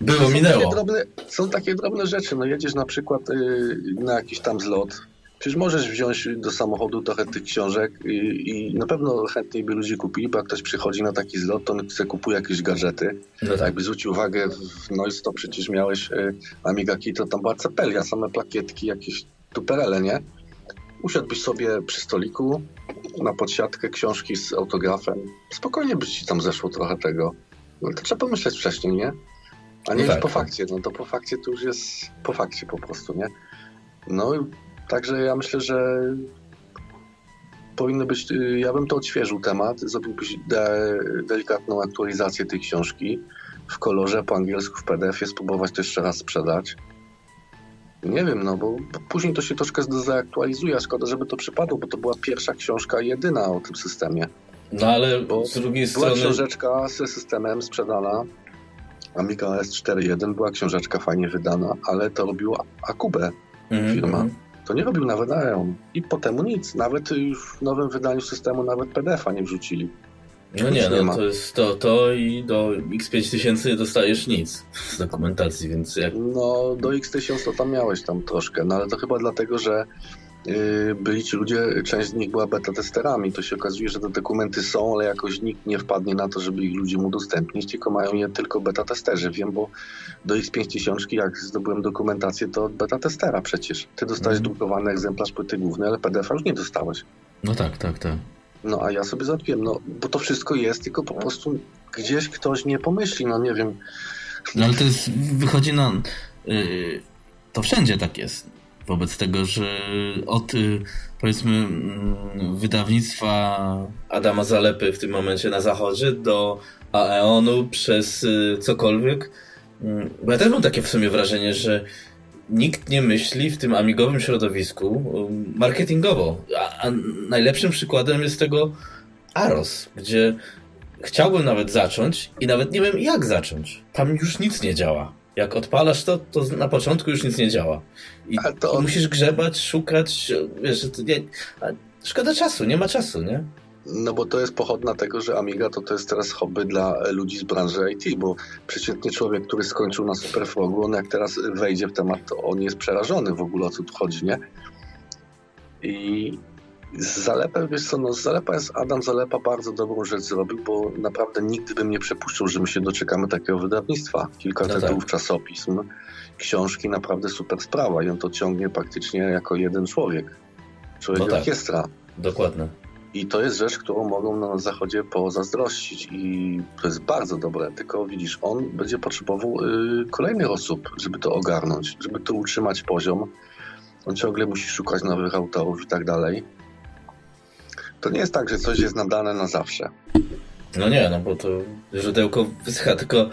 Było, są minęło. Takie drobne, są takie drobne rzeczy. No jedziesz na przykład y, na jakiś tam zlot. Przecież możesz wziąć do samochodu trochę tych książek i, i na pewno chętniej by ludzie kupili, bo jak ktoś przychodzi na taki zlot, to on chce kupuje jakieś gadżety. No tak. Jakby zwrócił uwagę w Noise, to przecież miałeś y, Amiga tam była cepelia, same plakietki, jakieś tuperele, nie? Usiadłbyś sobie przy stoliku, na podsiadkę książki z autografem. Spokojnie by ci tam zeszło trochę tego. No to trzeba pomyśleć wcześniej, nie? A nie no tak, po fakcie, no to po fakcie to już jest po fakcie po prostu, nie? No, także ja myślę, że powinno być, y, ja bym to odświeżył temat, zrobiłbyś de, delikatną aktualizację tej książki w kolorze po angielsku w PDF-ie, spróbować to jeszcze raz sprzedać. Nie wiem, no bo później to się troszkę zaktualizuje, szkoda, żeby to przypadło, bo to była pierwsza książka jedyna o tym systemie. No ale bo z drugiej była strony... Była książeczka ze systemem sprzedana, Amiga S4.1 była książeczka fajnie wydana, ale to robił Akube mm, firma. Mm. To nie robił nawet Aeon. I potem nic. Nawet już w nowym wydaniu systemu nawet PDF-a nie wrzucili. No nie, no nie to jest to, to i do X5000 nie dostajesz nic z dokumentacji, więc jak... No do X1000 to tam miałeś tam troszkę, no ale to chyba dlatego, że byli ci ludzie, część z nich była beta testerami, to się okazuje, że te dokumenty są, ale jakoś nikt nie wpadnie na to, żeby ich ludziom udostępnić, tylko mają je tylko beta testerzy. Wiem, bo do X5000 jak zdobyłem dokumentację, to beta testera przecież. Ty dostałeś mm. drukowany egzemplarz płyty głównej, ale PDF-a już nie dostałeś. No tak, tak, tak. No a ja sobie załatwiłem, no bo to wszystko jest, tylko po prostu gdzieś ktoś nie pomyśli, no nie wiem. No ale to jest, wychodzi na... Yy, to wszędzie tak jest. Wobec tego, że od yy, powiedzmy yy, wydawnictwa Adama Zalepy w tym momencie na zachodzie do Aeonu przez y, cokolwiek. Mm, bo ja też mam takie w sumie wrażenie, że nikt nie myśli w tym amigowym środowisku um, marketingowo. A, a najlepszym przykładem jest tego Aros, gdzie chciałbym nawet zacząć i nawet nie wiem jak zacząć. Tam już nic nie działa. Jak odpalasz to, to na początku już nic nie działa. I, to... i musisz grzebać, szukać, wiesz, nie, szkoda czasu, nie ma czasu, nie? No bo to jest pochodna tego, że Amiga to, to jest teraz hobby dla ludzi z branży IT, bo przeciętnie człowiek, który skończył na Superfrogu, on jak teraz wejdzie w temat, to on jest przerażony w ogóle o co tu chodzi, nie? I z Zalepem, wiesz co, no z Zalepa jest, Adam Zalepa bardzo dobrą rzecz zrobił, bo naprawdę nigdy bym nie przepuszczał, że my się doczekamy takiego wydawnictwa. Kilka no tytułów tak. czasopism, książki, naprawdę super sprawa i on to ciągnie praktycznie jako jeden człowiek. Człowiek no tak. orkiestra. Dokładnie. I to jest rzecz, którą mogą na zachodzie pozazdrościć i to jest bardzo dobre, tylko widzisz, on będzie potrzebował y, kolejnych osób, żeby to ogarnąć, żeby to utrzymać poziom. On ciągle musi szukać nowych autorów i tak dalej. To nie jest tak, że coś jest nadane na zawsze. No nie, no bo to źródełko wysycha, tylko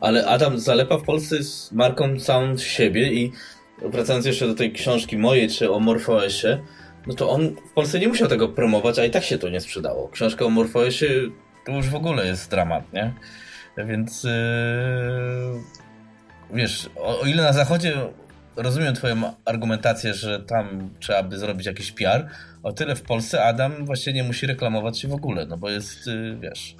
ale Adam Zalepa w Polsce jest marką całą siebie i wracając jeszcze do tej książki mojej, czy o Morfoesie, no to on w Polsce nie musiał tego promować, a i tak się to nie sprzedało. Książka o Morfoesie to już w ogóle jest dramat, nie? Więc yy, wiesz, o, o, ile na zachodzie rozumiem twoją argumentację, że tam trzeba by zrobić jakiś PR, o tyle w Polsce Adam właśnie nie musi reklamować się w ogóle, no bo jest, yy, wiesz,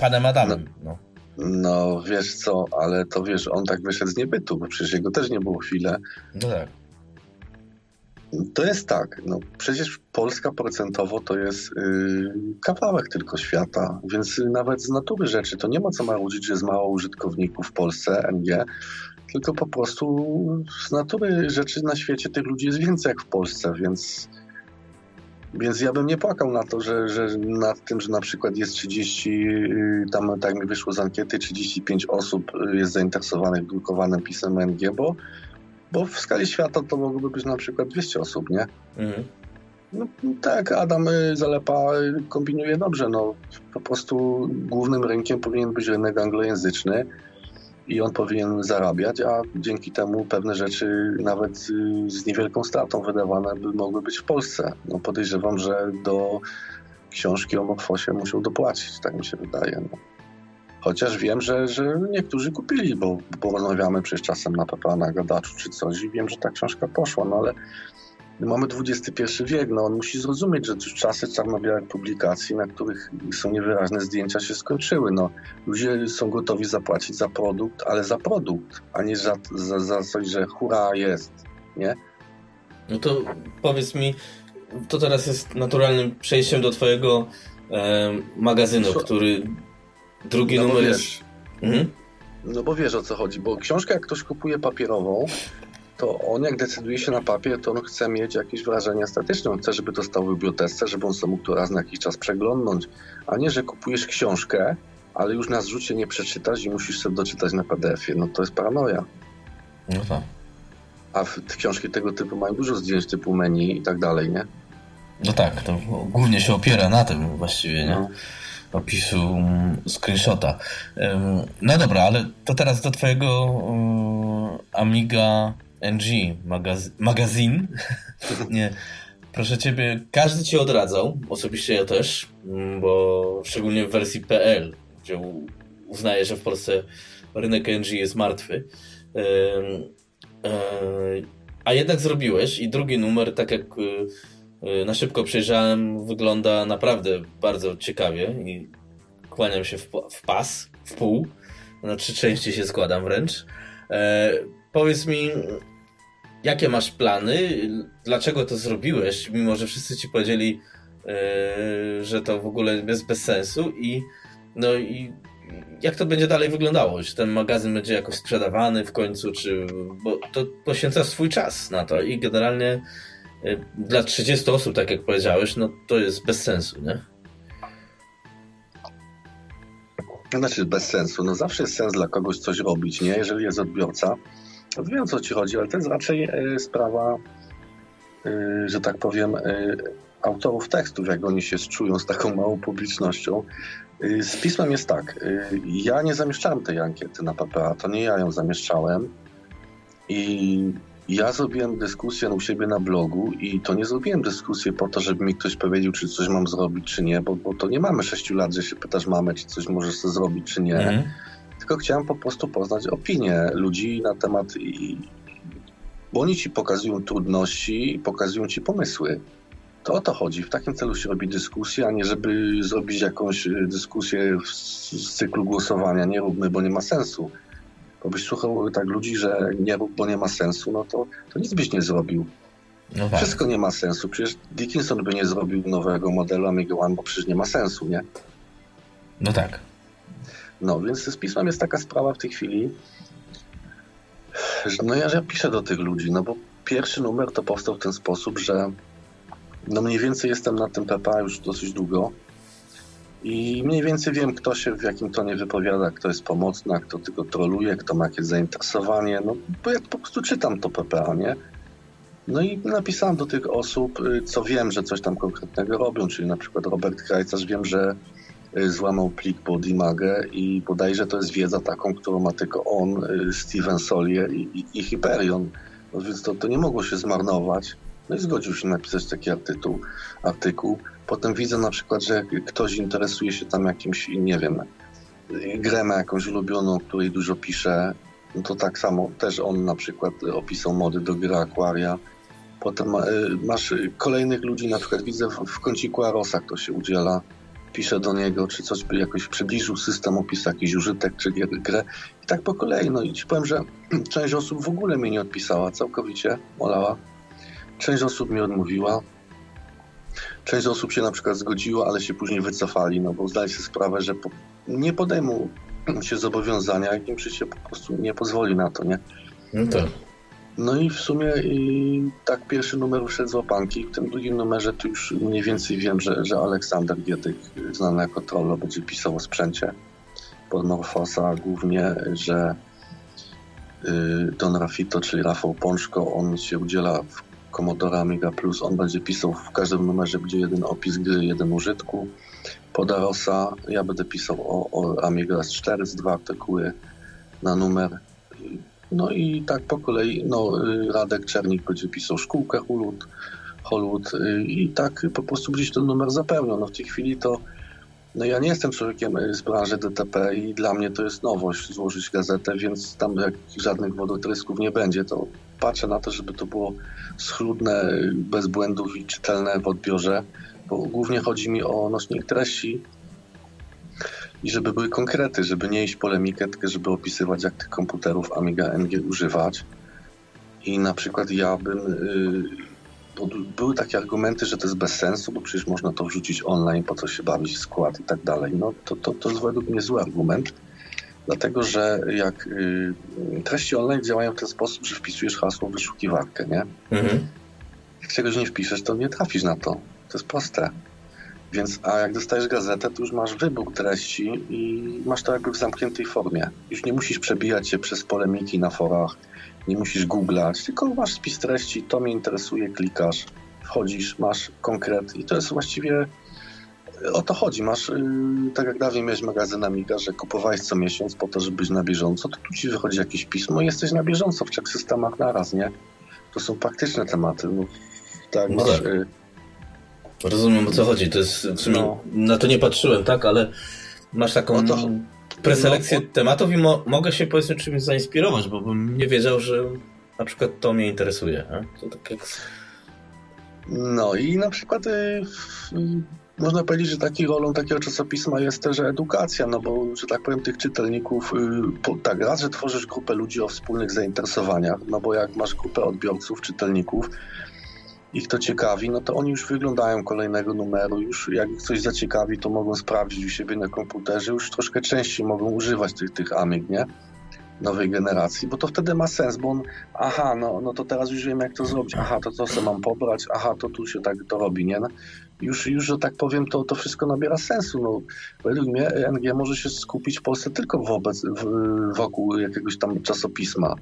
panem Adamem, no. No, wiesz co, ale to wiesz, on tak wyszedł z niebytu, bo przecież jego też nie było chwilę. No tak. To jest tak, no przecież Polska procentowo to jest yy, kawałek tylko świata, więc nawet z natury rzeczy to nie ma co marudzić, że jest mało użytkowników w Polsce, NG, tylko po prostu z natury rzeczy na świecie tych ludzi jest więcej jak w Polsce, więc, więc ja bym nie płakał na to, że, że nad tym, że na przykład jest 30, yy, tam tak mi wyszło z ankiety, 35 osób jest zainteresowanych drukowanym pismem NG, bo bo w skali świata to mogłoby być na przykład 200 osób, nie? Mhm. No, tak, Adam y, Zalepa y, kombinuje dobrze. No, po prostu głównym rynkiem powinien być rynek anglojęzyczny i on powinien zarabiać, a dzięki temu pewne rzeczy nawet y, z niewielką stratą wydawane by mogły być w Polsce. No, podejrzewam, że do książki o Morfosie muszą dopłacić, tak mi się wydaje. No. Chociaż wiem, że, że niektórzy kupili, bo, bo rozmawiamy przecież czasem na PPA, na gadaczu czy coś i wiem, że ta książka poszła, no ale mamy XXI wiek, no on musi zrozumieć, że czasy czarno-białych publikacji, na których są niewyraźne zdjęcia się skończyły. No, ludzie są gotowi zapłacić za produkt, ale za produkt, a nie za, za, za coś, że hura jest, nie? No to powiedz mi, to teraz jest naturalnym przejściem do twojego e, magazynu, który Drugi no numer jest... Mhm. No bo wiesz o co chodzi, bo książkę jak ktoś kupuje papierową, to on jak decyduje się na papier, to on chce mieć jakieś wrażenie estetyczne. On chce, żeby to stał w bibliotece, żeby on sobie mógł to raz na jakiś czas przeglądnąć, a nie, że kupujesz książkę, ale już na zrzucie nie przeczytasz i musisz sobie doczytać na PDF-ie. No to jest paranoja. No tak. A książki tego typu mają dużo zdjęć typu menu i tak dalej, nie? No tak, to głównie się opiera na tym właściwie, nie? No opisu mm, screenshota. No dobra, ale to teraz do twojego Amiga NG magaz magazyn. Nie. Proszę ciebie, każdy ci odradzał, osobiście ja też, mm, bo szczególnie w wersji PL, gdzie uznaję, że w Polsce rynek NG jest martwy. E, a jednak zrobiłeś i drugi numer, tak jak y, Y, na szybko przejrzałem, wygląda naprawdę bardzo ciekawie i kłaniam się w, w pas, w pół. Na trzy części się składam wręcz. E, powiedz mi, jakie masz plany? Dlaczego to zrobiłeś, mimo że wszyscy ci powiedzieli, e, że to w ogóle jest bez sensu i no i jak to będzie dalej wyglądało? Czy ten magazyn będzie jakoś sprzedawany w końcu, czy bo to poświęca swój czas na to i generalnie e, dla 30 osób, tak jak powiedziałeś, no to jest bez sensu, nie? Znaczy bez sensu. No zawsze jest sens dla kogoś coś robić, nie? Jeżeli jest odbiorca, wiem o co ci chodzi, ale to jest raczej e, sprawa, e, że tak powiem, e, autorów tekstów, jak oni się czują z taką małą publicznością. Z pismem jest tak. Ja nie zamieszczałem tej ankiety na PPA, to nie ja ją zamieszczałem. I ja zrobiłem dyskusję u siebie na blogu i to nie zrobiłem dyskusję po to, żeby mi ktoś powiedział, czy coś mam zrobić, czy nie, bo, bo to nie mamy sześciu lat, że się pytasz mamę, czy coś możesz zrobić, czy nie. Mhm. Tylko chciałem po prostu poznać opinię ludzi na temat i, bo oni ci pokazują trudności i pokazują ci pomysły. To o to chodzi. W takim celu się robi dyskusja, a nie żeby zrobić jakąś dyskusję z cyklu głosowania. Nie róbmy, bo nie ma sensu. Bo byś słuchał tak ludzi, że nie rób, bo nie ma sensu, no to, to nic byś nie zrobił. No tak. Wszystko nie ma sensu. Przecież Dickinson by nie zrobił nowego modelu Amiga One, bo przecież nie ma sensu, nie? No tak. No, więc z pismem jest taka sprawa w tej chwili, że no ja, ja piszę do tych ludzi, no bo pierwszy numer to powstał w ten sposób, że no mniej więcej jestem na tym PPA już dosyć długo i mniej więcej wiem, kto się w jakim tonie wypowiada, kto jest pomocny, a kto tylko troluje, kto ma jakieś zainteresowanie. No, bo ja po prostu czytam to PPA, nie? No i napisałem do tych osób, y, co wiem, że coś tam konkretnego robią, czyli na przykład Robert Krajcarz, wiem, że złamał plik pod Imagę i bodajże to jest wiedza taką, którą ma tylko on, y, Steven Solier i, i, i Hyperion. No więc to, to nie mogło się zmarnować. No i zgodził się napisać taki artykuł. artykuł. Potem widzę na przykład, że ktoś interesuje się tam jakimś, nie wiem, grę jakąś ulubioną, której dużo pisze, no to tak samo też on na przykład opisał mody do gry Aquaria. Potem e, masz kolejnych ludzi, na przykład widzę w kąciku Arosa, kto się udziela, pisze do niego, czy coś by jakoś przybliżył system, opisał jakiś użytek, czy grę. I tak po kolei. No i ci powiem, że część osób w ogóle mnie nie odpisała, całkowicie olała. Część osób mi odmówiła. Część osób się na przykład zgodziła, ale się później wycofali, no bo zdali sobie sprawę, że po, nie podejmą się zobowiązania, jak im życie po prostu nie pozwoli na to, nie? No tak. No i w sumie i tak pierwszy numer wszedł z łapanki. W tym drugim numerze to już mniej więcej wiem, że, że Aleksander Gietyk, znany jako Trollo, będzie pisał o sprzęcie pod Morfosa głównie, że y, Don Rafito, czyli Rafał Pączko, on się udziela w Commodore Amiga Plus. On będzie pisał w każdym numerze, będzie jeden opis gry, jeden użytku. Podarosa, ja będę pisał o, o Amiga S4 z dwa artykuły na numer. No i tak po kolei, no Radek Czernik będzie pisał szkółkę Hollywood, Hollywood i tak po prostu gdzieś ten numer zapełnią. No w tej chwili to no ja nie jestem człowiekiem z branży DTP i dla mnie to jest nowość złożyć gazetę, więc tam jak żadnych wodotrysków nie będzie, to patrzę na to, żeby to było schludne, bez błędów i czytelne w odbiorze, bo głównie chodzi mi o nośnik treści i żeby były konkrety, żeby nie iść polemikę, tylko żeby opisywać, jak tych komputerów Amiga NG używać. I na przykład ja bym... Yy, były takie argumenty, że to jest bez sensu, bo przecież można to wrzucić online, po co się bawić w skład i tak dalej. No to, to, to jest według mnie zły argument Dlatego, że jak y, treści online działają w ten sposób, że wpisujesz hasło w wyszukiwarkę, nie? Mhm. Jak czegoś nie wpiszesz, to nie trafisz na to. To jest proste. Więc, a jak dostajesz gazetę, to już masz wybór treści i masz to jakby w zamkniętej formie. Już nie musisz przebijać się przez polemiki na forach, nie musisz googlać, tylko masz spis treści, to mnie interesuje, klikasz, wchodzisz, masz konkret i to jest właściwie o to chodzi. Masz, yy, tak jak dawniej miałeś magazyn Amiga, że kupowałeś co miesiąc po to, żeby być na bieżąco, to tu ci wychodzi jakieś pismo i jesteś na bieżąco w trzech systemach naraz, nie? To są faktyczne tematy. No, tak, no masz... Yy... Rozumiem o co chodzi. To jest, w sumie no. na to nie patrzyłem, tak, ale masz taką to... preselekcję no, tematów i mo mogę się powiedzmy czymś zainspirować, bo bym nie wiedział, że na przykład to mnie interesuje. To tak jak... No i na przykład yy, można powiedzieć, że taką rolą takiego czasopisma jest też edukacja, no bo, że tak powiem, tych czytelników, y, po, tak, raz, że tworzysz grupę ludzi o wspólnych zainteresowaniach, no bo jak masz grupę odbiorców, czytelników, ich to ciekawi, no to oni już wyglądają kolejnego numeru, już jak ich coś zaciekawi, to mogą sprawdzić u siebie na komputerze, już troszkę częściej mogą używać tych, tych amig, nie? nowej generacji, bo to wtedy ma sens, bo on, aha, no, no to teraz już wiem, jak to zrobić, aha, to co sobie mam pobrać, aha, to tu się tak to robi, nie? No, już, już, że tak powiem, to, to wszystko nabiera sensu. No, według mnie NG może się skupić w Polsce tylko wobec, w, wokół jakiegoś tam czasopisma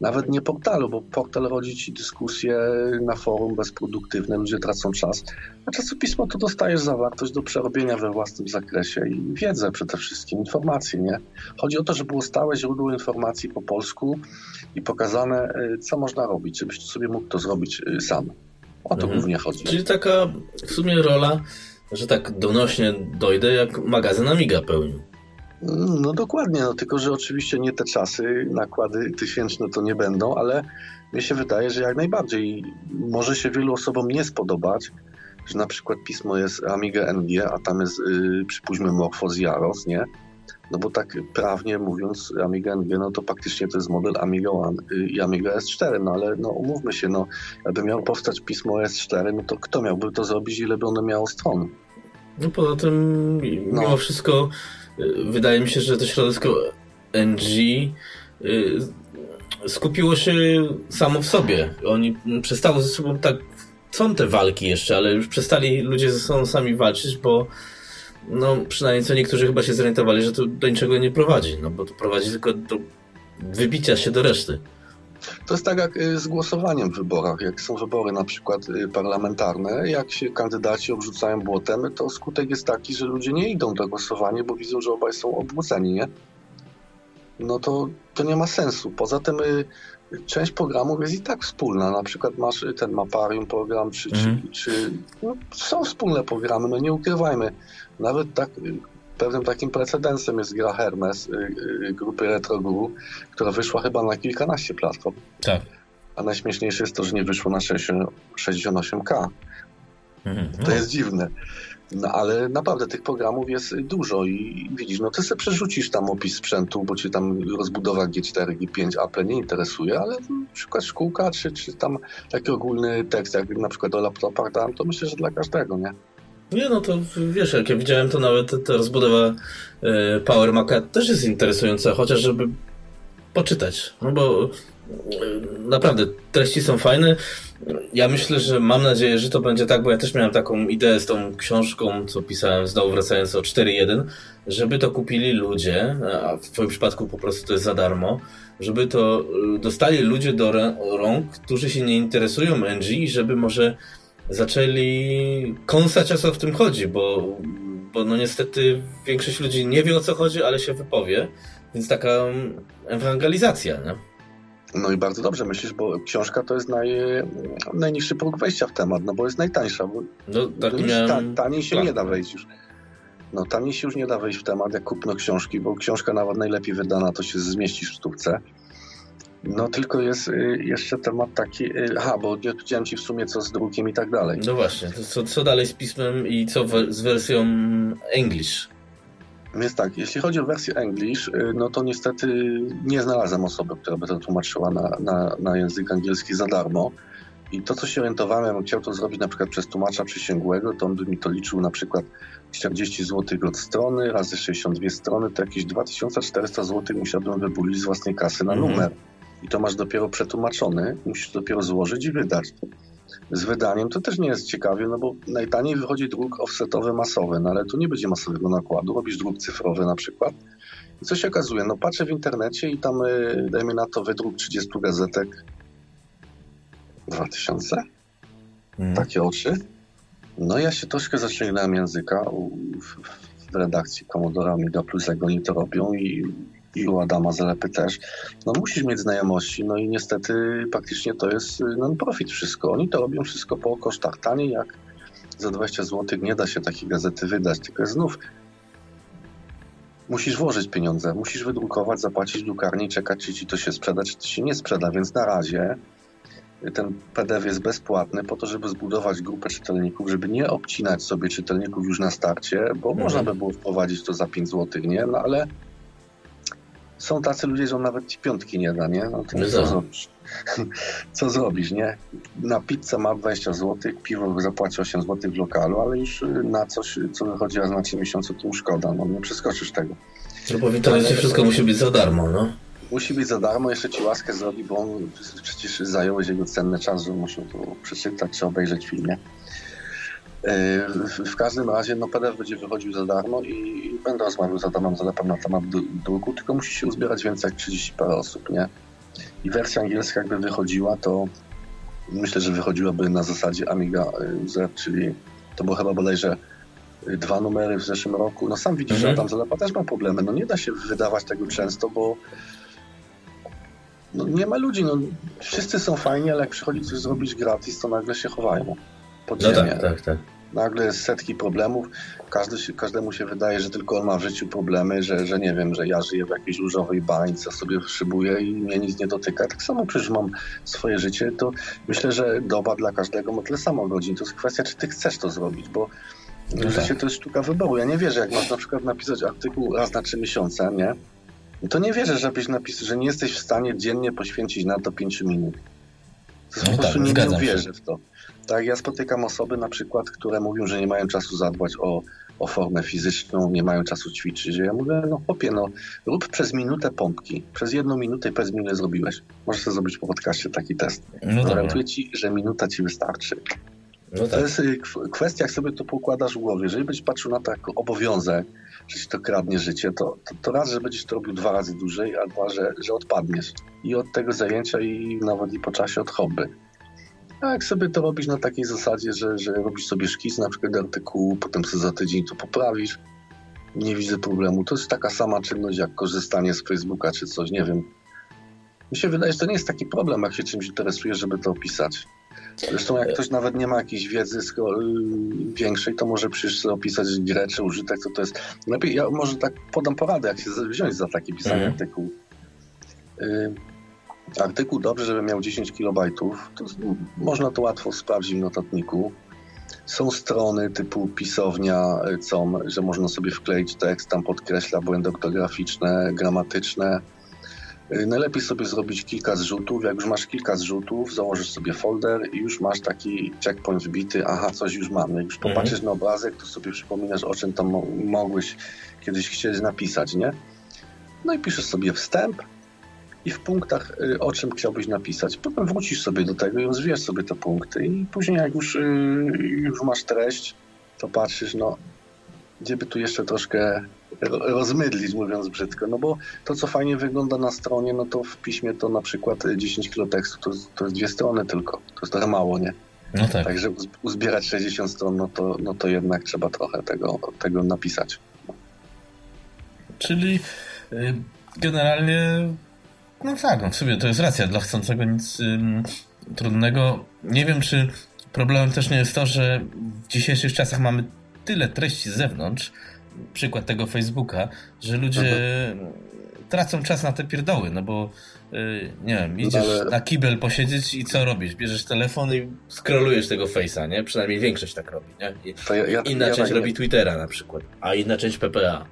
nawet nie portalu, bo portal rodzi ci dyskusje na forum bezproduktywne, ludzie tracą czas, a czasopismo to dostajesz zawartość do przerobienia we własnym zakresie i wiedzę przede wszystkim, informacje, nie? Chodzi o to, żeby było stałe źródło informacji po polsku i pokazane, y, co można robić, żebyś sobie mógł to zrobić y, sam. O to mhm. głównie chodzi. Czyli taka w sumie rola, że tak donośnie dojdę, jak magazyn Amiga pełnił. No dokładnie, no tylko że oczywiście nie te czasy, nakłady tysięczne to nie będą, ale mnie się wydaje, że jak najbardziej może się wielu osobom nie spodobać, że na przykład pismo jest Amiga NG, a tam jest, yy, przypuśćmy, Morphos Jaros, nie? No bo tak prawnie mówiąc, Amiga NG, no to faktycznie to jest model Amiga One y, i Amiga S4, no ale no umówmy się, no jakby miało powstać pismo S4, no to kto miałby to zrobić, ile by ono miało stron? No poza tym mimo no. wszystko wydaje mi się, że to środowisko NG y, skupiło się samo w sobie. Oni przestało ze sobą tak. Są te walki jeszcze, ale już przestali ludzie ze sobą sami walczyć, bo no przynajmniej co niektórzy chyba się zorientowali, że to do niczego nie prowadzi, no bo to prowadzi tylko do wybicia się do reszty. To jest tak jak y, z głosowaniem w wyborach. Jak są wybory na przykład y, parlamentarne, jak się kandydaci obrzucają błotem, to skutek jest taki, że ludzie nie idą do głosowania, bo widzą, że obaj są obłoceni, nie? No to, to nie ma sensu. Poza tym y, część programów jest i tak wspólna. Na przykład masz ten Maparium program, czy, mhm. czy, czy no, są wspólne programy, no nie ukrywajmy. Nawet tak Pewnym takim precedensem jest gra Hermes y, y, grupy Retro Guru, która wyszła chyba na kilkanaście platform. Tak. A najśmieszniejsze jest to, że nie wyszło na 68K. Mhm. To jest dziwne. No ale naprawdę tych programów jest dużo i widzisz, no ty sobie przerzucisz tam opis sprzętu, bo ci tam rozbudowa G4, G5, Apple nie interesuje, ale na przykład szkółka, czy, czy tam taki ogólny tekst, jak na przykład o laptopach dam, to myślę, że dla każdego, nie? Nie, no to wiesz, jak ja widziałem, to nawet ta rozbudowa e, Power Maca też jest interesująca, chociaż żeby poczytać. No bo e, naprawdę treści są fajne. Ja myślę, że mam nadzieję, że to będzie tak, bo ja też miałem taką ideę z tą książką, co pisałem znowu wracając o 4.1, żeby to kupili ludzie, a w twoim przypadku po prostu to jest za darmo, żeby to e, dostali ludzie do rąk, którzy się nie interesują NG i żeby może zaczęli kąsać o co w tym chodzi, bo, bo no niestety większość ludzi nie wie o co chodzi, ale się wypowie, więc taka ewangelizacja, nie? No i bardzo dobrze myślisz, bo książka to jest naj, najniższy próg wejścia w temat, no bo jest najtańsza. Bo no, tak miałem... ta, taniej się tak. nie da wejść już. No taniej się już nie da wejść w temat, jak kupno książki, bo książka nawet najlepiej wydana to się zmieści w stówce. No tylko jest y, jeszcze temat taki, y, aha, bo nie powiedziałem Ci w sumie co z drukiem i tak dalej. No właśnie, co, co dalej z pismem i co z wersją English? Więc tak, jeśli chodzi o wersję English, y, no to niestety nie znalazłem osoby, która by to tłumaczyła na, na, na język angielski za darmo. I to, co się orientowałem, chciał to zrobić na przykład przez tłumacza przysięgłego, to on by mi to liczył na przykład 40 zł od strony, razy 62 strony, to jakieś 2400 zł musiałbym wybulić z własnej kasy na mhm. numer i to masz dopiero przetłumaczony, musisz dopiero złożyć i wydać. Z wydaniem to też nie jest ciekawie, no bo najtaniej wychodzi druk offsetowy masowy, no ale tu nie będzie masowego nakładu, robisz druk cyfrowy na przykład. I co się okazuje? No patrzę w internecie i tam y, dajmy na to wydruk 30 gazetek 2000? Hmm. Takie oczy. No ja się troszkę zaciągnąłem języka w, w redakcji Commodore Amiga Plus, jak oni to robią i i u Adama Zalepy też, no musisz mieć znajomości, no i niestety praktycznie to jest non-profit wszystko. Oni to robią wszystko po kosztach taniej, jak za 20 zł nie da się takiej gazety wydać, tylko znów musisz włożyć pieniądze, musisz wydrukować, zapłacić drukarni, czekać, czy ci to się sprzeda, czy to się nie sprzeda, więc na razie ten PDF jest bezpłatny po to, żeby zbudować grupę czytelników, żeby nie obcinać sobie czytelników już na starcie, bo mhm. można by było wprowadzić to za 5 zł, nie? No ale są tacy ludzie, że on nawet ci piątki nie da, nie? No no co zrobisz? co zrobisz, nie? Na pizzę ma 20 zł, piwo zapłaci 8 zł w lokalu, ale już na coś, co wychodzi raz na 3 miesiące, to już szkoda, no nie przeskoczysz tego. No bo w internecie wszystko musi być za darmo, no. Musi być za darmo, jeszcze ci łaskę zrobi, bo on przecież zająłeś jego cenny czas, że muszą to przeczytać czy obejrzeć filmie. W każdym razie no, PDF będzie wychodził za darmo i będę rozmawiał z Adamem Zalepem na temat druku, tylko musi się uzbierać więcej jak 30 parę osób, nie? I wersja angielska jakby wychodziła, to myślę, że wychodziłaby na zasadzie Amiga Z, czyli to było chyba bodajże dwa numery w zeszłym roku. No sam widzisz, mhm. że Adam Zalepa też ma problemy. No nie da się wydawać tego często, bo no, nie ma ludzi. No, wszyscy są fajni, ale jak przychodzi coś zrobić gratis, to nagle się chowają pod no tak, tak, tak. Nagle jest setki problemów. Każdy każdemu się wydaje, że tylko on ma w życiu problemy, że, że nie wiem, że ja żyję w jakiejś różowej bańce, sobie szybuję i mnie nic nie dotyka. Tak samo przecież mam swoje życie, to myślę, że doba dla każdego ma tyle samo godzin. To jest kwestia, czy ty chcesz to zrobić, bo no życie tak. to jest sztuka wyboru. Ja nie wierzę, jak masz na przykład napisać artykuł raz na trzy miesiące, nie? to nie wierzę, żebyś napisał, że nie jesteś w stanie dziennie poświęcić na to 5 minut. To no po prostu tak, nie, nie wierzę w to. Tak, ja spotykam osoby na przykład, które mówią, że nie mają czasu zadbać o, o formę fizyczną, nie mają czasu ćwiczyć. Ja mówię, no chłopie, no rób przez minutę pompki. Przez jedną minutę i powiedz mi, ile zrobiłeś. Możesz sobie zrobić po podcaście taki test. No Gwarantuję ci, że minuta ci wystarczy. No tak. To jest y, kwestia, jak sobie to pokładasz w głowie. Jeżeli będziesz patrzył na to jako obowiązek, że ci to kradnie życie, to, to, to, raz, że będziesz to robił dwa razy dłużej, a dwa, że, że odpadniesz. I od tego zajęcia, i nawet i po czasie od hobby. A jak sobie to robisz na takiej zasadzie, że, że robisz sobie szkic na przykład artykułu, potem sobie za tydzień to poprawisz, nie widzę problemu. To jest taka sama czynność jak korzystanie z Facebooka czy coś, nie wiem. Mi się wydaje, że to nie jest taki problem, jak się czymś interesuje, żeby to opisać. Zresztą jak ktoś nawet nie ma jakiejś wiedzy y, większej, to może przecież opisać grę czy użytek, co to jest. Lepiej, ja może tak podam poradę, jak się wziąć za taki pisanie mhm. artykuł. Y, artykuł dobrze, żeby miał 10 kilobajtów, to można to łatwo sprawdzić w notatniku. Są strony typu pisownia, y, com, że można sobie wkleić tekst, tam podkreśla błędy ortograficzne, gramatyczne Y, najlepiej sobie zrobić kilka zrzutów. Jak już masz kilka zrzutów, założysz sobie folder i już masz taki checkpoint wbity, aha, coś już mam. Jak już mhm. popatrzysz na obrazek, to sobie przypominasz, o czym tam mogłeś kiedyś chcieć napisać, nie? No i piszesz sobie wstęp i w punktach y, o czym chciałbyś napisać. Potem wrócisz sobie do tego i rozwijasz sobie te punkty i później jak już, y, już masz treść, to patrzysz, no gdzie by tu jeszcze troszkę rozmydlić, mówiąc brzydko, no bo to, co fajnie wygląda na stronie, no to w piśmie to na przykład 10 kilo tekstu, to, to jest dwie strony tylko, to jest trochę mało, nie? No tak. Także uzbierać 60 stron, no to, no to jednak trzeba trochę tego, tego napisać. Czyli y, generalnie, no tak, no w sumie to jest racja, dla chcącego nic ym, trudnego. Nie wiem, czy problemem też nie jest to, że w dzisiejszych czasach mamy tyle treści z zewnątrz, przykład tego Facebooka, że ludzie mhm. tracą czas na te pierdoły, no bo yy, nie wiem, no idziesz Ale... na kibel posiedzieć i co robisz? Bierzesz telefon i scrollujesz tego Face'a, nie? Przynajmniej większość tak robi, nie? I, ja, ja, inna ja część tak robi. Twittera na przykład, a inna część PPA.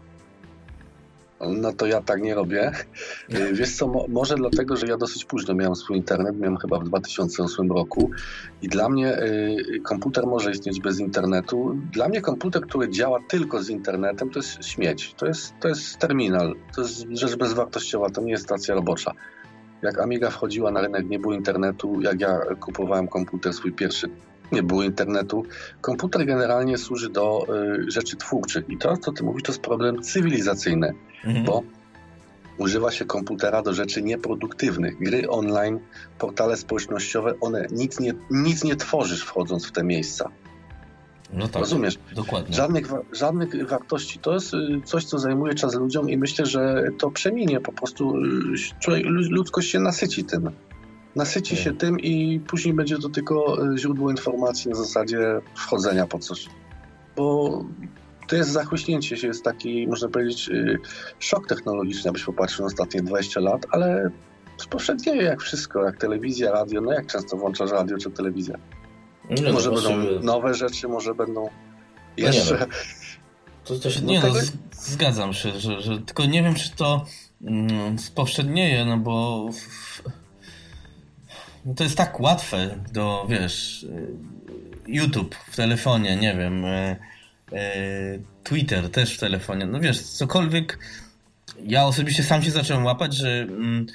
No to ja tak nie robię. Y, wiesz co, mo może dlatego, że ja dosyć późno miałem swój internet, miałem chyba w 2008 roku i dla mnie y, komputer może istnieć bez internetu. Dla mnie komputer, który działa tylko z internetem, to jest śmieć. To jest, to jest terminal, to jest rzecz bezwartościowa, to nie jest stacja robocza. Jak Amiga wchodziła na rynek, nie było internetu. Jak ja kupowałem komputer swój pierwszy, nie było internetu. Komputer generalnie służy do y, rzeczy twórczych i to, co ty mówisz, to jest problem cywilizacyjny, mhm. bo używa się komputera do rzeczy nieproduktywnych. Gry online, portale społecznościowe, one nic nie, nic nie tworzysz wchodząc w te miejsca. No tak, Rozumiesz? Dokładnie. Żadnych, żadnych wartości. To jest y, coś, co zajmuje czas ludziom i myślę, że to przeminie. Po prostu y, ludzkość się nasyci tym nasyci się tym i później będzie to tylko e, źródło informacji na zasadzie wchodzenia po coś. Bo to jest zachłyśnięcie się, jest taki, można powiedzieć, e, szok technologiczny, abyś popatrzył na ostatnie 20 lat, ale spowszednieje jak wszystko, jak telewizja, radio. No jak często włączasz radio czy telewizję? No, może będą właściwie- nowe rzeczy, może będą No nie jeszcze... no. To, to się Nie No zgadzam się, że, że tylko nie wiem, czy to mm, spowszednieje, no bo w, no to jest tak łatwe do, wiesz, y, YouTube w telefonie, nie wiem, y, y, Twitter też w telefonie, no wiesz, cokolwiek. Ja osobiście sam się zacząłem łapać, że mm,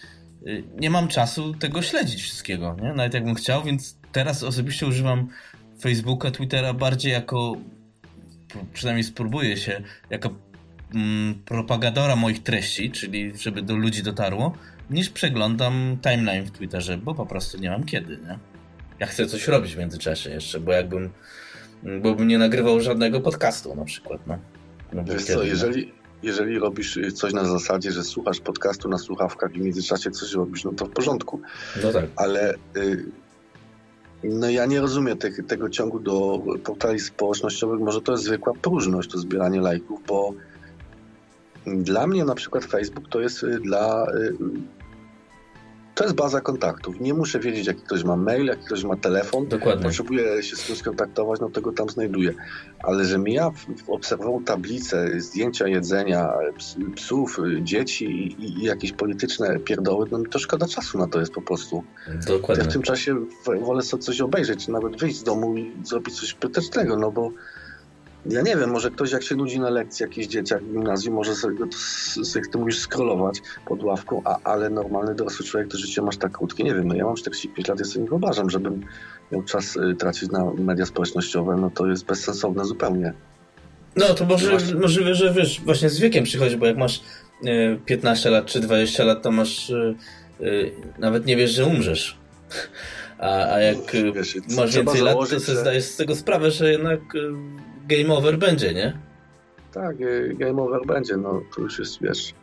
nie mam czasu tego śledzić wszystkiego, nie? Nawet jakbym chciał, więc teraz osobiście używam Facebooka, Twittera bardziej jako przynajmniej spróbuję się, jako mm, propagadora moich treści, czyli żeby do ludzi dotarło, niż przeglądam timeline w Twitterze, bo po prostu nie mam kiedy, nie? Ja chcę coś robić w międzyczasie jeszcze, bo jakbym, bo bym nie nagrywał żadnego podcastu na przykład, no. no Wiesz kiedy, co, no? jeżeli, jeżeli robisz y, coś na zasadzie, że słuchasz podcastu na słuchawkach i w międzyczasie coś robisz, no to w porządku. No tak. Ale y, no ja nie rozumiem tych, tego ciągu do portali społecznościowych. Może to jest zwykła próżność, to zbieranie lajków, bo dla mnie na przykład Facebook to jest y, dla... y, To jest baza kontaktów. Nie muszę wiedzieć, jaki ktoś ma mail, jaki ktoś ma telefon. Dokładnie. Potrzebuję się z kimś skontaktować, no tego tam znajduję. Ale że mi ja obserwował tablicę, zdjęcia jedzenia, ps, psów, y, dzieci i, i jakieś polityczne pierdoły, no mi to szkoda czasu na to jest po prostu. Ja Dokładnie. w tym czasie wolę sobie coś obejrzeć, nawet wyjść z domu i zrobić coś pożytecznego, no bo ja nie wiem, może ktoś jak się nudzi na lekcji, jakiś dzieciak w gimnazjum, może sobie, sobie ty musisz scrollować pod ławką, a, ale normalny dorosły człowiek to życie masz tak krótkie. Nie wiem, no ja mam 45 lat, ja sobie nie wyobrażam, żebym miał czas y, tracić na media społecznościowe, no to jest bezsensowne zupełnie. No to może, Właśnie. możliwe, że wiesz, właśnie z wiekiem przychodzi, bo jak masz e, 15 lat czy 20 lat, to masz e, nawet nie wiesz, że umrzesz. A, a jak Wiesz, masz więcej lat, to sobie że- zdajesz z tego sprawę, że jednak game over będzie, nie? Tak, y, game over będzie, no to już jest, wiesz,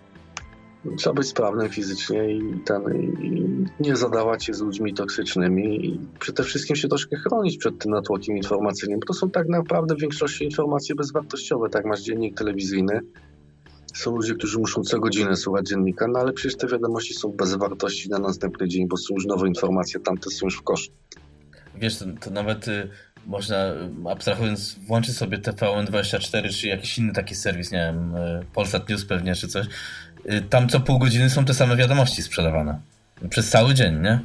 trzeba być sprawnym fizycznie i, ten, i, nie zadawać się z ludźmi toksycznymi i przede wszystkim się troszkę chronić przed tym natłokiem informacyjnym, bo to są tak naprawdę w większości informacje bezwartościowe, tak masz dziennik telewizyjny, są ludzie, którzy muszą co godzinę słuchać dziennika, no ale przecież te wiadomości są bez wartości na następny dzień, bo są już nowe informacje, tamte są już w koszu. Wiesz, to, to nawet y, można, y, abstrahując, włączyć sobie TVN24 czy jakiś inny taki serwis, nie wiem, y, Polsat News pewnie czy coś. Y, tam co pół godziny są te same wiadomości sprzedawane. Przez cały dzień, nie?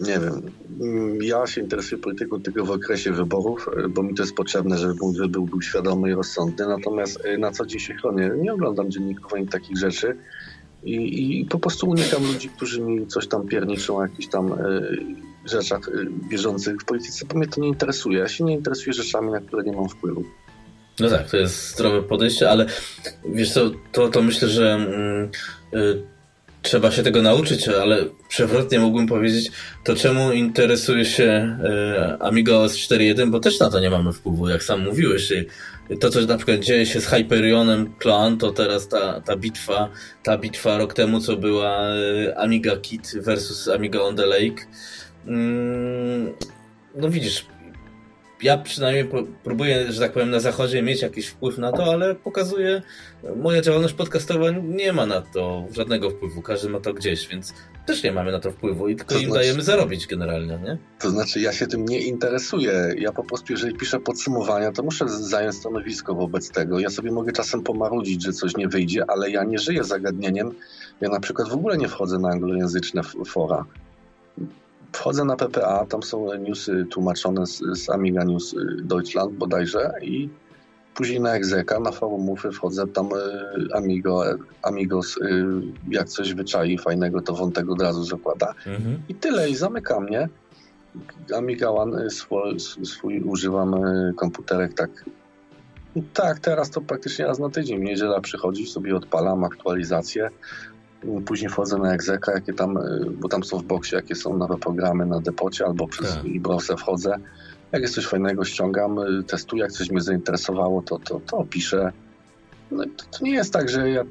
Nie wiem. Mm, Ja się interesuję polityką tylko w okresie wyborów, bo mi to jest potrzebne, żeby mój wybór był świadomy i rozsądny. Natomiast na co dzień się chronię. Nie oglądam dzienników ani takich rzeczy i, i po prostu unikam ludzi, którzy mi coś tam pierniczą o jakichś tam rzeczach y, bieżących w polityce, bo mnie to nie interesuje. Ja się nie interesuję rzeczami, na które nie mam wpływu. No tak, to jest zdrowe podejście, ale wiesz co, to, to myślę, że mm, y, trzeba się tego nauczyć, ale przewrotnie mógłbym powiedzieć, to czemu interesuje się Amiga OS 4.1, bo też na to nie mamy wpływu, jak sam mówiłeś. Y, To, co na przykład dzieje się z Hyperionem Clan, to teraz ta, ta bitwa, ta bitwa rok temu, co była Amiga Kit versus Amiga on the Lake. Mm, no widzisz, ja przynajmniej pró- próbuję, że tak powiem, na zachodzie mieć jakiś wpływ na to, ale pokazuje, moja działalność podcastowa nie ma na to żadnego wpływu. Każdy ma to gdzieś, więc też nie mamy na to wpływu i tylko To im znaczy- dajemy zarobić generalnie, nie? To znaczy, ja się tym nie interesuję. Ja po prostu, jeżeli piszę podsumowania, to muszę zająć stanowisko wobec tego. Ja sobie mogę czasem pomarudzić, że coś nie wyjdzie, ale ja nie żyję zagadnieniem. Ja na przykład w ogóle nie wchodzę na anglojęzyczne fora. Wchodzę na PPA, tam są newsy tłumaczone z, z Amiga News y, Deutschland bodajże i później na Exeka, na forumówy wchodzę, tam y, Amigo, Amigos, y, jak coś wyczai fajnego, to wątek od razu zakłada. Mhm. I tyle, i zamyka mnie. Amiga One swój, swój używam komputerek tak. Tak, teraz to praktycznie raz na tydzień. Niedziela przychodzi, sobie odpalam aktualizację. Później wchodzę na egzeka, jakie tam, y, bo tam są w boksie, jakie są nowe programy na depocie, albo przez Tak. browser wchodzę. Jak jest coś fajnego, ściągam, y, testuję, jak coś mnie zainteresowało, to, to, to piszę. No, to, to nie jest tak, że ja,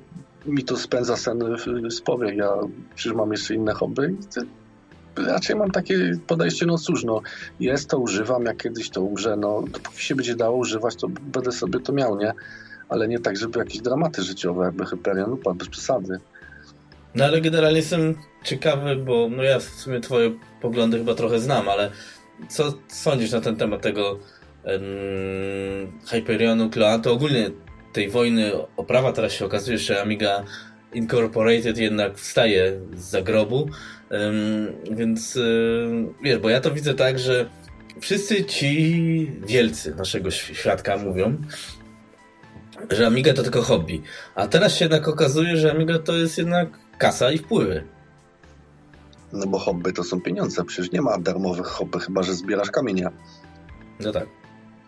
mi to spędza sen w, w spowie. Ja przecież mam jeszcze inne hobby raczej mam takie podejście, no cóż, no jest to, używam, jak kiedyś to umrze, no dopóki się będzie dało używać, to będę sobie to miał, nie? Ale nie tak, żeby jakieś dramaty życiowe, jakby Hyperion upadł, bez przesady. No ale generalnie jestem ciekawy, bo no ja w sumie twoje poglądy chyba trochę znam, ale co sądzisz na ten temat tego um, Hyperionu, Cloanto, ogólnie tej wojny o prawa, teraz się okazuje, że Amiga Incorporated jednak wstaje z zagrobu, więc um, wiesz, bo ja to widzę tak, że wszyscy ci wielcy naszego świadka mówią, że Amiga to tylko hobby. A teraz się jednak okazuje, że Amiga to jest jednak kasa i wpływy. No bo hobby to są pieniądze. Przecież nie ma darmowych hobby, chyba że zbierasz kamienia. No tak.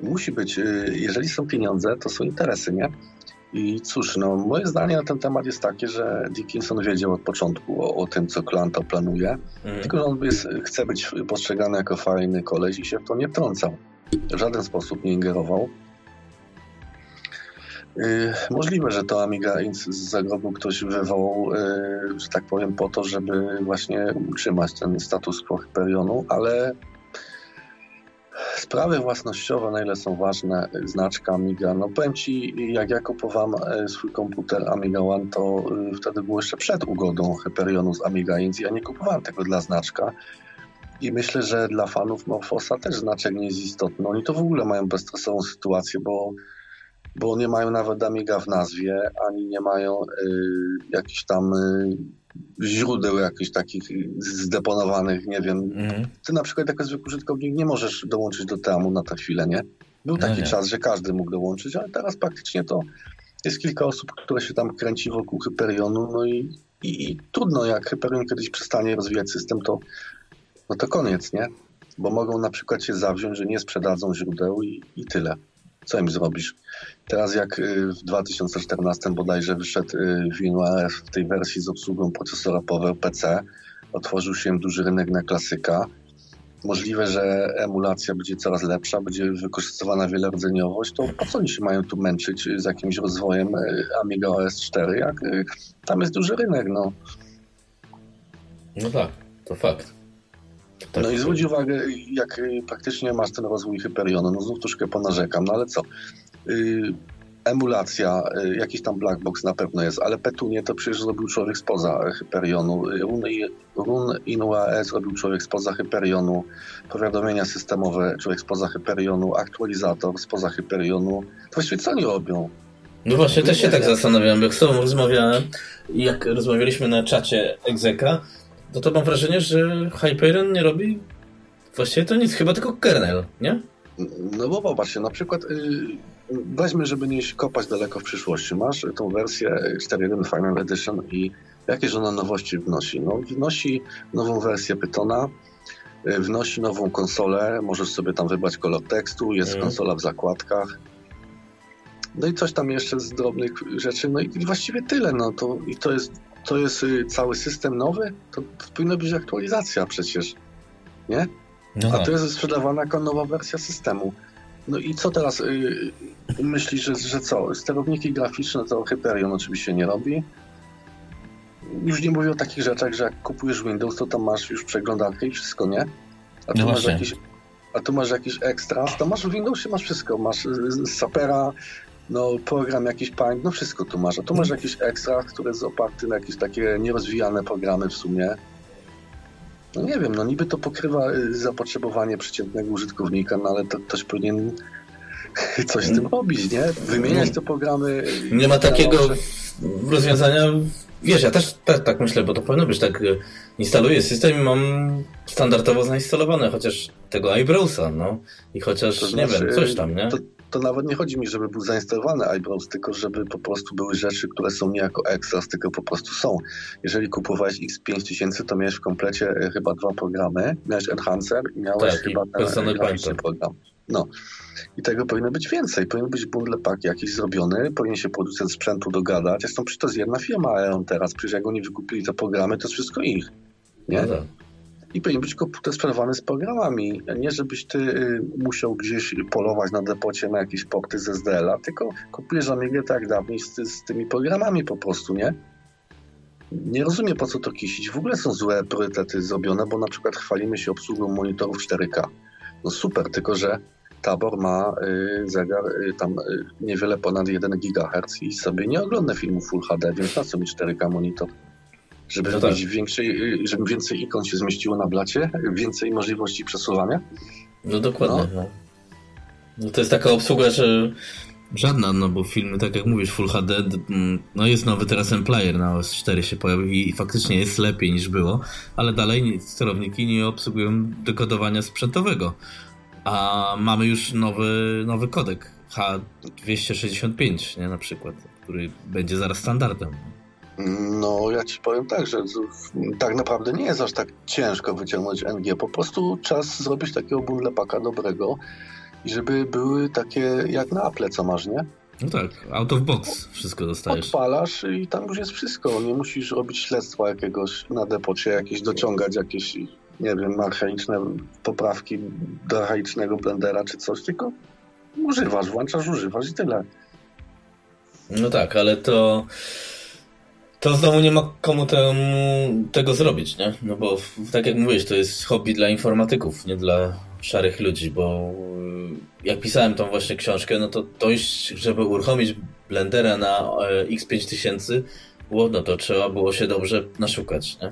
Musi być, y, jeżeli są pieniądze, to są interesy, nie? I cóż, no, moje zdanie na ten temat jest takie, że Dickinson wiedział od początku o, o tym, co Klanta planuje, mhm. tylko że on jest, chce być postrzegany jako fajny koleś i się w to nie wtrącał. W żaden sposób nie ingerował. Yy, możliwe, że to Amiga z zagrobu ktoś wywołał, yy, że tak powiem, po to, żeby właśnie utrzymać ten status quo Hyperionu, ale sprawy własnościowe, na ile są ważne, znaczka Amiga, no powiem Ci, jak ja kupowałem e, swój komputer Amiga One, to yy, wtedy było jeszcze przed ugodą Hyperionu z Amiga, więc ja nie kupowałem tego dla znaczka. I myślę, że dla fanów Morfosa też znaczek nie jest istotny. Oni to w ogóle mają bezstresową sytuację, bo bo nie mają nawet Amiga w nazwie, ani nie mają y, jakichś tam y, źródeł jakichś takich zdeponowanych, nie wiem. Mm. Ty na przykład jako zwykły użytkownik nie możesz dołączyć do teamu na tę chwilę, nie? Był no taki no czas, że każdy mógł dołączyć, ale teraz praktycznie to jest kilka osób, które się tam kręci wokół Hyperionu, no i, i, i trudno, jak Hyperion kiedyś przestanie rozwijać system, to no to koniec, nie? Bo mogą na przykład się zawziąć, że nie sprzedadzą źródeł i, i tyle. Co im zrobisz? Teraz jak y, w 2014 bodajże wyszedł y, WinRF w tej wersji z obsługą procesora Power PC, otworzył się duży rynek na klasyka. Możliwe, że emulacja będzie coraz lepsza, będzie wykorzystywana wielordzeniowość, to po co oni się mają tu męczyć z jakimś rozwojem y, Amiga OS 4, jak tam jest duży rynek, no. No tak, to fakt. Tak. No i zwróć uwagę, jak praktycznie masz ten rozwój Hyperionu, no znów troszkę ponarzekam, no ale co? Y, emulacja, y, jakiś tam black box na pewno jest, ale Petunie to przecież zrobił człowiek spoza Hyperionu. Run, Run InUAE zrobił człowiek spoza Hyperionu. Powiadomienia systemowe człowiek spoza Hyperionu. Aktualizator spoza Hyperionu. To właściwie co oni robią? No właśnie, też się tak zastanawiałem, jak z tobą rozmawiałem jak rozmawialiśmy na czacie Exeka, to to mam wrażenie, że Hyperion nie robi właściwie to nic, chyba tylko kernel, nie? No bo popatrzcie, na przykład yy, weźmy, żeby nie kopać daleko w przyszłości. Masz tą wersję 4.1 Final Edition i jakież ona nowości wnosi? No, wnosi nową wersję Pythona, y, wnosi nową konsolę, możesz sobie tam wybrać kolor tekstu, jest mm. konsola w zakładkach. No i coś tam jeszcze z drobnych rzeczy, no i właściwie tyle, no to, i to jest, to jest y, cały system nowy, to, powinna być aktualizacja przecież, nie? No A tak. to jest sprzedawana jako nowa wersja systemu. No i co teraz? Yy, myślisz, że, że co? Sterowniki graficzne to Hyperion oczywiście nie robi. Już nie mówię o takich rzeczach, że jak kupujesz Windows, to tam masz już przeglądarkę i wszystko, nie? A tu no masz jakieś a tu masz jakiś ekstra, to masz w Windowsie masz wszystko, masz Sapera, no program jakiś Paint, no wszystko tu masz, a tu masz mhm. jakiś ekstra, który jest oparty na jakieś takie nierozwijane programy w sumie, no nie wiem, no niby to pokrywa y, zapotrzebowanie przeciętnego użytkownika, no ale to ktoś powinien coś z tym robić, nie? Wymieniać te programy. Nie ma takiego rozwiązania. Wiesz, ja też tak, tak myślę, bo to powinno być tak. Y, instaluję system i mam standardowo zainstalowane chociaż tego iBrowsa, no. I chociaż, to znaczy, nie wiem, coś tam, nie? To, to nawet nie chodzi mi, żeby był zainstalowany iBrowse, tylko żeby po prostu były rzeczy, które są nie jako extras, tylko po prostu są. Jeżeli kupowałeś X5000, to miałeś w komplecie e, chyba dwa programy. Miałeś Enhancer i miałeś tak, chyba ten graficzny program. No. I tego powinno być więcej. Powinien być bundle pack jakiś zrobiony, powinien się producent sprzętu dogadać. Zresztą przecież to jest jedna firma Aeon teraz. Przecież jak oni wykupili te programy, to jest wszystko ich. Nie? No tak i powinien być komputer sprzedawany z programami. Nie, żebyś ty y, musiał gdzieś polować na depocie na jakieś porty z SDL-a, tylko kupujesz Amigę tak dawniej z, z tymi programami po prostu, nie? Nie rozumiem po co to kisić. W ogóle są złe priorytety zrobione, bo na przykład chwalimy się obsługą monitorów 4K. No super, tylko że Tabor ma y, zegar y, tam y, niewiele ponad 1 GHz i sobie nie ogląda filmu Full HD, więc na co mi 4K monitor? Żeby, no tak. większej, żeby więcej ikon się zmieściło na blacie, więcej możliwości przesuwania. No dokładnie. No. no. to jest taka obsługa, że Żadna, no bo filmy, tak jak mówisz, Full HD, no jest nowy teraz player na OS 4 się pojawił i faktycznie jest lepiej niż było, ale dalej sterowniki nie obsługują dekodowania sprzętowego. A mamy już nowy, nowy kodek H265, nie, na przykład, który będzie zaraz standardem. No, ja ci powiem tak, że tak naprawdę nie jest aż tak ciężko wyciągnąć NG. Po prostu czas zrobić takiego bundle paka dobrego, i żeby były takie jak na Apple, co masz, nie? No tak, out of box wszystko dostajesz. Odpalasz i tam już jest wszystko. Nie musisz robić śledztwa jakiegoś na depocie, jakieś dociągać jakieś, nie wiem, archaiczne poprawki do archaicznego blendera czy coś, tylko używasz, włączasz, używasz i tyle. No tak, ale to to znowu nie ma komu temu, tego zrobić, nie? No bo tak jak mówisz, to jest hobby dla informatyków, nie dla szarych ludzi, bo y, jak pisałem tą właśnie książkę, no to dość, żeby uruchomić Blendera na e, X5000, było, no to trzeba było się dobrze naszukać, nie?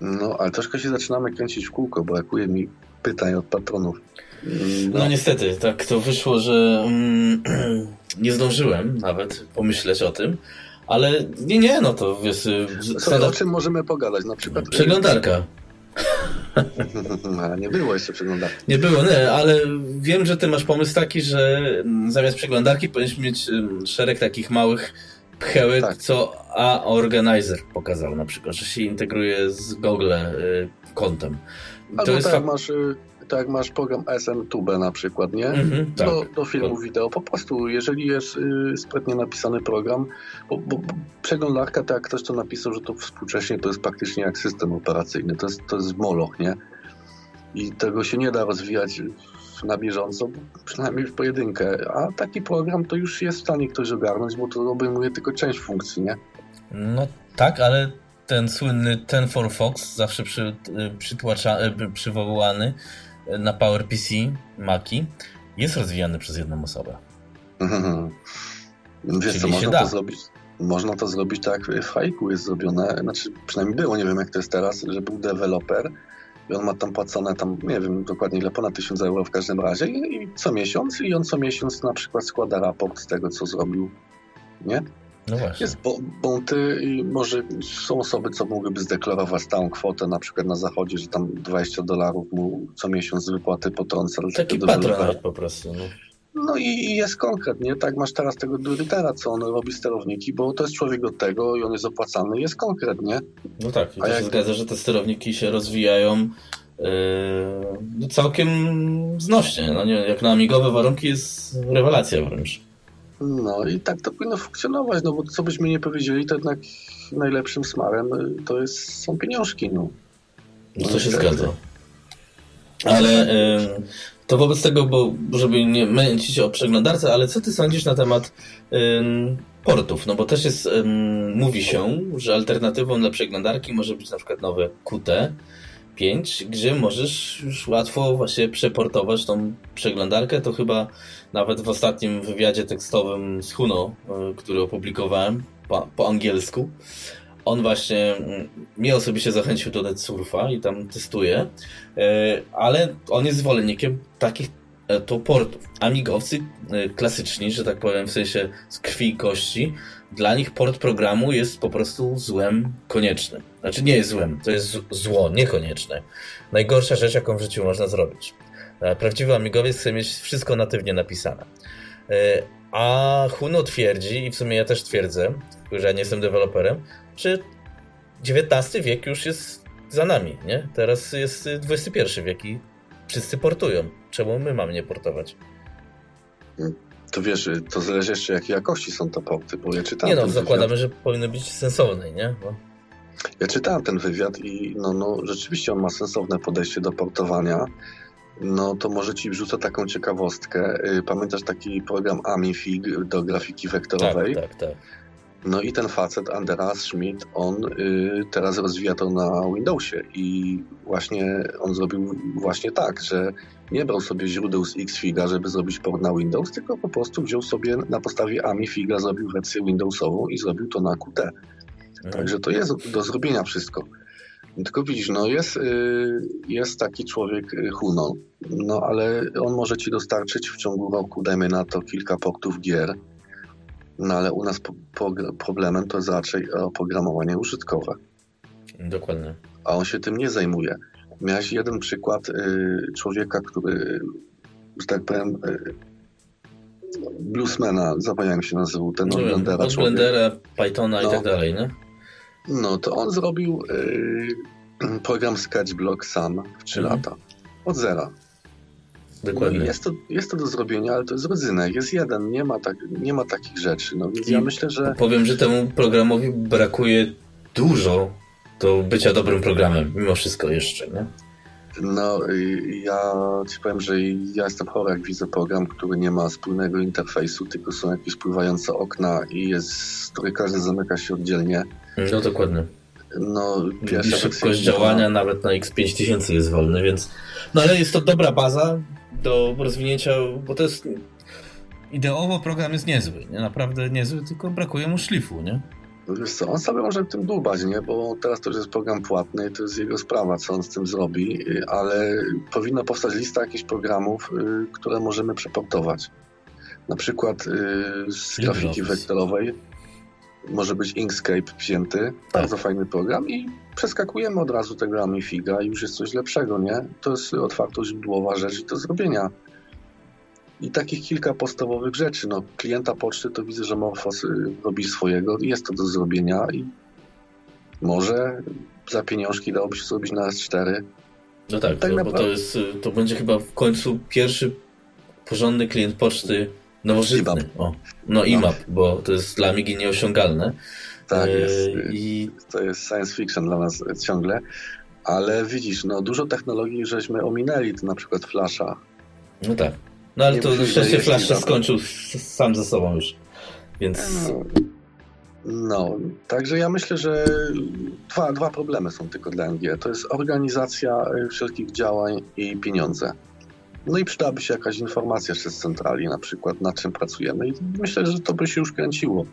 No, ale troszkę się zaczynamy kręcić w kółko, brakuje mi pytań od patronów. No, no niestety, tak to wyszło, że mm, nie zdążyłem nawet pomyśleć o tym, ale nie, nie, no to wiesz... Y, Słuchaj, o czym możemy pogadać? Na przykład... Przeglądarka. Nie było jeszcze przeglądarki. Nie było, nie, ale wiem, że ty masz pomysł taki, że zamiast przeglądarki powinieneś mieć szereg takich małych pchełek, tak. co A-Organizer pokazał na przykład, że się integruje z Google y, kontem. Albo to jest tak, masz y, tak jak masz program SMTube na przykład, nie? Do, tak. do filmu wideo. Po prostu, jeżeli jest y, sprytnie napisany program, bo, bo, bo przeglądarka, tak jak ktoś to napisał, że to współcześnie to jest praktycznie jak system operacyjny, to jest, to jest moloch, nie? I tego się nie da rozwijać na bieżąco, przynajmniej w pojedynkę. A taki program to już jest w stanie ktoś ogarnąć, bo to obejmuje tylko część funkcji, nie? No tak, ale ten słynny ten for Fox, zawsze przy, y, przytłacza, y, przywołany, na PowerPC Maki jest rozwijany przez jedną osobę. Mhm. Wiesz Czyli co, można da. to zrobić. Można to zrobić tak, w Haiku jest zrobione, znaczy przynajmniej było, nie wiem jak to jest teraz, że był deweloper i on ma tam płacone tam, nie wiem dokładnie ile, ponad 1000 euro w każdym razie i, i co miesiąc i on co miesiąc na przykład składa raport z tego, co zrobił, nie? No właśnie. Jest bonty i może są osoby, co mogłyby zdeklarować stałą kwotę, na przykład na zachodzie, że tam 20 dolarów mu co miesiąc z wypłaty potrąca. Taki patronat po prostu. No. No i, jest konkretnie, tak masz teraz tego Duritera, co on robi sterowniki, bo to jest człowiek od tego i on jest opłacany, jest konkretnie. No tak, i to jak... się zgadza, że te sterowniki się rozwijają yy, całkiem znośnie. No nie, jak na amigowe warunki jest rewelacja wręcz. No i tak to powinno funkcjonować, no bo co byśmy nie powiedzieli, to jednak najlepszym smarem y, to jest, są pieniążki, no. No to się zgadza. Ale y, to wobec tego, bo żeby nie męcić o przeglądarce, ale co ty sądzisz na temat y, portów? No bo też jest, mówi się, że alternatywą dla przeglądarki może być na przykład nowe QT, 5, gdzie możesz już łatwo właśnie przeportować tą przeglądarkę. To chyba nawet w ostatnim wywiadzie tekstowym z Huno, e, który opublikowałem po, po angielsku, on właśnie mm, mnie osobiście zachęcił do NetSurfa i tam testuje, e, ale on jest zwolennikiem takich e, to portów. Amigowcy klasyczni, że tak powiem, w sensie z krwi i kości, dla nich port programu jest po prostu złem koniecznym. Znaczy nie jest złem, to jest zło niekonieczne. Najgorsza rzecz, jaką w życiu można zrobić. E, prawdziwy amigowiec chce mieć wszystko natywnie napisane. E, a Huno twierdzi, i w sumie ja też twierdzę, że ja nie jestem deweloperem, że XIX wiek już jest za nami, nie? Teraz jest XXI wiek i wszyscy portują. Czemu my mamy nie portować? To wiesz, to zależy jeszcze jakiej jakości są te porty, bo ja czytałem Nie no, zakładamy, że powinny być sensowne, nie? Bo... Ja czytałem ten wywiad i no, no, rzeczywiście on ma sensowne podejście do portowania. No to może ci wrzucę taką ciekawostkę. Y, pamiętasz taki program AmiFig do grafiki wektorowej? Tak, tak, tak. No i ten facet, Andreas Schmidt, on y, teraz rozwija to na Windowsie i właśnie on zrobił właśnie tak, że nie brał sobie źródeł z Xfiga, żeby zrobić port na Windows, tylko po prostu wziął sobie na podstawie AmiFiga, zrobił wersję Windowsową i zrobił to na Qt. Także to jest do zrobienia wszystko. Tylko widzisz, no jest, y, jest taki człowiek y, Hunon, no ale on może ci dostarczyć w ciągu roku, dajmy na to, kilka portów gier, no ale u nas po, po, problemem to jest raczej oprogramowanie użytkowe. Dokładnie. A on się tym nie zajmuje. Miałeś jeden przykład y, człowieka, który, że tak powiem, y, bluesmana, zapomniałem się nazywał, ten od Blendera. Od Blendera, Pythona no. i tak dalej, nie? No, to on zrobił y, program Sketchblock sam w 3 mhm. lata. Od zera. Dokładnie. No jest, to, jest to do zrobienia, ale to jest rodzynek. Jest jeden, nie ma, tak, nie ma takich rzeczy. No więc I ja myślę, że. Powiem, że temu programowi brakuje dużo do bycia dobrym programem, mimo wszystko jeszcze, nie? No, ja ci powiem, że ja jestem chory, jak widzę program, który nie ma spójnego interfejsu, tylko są jakieś pływające okna i jest, który każdy zamyka się oddzielnie. No dokładnie. No, szybkość działania nawet na X5000 jest wolny, więc. No ale jest to dobra baza do rozwinięcia, bo to jest. Ideowo program jest niezły, nie? Naprawdę niezły, tylko brakuje mu szlifu, nie? Wiesz co, on sobie może tym dłubać, nie? Bo teraz to już jest program płatny i to jest jego sprawa, co on z tym zrobi, ale powinna powstać lista jakichś programów, y, które możemy przeportować. Na przykład y, z grafiki wektorowej może być Inkscape wzięty, tak. bardzo fajny program i przeskakujemy od razu tego Amifiga i już jest coś lepszego, nie? To jest otwarto źródłowa rzecz i do zrobienia. I takich kilka podstawowych rzeczy. No, klienta poczty to widzę, że Morfos y, robi swojego, jest to do zrobienia i może za pieniążki dałoby się zrobić na S4. No tak, tak no, bo to, jest, y, to będzie chyba w końcu pierwszy porządny klient poczty nowożytny. IMAP. O, no IMAP, no. bo to jest dla Amigi nieosiągalne. Tak, jest. Y, I... To jest science fiction dla nas ciągle. Ale widzisz, no dużo technologii żeśmy ominęli, to na przykład Flasha. No tak. No ale nie to szczęście Flash się skończył sam ze sobą już. Więc. No, no, także ja myślę, że dwa, dwa problemy są tylko dla MG. To jest organizacja y, wszelkich działań i pieniądze. No i przydałaby się jakaś informacja jeszcze z centrali, na przykład nad czym pracujemy i myślę, że to by się już kręciło.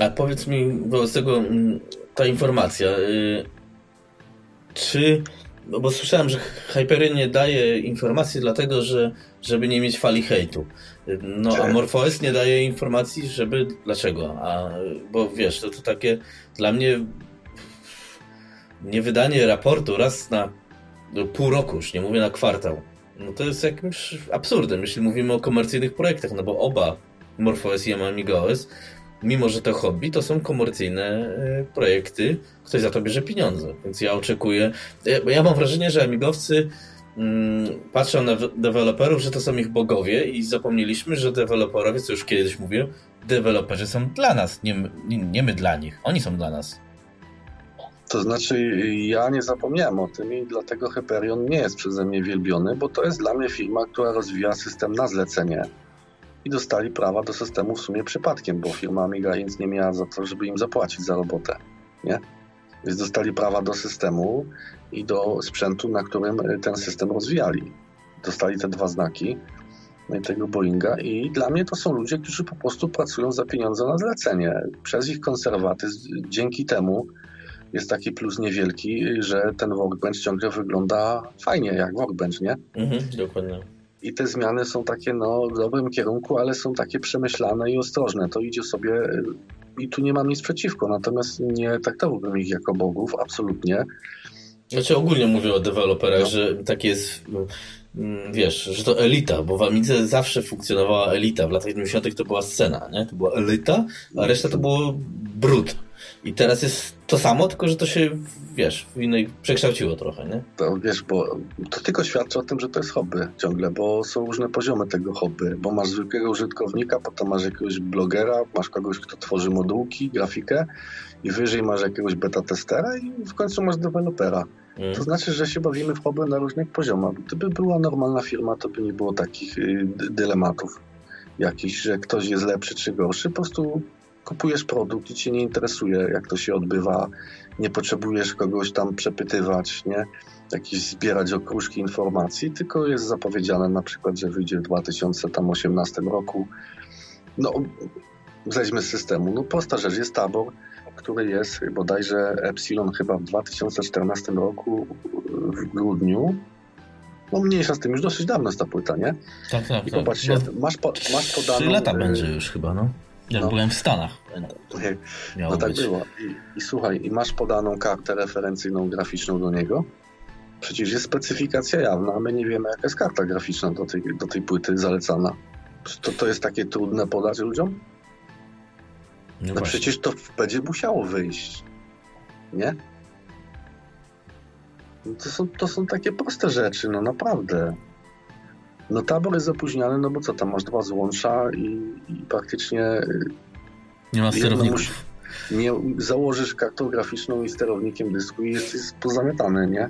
A powiedz mi wobec tego mm, ta informacja, y, czy no bo słyszałem, że Hyperion nie daje informacji dlatego, że żeby nie mieć fali hejtu. No, a MorphOS nie daje informacji, żeby... Dlaczego? A, bo wiesz, to, to takie dla mnie niewydanie raportu raz na no, pół roku, już nie mówię na kwartał, no to jest jakimś absurdem, jeśli mówimy o komercyjnych projektach, no bo oba MorphOS i AmigaOS mimo że to hobby, to są komercyjne e, projekty, ktoś za to bierze pieniądze. Więc ja oczekuję. Ja, ja mam wrażenie, że amigowcy mm, patrzą na deweloperów, że to są ich bogowie i zapomnieliśmy, że deweloperowie, co już kiedyś mówiłem, deweloperzy są dla nas, nie, nie, nie my dla nich. Oni są dla nas. To znaczy, ja nie zapomniałem o tym i dlatego Hyperion nie jest przeze mnie wielbiony, bo to jest dla mnie firma, która rozwija system na zlecenie i dostali prawa do systemu w sumie przypadkiem, bo firma Amiga nic nie miała za to, żeby im zapłacić za robotę. Nie? Więc dostali prawa do systemu i do sprzętu, na którym ten system rozwijali. Dostali te dwa znaki no tego Boeinga i dla mnie to są ludzie, którzy po prostu pracują za pieniądze na zlecenie. Przez ich konserwatyzm, dzięki temu jest taki plus niewielki, że ten workbench ciągle wygląda fajnie, jak workbench, nie? Mhm, dokładnie i te zmiany są takie no, w dobrym kierunku, ale są takie przemyślane i ostrożne. To idzie sobie i tu nie mam nic przeciwko, natomiast nie traktowałbym ich jako bogów, absolutnie. Znaczy ogólnie mówię o deweloperach, no. że tak jest, mm, wiesz, że to elita, bo w Amidze zawsze funkcjonowała elita. W latach 90. to była scena, nie? To była elita, a reszta to było brud. I teraz jest to samo, tylko że to się, wiesz, w innej przekształciło trochę, nie? To wiesz, bo to tylko świadczy o tym, że to jest hobby ciągle, bo są różne poziomy tego hobby, bo masz zwykłego użytkownika, potem masz jakiegoś blogera, masz kogoś, kto tworzy modułki, grafikę i wyżej masz jakiegoś beta testera i w końcu masz dewelopera. Mm. To znaczy, że się bawimy w hobby na różnych poziomach. Gdyby była normalna firma, to by nie było takich y, dylematów jakichś, że ktoś jest lepszy czy gorszy. Po prostu kupujesz produkt i cię nie interesuje, jak to się odbywa, nie potrzebujesz kogoś tam przepytywać, nie? Jakieś zbierać okruszki informacji, tylko jest zapowiedziane na przykład, że wyjdzie w 2018 roku. No, zejdźmy z systemu. No prosta rzecz, jest tabor, który jest bodajże Epsilon chyba w 2014 roku w grudniu. No mniejsza z tym, już dosyć dawno jest ta płyta, nie? Tak, tak. I tak. popatrzcie, No, masz, po, masz podaną... Trzy lata y, będzie już chyba, no. Jak no. byłem w Stanach. Miało No tak być. było. I, I słuchaj, i masz podaną kartę referencyjną graficzną do niego. Przecież jest specyfikacja jawna, a my nie wiemy, jaka jest karta graficzna do tej, do tej płyty zalecana. Czy To, to jest takie trudne podać ludziom? No No przecież to będzie musiało wyjść. Nie? No to, są, to są takie proste rzeczy, no naprawdę. No tabor jest zapóźniany, no bo co tam, masz dwa złącza i, i praktycznie y, Nie ma sterowników. nie założysz kartą graficzną i sterownikiem dysku i jesteś pozamiatany, nie?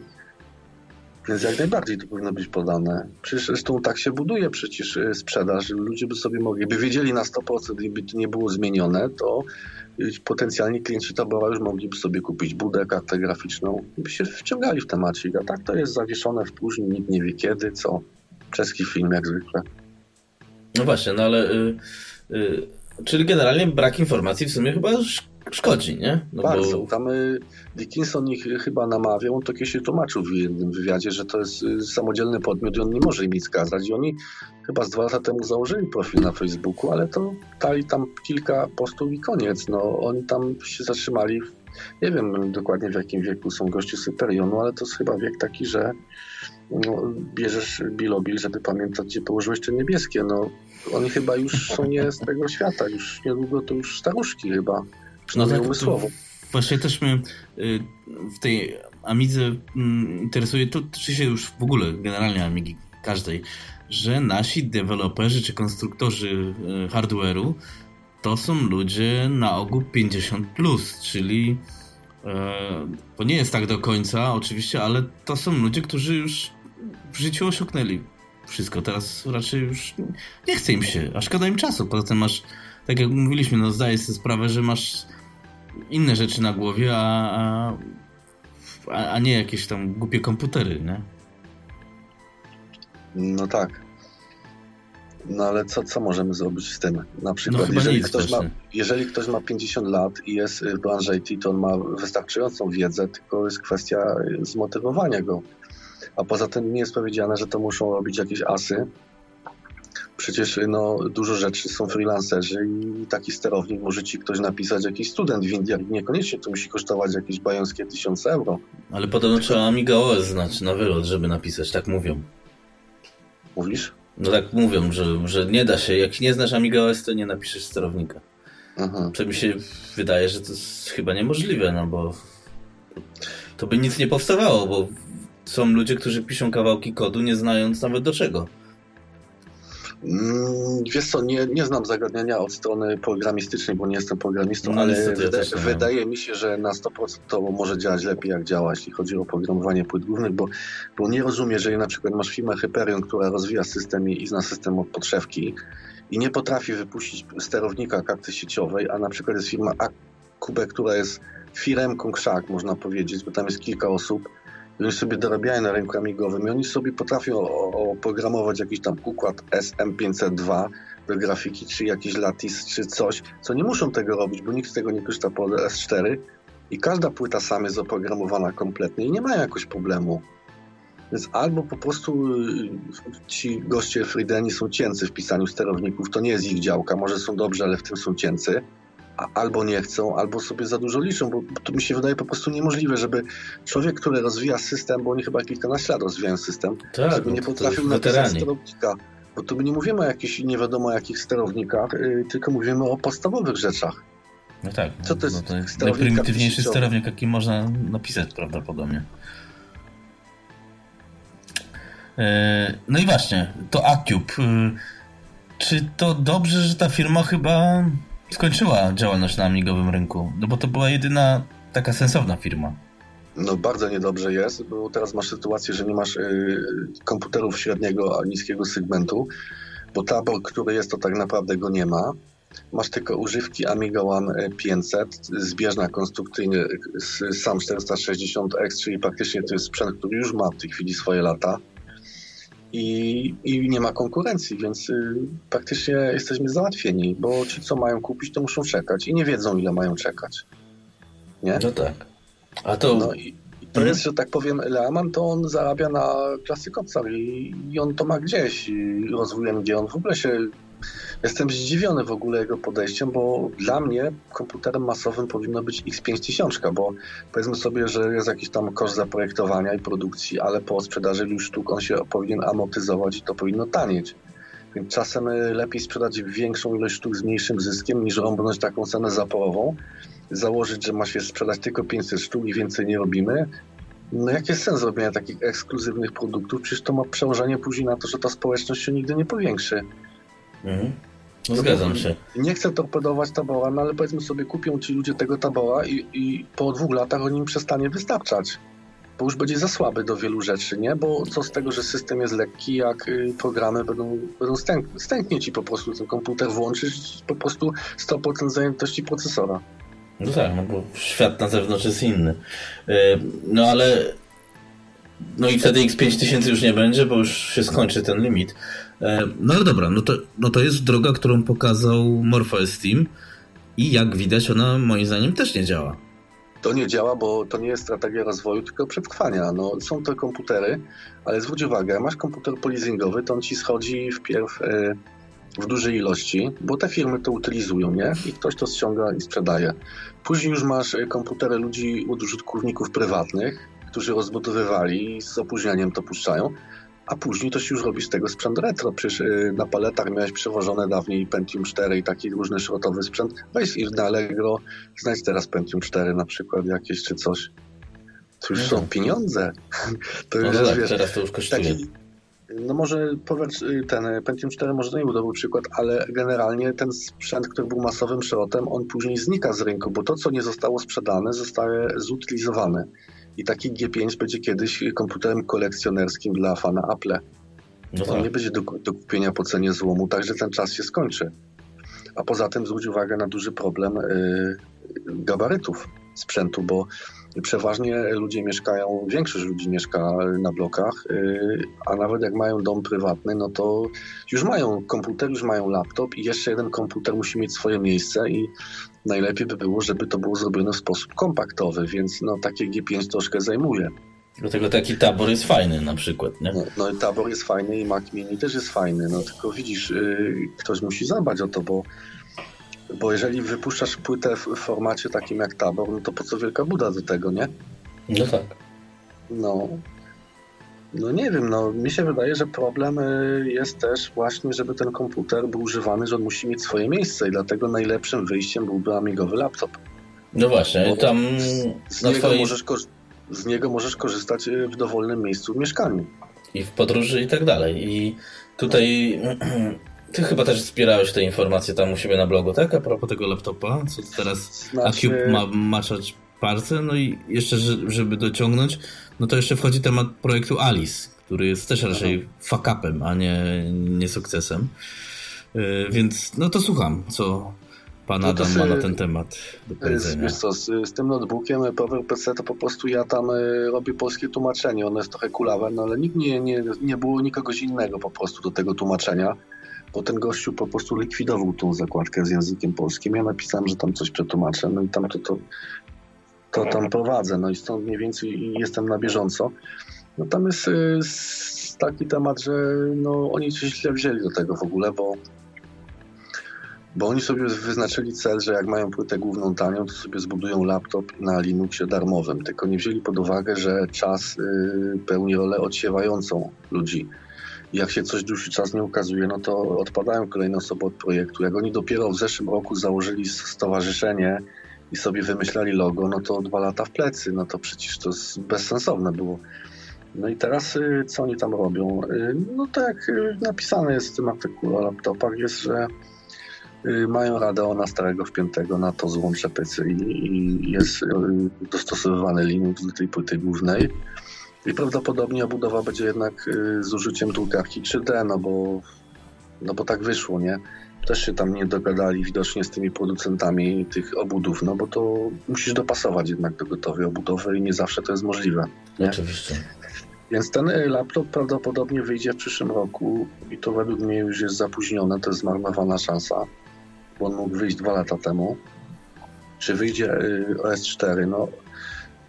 Więc jak najbardziej to powinno być podane. Przecież zresztą tak się buduje przecież y, sprzedaż. Ludzie by sobie mogli, by wiedzieli na 100% i by to nie było zmienione, to y, potencjalni klienci tabora już mogliby sobie kupić budę, kartę graficzną i by się wciągali w temacie. A tak to jest zawieszone w próżni, nikt nie wie kiedy, co. Czeski film jak zwykle. No właśnie, no ale... Y, y, czyli generalnie brak informacji w sumie chyba sz- szkodzi, nie? No Bardzo. bo... Tam y, Dickinson ich chyba namawiał, on to kiedyś się tłumaczył w jednym wywiadzie, że to jest y, samodzielny podmiot i on nie może im nic kazać. I oni chyba z dwa lata temu założyli profil na Facebooku, ale to dali tam kilka postów i koniec. No, oni tam się zatrzymali. Nie wiem dokładnie w jakim wieku są goście Superionu, ale to jest chyba wiek taki, że no, bierzesz bilobil, żeby pamiętać, gdzie położyłeś te niebieskie. No, oni chyba już są nie z tego świata. Już niedługo to już staruszki chyba. Przynajmniej tak, to- umysłowo. Właśnie też mnie y, w tej Amidze mm, interesuje, to czy się już w ogóle generalnie Amigi każdej, że nasi deweloperzy czy konstruktorzy y, hardware'u to są ludzie na ogół 50+, plus, czyli y, to nie jest tak do końca oczywiście, ale to są ludzie, którzy już w życiu osiągnęli wszystko. Teraz raczej już nie chce im się, a szkoda im czasu. Poza tym masz, tak jak mówiliśmy, no zdaję sobie sprawę, że masz inne rzeczy na głowie, a, a, a nie jakieś tam głupie komputery, nie? No tak. No ale co, co możemy zrobić z tym? Na No przykład, chyba jeżeli, ktoś ma, jeżeli ktoś ma 50 lat i jest w branży IT, to on ma wystarczającą wiedzę, tylko jest kwestia zmotywowania go. A poza tym nie jest powiedziane, że to muszą robić jakieś asy. Przecież no, dużo rzeczy są freelancerzy i taki sterownik może ci ktoś napisać, jakiś student w Indiach. Niekoniecznie to musi kosztować jakieś bajońskie 1000 euro. Ale podobno trzeba Amiga OS znać na wylot, żeby napisać, tak mówią. Mówisz? No tak mówią, że, że nie da się, jak nie znasz Amiga OS, to nie napiszesz sterownika. Mhm. To mi się wydaje, że to jest chyba niemożliwe, no bo to by nic nie powstawało, bo są ludzie, którzy piszą kawałki kodu, nie znając nawet do czego. Mm, Wiesz co, nie, nie znam zagadnienia od strony programistycznej, bo nie jestem programistą, No, ale ja wyda, wydaje mi się, że na 100% to może działać lepiej jak działa, jeśli chodzi o programowanie płyt głównych, bo, bo nie rozumiem, jeżeli na przykład masz firmę Hyperion, która rozwija system i i zna system od podszewki i nie potrafi wypuścić sterownika karty sieciowej, a na przykład jest firma Akube, która jest firemką krzak, można powiedzieć, bo tam jest kilka osób, oni sobie dorabiają na rynku amigowym i oni sobie potrafią oprogramować jakiś tam układ SM502 do grafiki, czy jakiś Lattice, czy coś, co nie muszą tego robić, bo nikt z tego nie korzysta po S4 i każda płyta sam jest oprogramowana kompletnie i nie mają jakoś problemu. Więc albo po prostu y, ci goście Freedeni są cięcy w pisaniu sterowników, to nie jest ich działka, może są dobrzy, ale w tym są cięcy, albo nie chcą, albo sobie za dużo liczą, bo, to mi się wydaje po prostu niemożliwe, żeby człowiek, który rozwija system, bo oni chyba kilkanaście lat rozwijają system, Tak, żeby no nie to- to potrafił napisać sterownika. Bo tu nie mówimy o jakichś nie wiadomo jakich sterownikach, yy, tylko mówimy o podstawowych rzeczach. No tak. Co to jest no, to najprymitywniejszy sterownik, jaki można napisać prawdopodobnie. E, No i właśnie, to Acube. E, Czy to dobrze, że ta firma chyba skończyła działalność na amigowym rynku? No bo to była jedyna taka sensowna firma. No bardzo niedobrze jest, bo teraz masz sytuację, że nie masz yy, komputerów średniego, a niskiego segmentu, bo tabor, który jest, to tak naprawdę go nie ma. Masz tylko używki Amiga One 500, zbieżna konstrukcyjnie z SAM 460X, czyli praktycznie to jest sprzęt, który już ma w tej chwili swoje lata. I, i nie ma konkurencji, więc y, praktycznie jesteśmy załatwieni, bo ci, co mają kupić, to muszą czekać i nie wiedzą, ile mają czekać. nie? No tak. A to... No i to jest, że tak powiem, Leaman to on zarabia na klasy Kocar i, i on to ma gdzieś, i rozwój MG. On w ogóle się Jestem zdziwiony w ogóle jego podejściem, bo dla mnie komputerem masowym powinno być X5000, bo powiedzmy sobie, że jest jakiś tam koszt zaprojektowania i produkcji, ale po sprzedaży już sztuk on się powinien amortyzować i to powinno tanieć. Więc czasem y, lepiej sprzedać większą ilość sztuk z mniejszym zyskiem, niż rąbnąć taką cenę zaporową, założyć, że ma się sprzedać tylko 500 sztuk i więcej nie robimy. No jaki jest sens robienia takich ekskluzywnych produktów? Przecież to ma przełożenie później na to, że ta społeczność się nigdy nie powiększy. Mhm. No, zgadzam się. Nie chcę torpedować tabora, no ale powiedzmy sobie, kupią ci ludzie tego tabora i, i po dwóch latach on im przestanie wystarczać. Bo już będzie za słaby do wielu rzeczy, nie? Bo co z tego, że system jest lekki, jak y, programy będą, będą stęk, stęknie ci po prostu ten komputer włączyć po prostu 100% zajętości procesora. No tak, no bo świat na zewnątrz jest inny. Y, no ale no i wtedy X5000 już nie będzie, bo już się skończy ten limit. E, no ale dobra, no to, no to jest droga, którą pokazał MorphoSteam i jak widać ona moim zdaniem też nie działa. To nie działa, bo to nie jest strategia rozwoju, tylko przetrwania. No, są to komputery, ale zwróć uwagę, masz komputer polizingowy, to on ci schodzi wpierw e, w dużej ilości, bo te firmy to utylizują, nie? I ktoś to ściąga i sprzedaje. Później już masz e, komputery ludzi, użytkowników prywatnych, którzy rozbudowywali i z opóźnieniem to puszczają a później to się już robi z tego sprzęt retro. Przecież y, na paletach miałeś przewożone dawniej Pentium 4 i taki różny szrotowy sprzęt. Weź i na Allegro, znajdź teraz Pentium 4 na przykład jakieś czy coś. To już no są tak. pieniądze. To już no tak, wiesz, teraz to już kosztuje. Taki, no może powiedz, y, ten Pentium 4 może to nie był dobry przykład, ale generalnie ten sprzęt, który był masowym szrotem, on później znika z rynku, bo to, co nie zostało sprzedane, zostaje zutylizowane. I taki G5 będzie kiedyś komputerem kolekcjonerskim dla fana Apple. No tak. On nie będzie do, do kupienia po cenie złomu, także ten czas się skończy. A poza tym zwróć uwagę na duży problem yy, gabarytów sprzętu, bo przeważnie ludzie mieszkają, większość ludzi mieszka na blokach, yy, a nawet jak mają dom prywatny, no to już mają komputer, już mają laptop i jeszcze jeden komputer musi mieć swoje miejsce i najlepiej by było, żeby to było zrobione w sposób kompaktowy, więc no takie G5 troszkę zajmuje. Dlatego taki tabor jest fajny na przykład, nie? No, no tabor jest fajny i Mac Mini też jest fajny, no tylko widzisz, yy, ktoś musi zadbać o to, bo bo jeżeli wypuszczasz płytę w formacie takim jak tabor, no to po co wielka buda do tego, nie? No tak. No, no nie wiem, no mi się wydaje, że problem y, jest też właśnie, żeby ten komputer był używany, że on musi mieć swoje miejsce i dlatego najlepszym wyjściem byłby amigowy laptop. No właśnie, Bo tam z, niego twojej... możesz z niego możesz korzystać y, w dowolnym miejscu w mieszkaniu. I w podróży i tak dalej. I tutaj ty chyba też wspierałeś te informacje tam u siebie na blogu, tak? A propos tego laptopa, co teraz znaczy... Acube ma maczać palce, no i jeszcze, żeby dociągnąć, no to jeszcze wchodzi temat projektu Alice, który jest też raczej fuck-upem, a nie, nie sukcesem. Yy, więc no to słucham, co pan no Adam ma na ten temat do powiedzenia. Wiesz co, z, z tym notebookiem PowerPC to po prostu ja tam y, robię polskie tłumaczenie, ono jest trochę kulawe, no ale nikt nie, nie, nie było nikogoś innego po prostu do tego tłumaczenia bo ten gościu po prostu likwidował tą zakładkę z językiem polskim. Ja napisałem, że tam coś przetłumaczę, no i tam to, to to tam prowadzę, no i stąd mniej więcej jestem na bieżąco. Tam jest y, taki temat, że no, oni się źle wzięli do tego w ogóle, bo, bo oni sobie wyznaczyli cel, że jak mają płytę główną tanią, to sobie zbudują laptop na Linuxie darmowym, tylko nie wzięli pod uwagę, że czas y, pełni rolę odsiewającą ludzi. Jak się coś dłuższy czas nie ukazuje, no to odpadają kolejne osoby od projektu. Jak oni dopiero w zeszłym roku założyli stowarzyszenie i sobie wymyślali logo, no to dwa lata w plecy, no to przecież to bezsensowne było. No i teraz y, co oni tam robią? Y, no tak y, napisane jest w tym artykule o laptopach, jest, że mają Radeona starego wpiętego na to złącze PC i jest dostosowywany Linux do tej płyty głównej. I prawdopodobnie obudowa będzie jednak z użyciem drukarki 3D, no bo, no bo tak wyszło, nie? Też się tam nie dogadali widocznie z tymi producentami tych obudów, no bo to musisz dopasować jednak do gotowej obudowy i nie zawsze to jest możliwe. Nie? Oczywiście. Więc ten e, laptop prawdopodobnie wyjdzie w przyszłym roku i to według mnie już jest zapóźnione, to jest zmarnowana szansa, bo on mógł wyjść dwa lata temu. czy wyjdzie y, OS 4. No,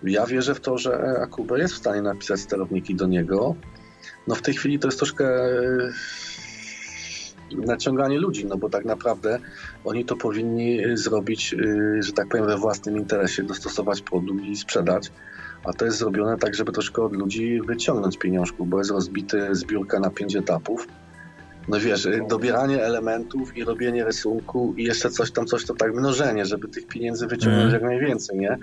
ja wierzę w to, że Akube jest w stanie napisać sterowniki do niego. No w tej chwili to jest troszkę y, naciąganie ludzi, no bo tak naprawdę oni to powinni zrobić, y, że tak powiem, we własnym interesie, dostosować produkt i sprzedać. A to jest zrobione tak, żeby troszkę od ludzi wyciągnąć pieniążków, bo jest rozbity zbiórka na pięć etapów. No wiesz, y, dobieranie elementów i robienie rysunku i jeszcze coś tam, coś to tak mnożenie, żeby tych pieniędzy wyciągnąć mm. jak najwięcej, nie?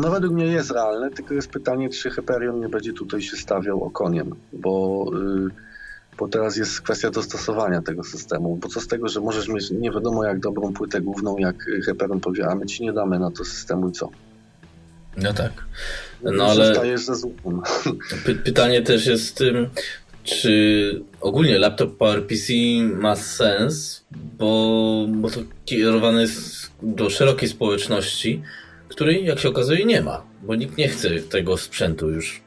No według mnie jest realne, tylko jest pytanie, czy Hyperion nie będzie tutaj się stawiał okoniem, bo... Yy, bo teraz jest kwestia dostosowania tego systemu, bo co z tego, że możesz mieć nie wiadomo jak dobrą płytę główną, jak Hyperion powie, a my ci nie damy na to systemu i co? No tak. No ale Py pytanie też jest tym, czy ogólnie laptop PowerPC ma sens, bo, bo to kierowane jest do szerokiej społeczności, której jak się okazuje nie ma, bo nikt nie chce tego sprzętu już.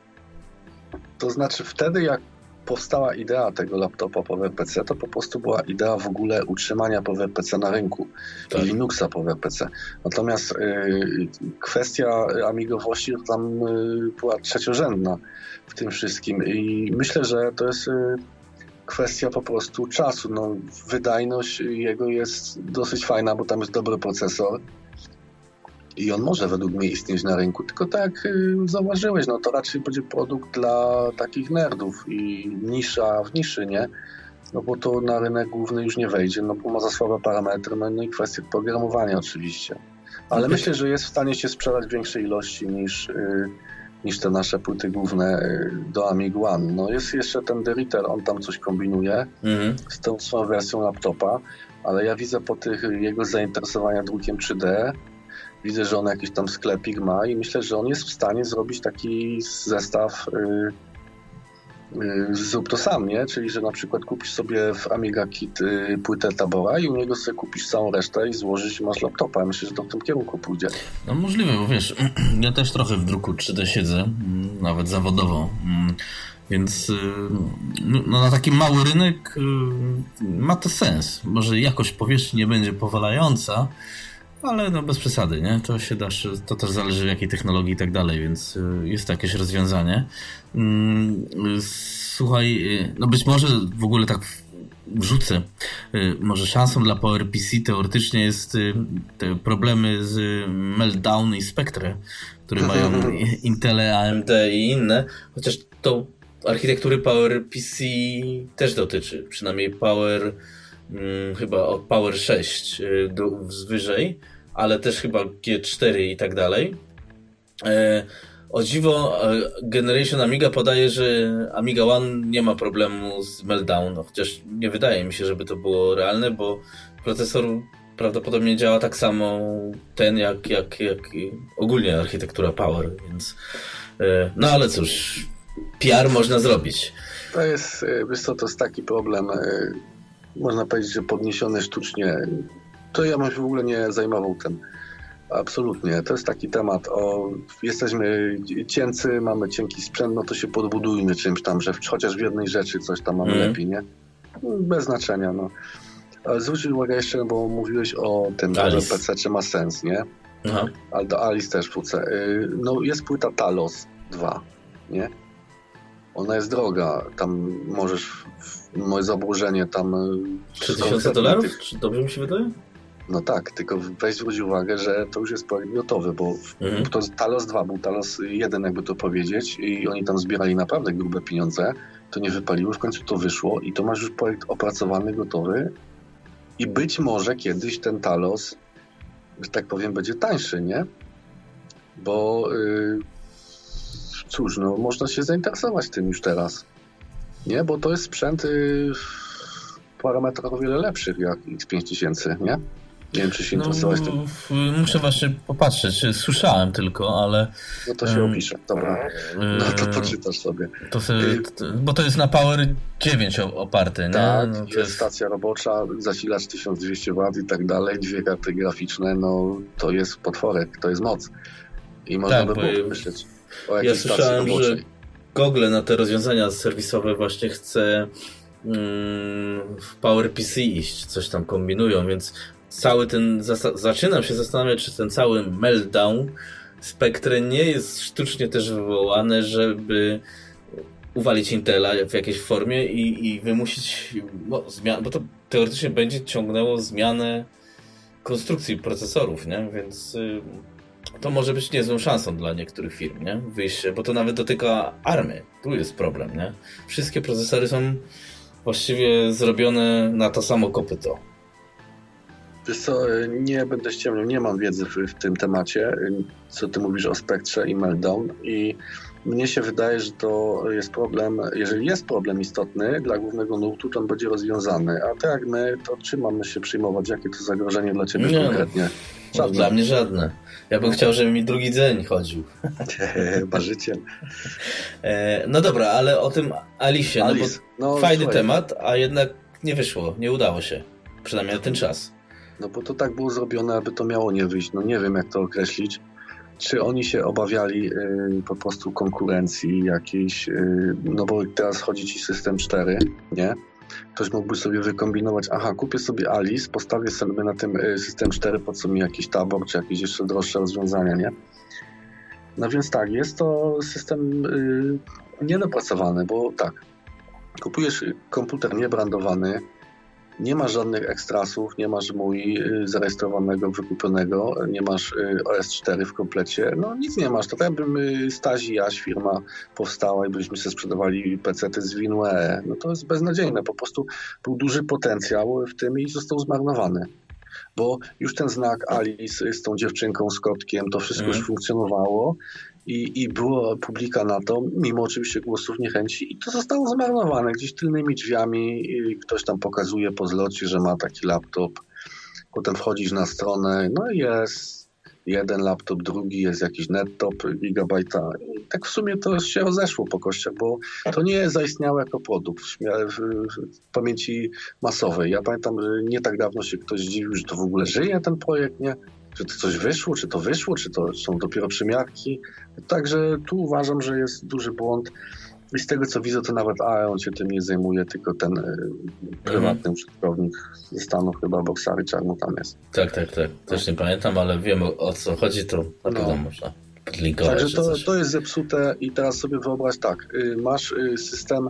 To znaczy wtedy jak powstała idea tego laptopa PowerPC, to po prostu była idea w ogóle utrzymania PowerPC na rynku tak. i Linuxa PowerPC. Natomiast y, kwestia amigowości tam y, była trzeciorzędna w tym wszystkim i myślę, że to jest y, kwestia po prostu czasu. No, wydajność jego jest dosyć fajna, bo tam jest dobry procesor i on może według mnie istnieć na rynku, tylko tak jak y, zauważyłeś, no to raczej będzie produkt dla takich nerdów i nisza w niszy, nie? No bo to na rynek główny już nie wejdzie, no bo ma za słabe parametry, no, no i kwestie programowania oczywiście. Ale myślę, że jest w stanie się sprzedać w większej ilości niż, yy, niż te nasze płyty główne y, do Amiga One. No jest jeszcze ten Derriter, on tam coś kombinuje mhm. z tą swoją wersją laptopa, ale ja widzę po tych jego zainteresowania drukiem 3D, Widzę, że on jakiś tam sklepik ma i myślę, że on jest w stanie zrobić taki zestaw yy, yy, zrób to sam, nie? Czyli, że na przykład kupisz sobie w Amiga Kit yy, płytę Tabora i u niego sobie kupisz całą resztę i złożysz i masz laptopa. Ja myślę, że to w tym kierunku pójdzie. No możliwe, bo wiesz, ja też trochę w druku 3D siedzę, mm, nawet zawodowo. Mm, więc y, no, no, na taki mały rynek y, ma to sens. Może jakość powierzchni nie będzie powalająca, ale no bez przesady, nie? To się da, to też zależy w jakiej technologii i tak dalej, więc y, jest to jakieś rozwiązanie. Mm, słuchaj, y, no być może w ogóle tak wrzucę, y, może szansą dla PowerPC teoretycznie jest te problemy z Meltdown i Spectre, które mają Intel, AMD i inne, chociaż to architektury PowerPC też dotyczy, przynajmniej Power hmm, chyba Power 6 do, wyżej ale też chyba G4 i tak dalej. E, o dziwo, e, Generation Amiga podaje, że Amiga One nie ma problemu z meltdown, chociaż nie wydaje mi się, żeby to było realne, bo procesor prawdopodobnie działa tak samo ten, jak, jak, jak ogólnie architektura Power, więc e, no ale cóż, PR można zrobić. To jest, wiesz co, to jest taki problem, można powiedzieć, że podniesiony sztucznie to ja bym się w ogóle nie zajmował tym. Absolutnie. To jest taki temat o jesteśmy ciency, mamy cienki sprzęt, no to się podbudujmy czymś tam, że chociaż w jednej rzeczy coś tam mamy mm. lepiej, nie? Bez znaczenia, no. Zwróć uwagę jeszcze, bo mówiłeś o tym, że PC czy ma sens, nie? Aha. Ale do Alice też wrócę. Y, no jest płyta Talos 2, nie? Ona jest droga, tam możesz, moje zaburzenie tam... 3000 y, dolarów? Czy dobrze mi się wydaje? No tak, tylko weź zwróć uwagę, że to już jest projekt gotowy, bo mhm. to Talos 2 był Talos 1, jakby to powiedzieć, i oni tam zbierali naprawdę grube pieniądze, to nie wypaliło, w końcu to wyszło i to masz już projekt opracowany, gotowy i być może kiedyś ten Talos, że tak powiem, będzie tańszy, nie? Bo yy, cóż, no można się zainteresować tym już teraz, nie? Bo to jest sprzęt yy, w parametrach o wiele lepszych jak X5000, nie? Nie wiem, czy się no, interesować tym. Muszę właśnie popatrzeć. Słyszałem tylko, ale... No to się opisze. Dobra. No to poczytasz sobie. To sobie bo to jest na Power 9 oparte, nie? Tak, no, jest, jest stacja robocza, zasilacz 1200 W i tak dalej, dwie karty graficzne, no to jest potworek, to jest moc. I można tak, by było pomyśleć o jakiejś Ja słyszałem, że Google na te rozwiązania serwisowe właśnie chce mm, w PowerPC iść, coś tam kombinują, więc cały ten, zaczynam się zastanawiać, czy ten cały meltdown Spectre nie jest sztucznie też wywołane, żeby uwalić Intela w jakiejś formie i, i wymusić no, zmian, bo to teoretycznie będzie ciągnęło zmianę konstrukcji procesorów, nie? Więc y, to może być niezłą szansą dla niektórych firm, nie? Wyjście, bo to nawet dotyka army. Tu jest problem, nie? Wszystkie procesory są właściwie zrobione na to samo kopyto. Wiesz co, nie będę ściemniał, nie mam wiedzy w, w, tym temacie, co ty mówisz o spektrze i meltdown i mnie się wydaje, że to jest problem, jeżeli jest problem istotny dla głównego nurtu, to on będzie rozwiązany, a tak jak my, to czym mamy się przyjmować, jakie to zagrożenie dla ciebie nie, no. konkretnie? Żadne. Dla mnie żadne. Ja bym chciał, żeby mi drugi dzień chodził. Barzyciel. E, no dobra, ale o tym Alicie, Alice. no bo no, fajny słuchaj. temat, a jednak nie wyszło, nie udało się. Przynajmniej na ten czas. No bo to tak było zrobione, aby to miało nie wyjść. No nie wiem, jak to określić. Czy oni się obawiali y, po prostu konkurencji jakiejś, y, no bo teraz chodzi ci system 4, nie? Ktoś mógłby sobie wykombinować, aha, kupię sobie Alice, postawię sobie na tym y, system 4, po co mi jakiś tabor, czy jakieś jeszcze droższe rozwiązania, nie? No więc tak, jest to system y, niedopracowany, bo tak, kupujesz komputer niebrandowany, nie masz żadnych ekstrasów, nie masz mój y, zarejestrowanego, wykupionego, nie masz y, OS4 w komplecie, no nic nie masz. To tak jakby Stazi Jaś firma powstała i byśmy sobie sprzedawali PC z WinUE. No to jest beznadziejne. Po prostu był duży potencjał w tym i został zmarnowany bo już ten znak Alice z tą dziewczynką z kotkiem, to wszystko mm. już funkcjonowało i, i była publika na to, mimo oczywiście głosów niechęci i to zostało zmarnowane gdzieś tylnymi drzwiami ktoś tam pokazuje po zlocie, że ma taki laptop potem wchodzisz na stronę, no jest jeden laptop, drugi jest jakiś nettop gigabajta i tak w sumie to się rozeszło po kościach, bo to nie zaistniało jako produkt w, w, w pamięci masowej. Ja pamiętam, że nie tak dawno się ktoś zdziwił, że to w ogóle żyje ten projekt, nie? Czy to coś wyszło, czy to wyszło, czy to są dopiero przymiarki. Także tu uważam, że jest duży błąd. I z tego co widzę, to nawet Aaron się tym nie zajmuje, tylko ten y, prywatny mm. użytkownik ze Stanów, chyba Boksary Czarno tam jest. Tak, tak, tak. Też nie pamiętam, ale wiem o co chodzi, to na pewno no. można podlinkować. Także to, to jest zepsute i teraz sobie wyobraź tak, y, masz y, system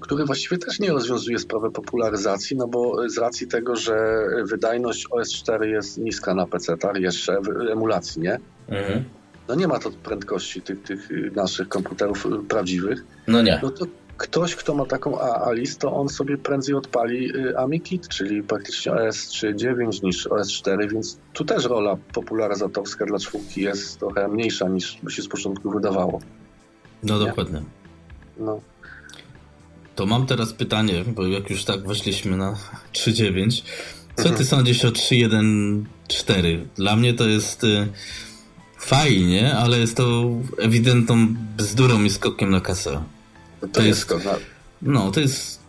który właściwie też nie rozwiązuje sprawy popularyzacji, no bo z racji tego, że wydajność OS4 jest niska na PC-tach, jeszcze w emulacji, nie? Mhm. No nie ma to prędkości tych, tych naszych komputerów prawdziwych. No nie. No to ktoś, kto ma taką ALIS, to on sobie prędzej odpali y, AmiKit, czyli praktycznie OS3.9 niż OS4, więc tu też rola popularyzatorska dla czwórki jest trochę mniejsza niż by się z początku wydawało. No nie? dokładnie. No. To mam teraz pytanie, bo jak już tak weszliśmy na 3.9, co ty mhm. sądzisz o 3.1.4? Dla mnie to jest y, fajnie, ale jest to ewidentną bzdurą i skokiem na kasę. To, to jest skok No, to jest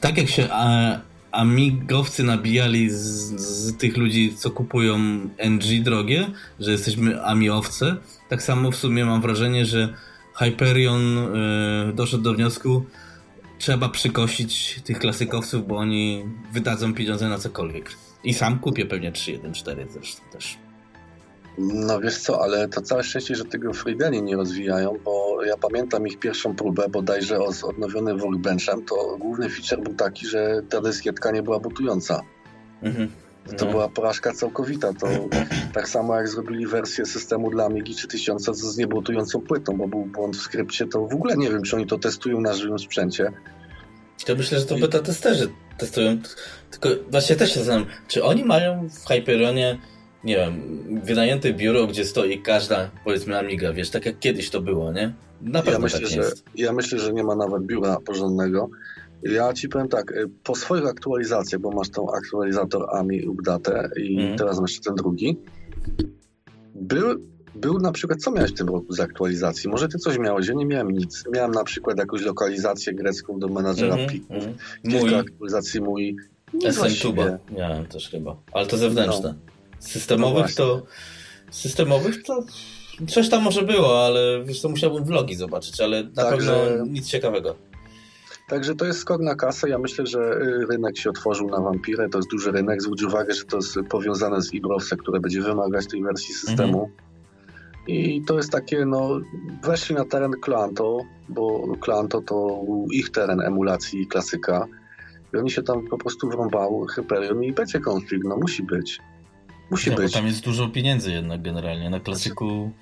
tak jak się a, amigowcy nabijali z, z, tych ludzi, co kupują NG drogie, że jesteśmy amiowce, tak samo w sumie mam wrażenie, że Hyperion y, doszedł do wniosku, trzeba przykosić tych klasykowców, bo oni wydadzą pieniądze na cokolwiek. I sam kupię pewnie 3.1.4 zresztą też. No wiesz co, ale to całe szczęście, że tego Freedeni nie rozwijają, bo ja pamiętam ich pierwszą próbę bodajże z odnowionym workbenchem, to główny feature był taki, że ta dyskietka nie była butująca. Mhm. To no. była porażka całkowita. To tak samo jak zrobili wersję systemu dla Amigi 3000 z niebutującą płytą, bo był błąd w skrypcie, to w ogóle nie wiem, czy oni to testują na żywym sprzęcie. To myślę, że to beta testerzy testują. Tylko właśnie też się znam, czy oni mają w Hyperionie, nie wiem, wynajęte biuro, gdzie stoi każda, powiedzmy, Amiga, wiesz, tak jak kiedyś to było, nie? Na pewno ja myślę, tak że, jest. Ja myślę, że nie ma nawet biura porządnego. Ja ci powiem tak, y, po swoich aktualizacjach, bo masz tą aktualizator AMI Update i mm. teraz masz jeszcze ten drugi, był, był na przykład, co miałeś w tym roku z aktualizacji? Może ty coś miałeś, ja nie miałem nic. Miałem na przykład jakąś lokalizację grecką do menadżera mm -hmm, plików, mm. kilka mój. aktualizacji mój. SN miałem też chyba, ale to zewnętrzne. No. Systemowych no to... Systemowych to... Coś tam może było, ale wiesz, to musiałbym vlogi zobaczyć, ale na tak, pewno nic ciekawego. Także to jest skok na kasę. Ja myślę, że y, rynek się otworzył na wampirę. To jest duży rynek. Zwróć uwagę, że to jest powiązane z Ibrowse, które będzie wymagać tej wersji systemu. Mhm. I to jest takie, no, weszli na teren Klanto, bo Klanto to ich teren emulacji klasyka. I oni się tam po prostu wrąbały Hyperion i będzie konflikt, no musi być. Musi ja, być. Bo tam jest dużo pieniędzy jednak generalnie. Na klasyku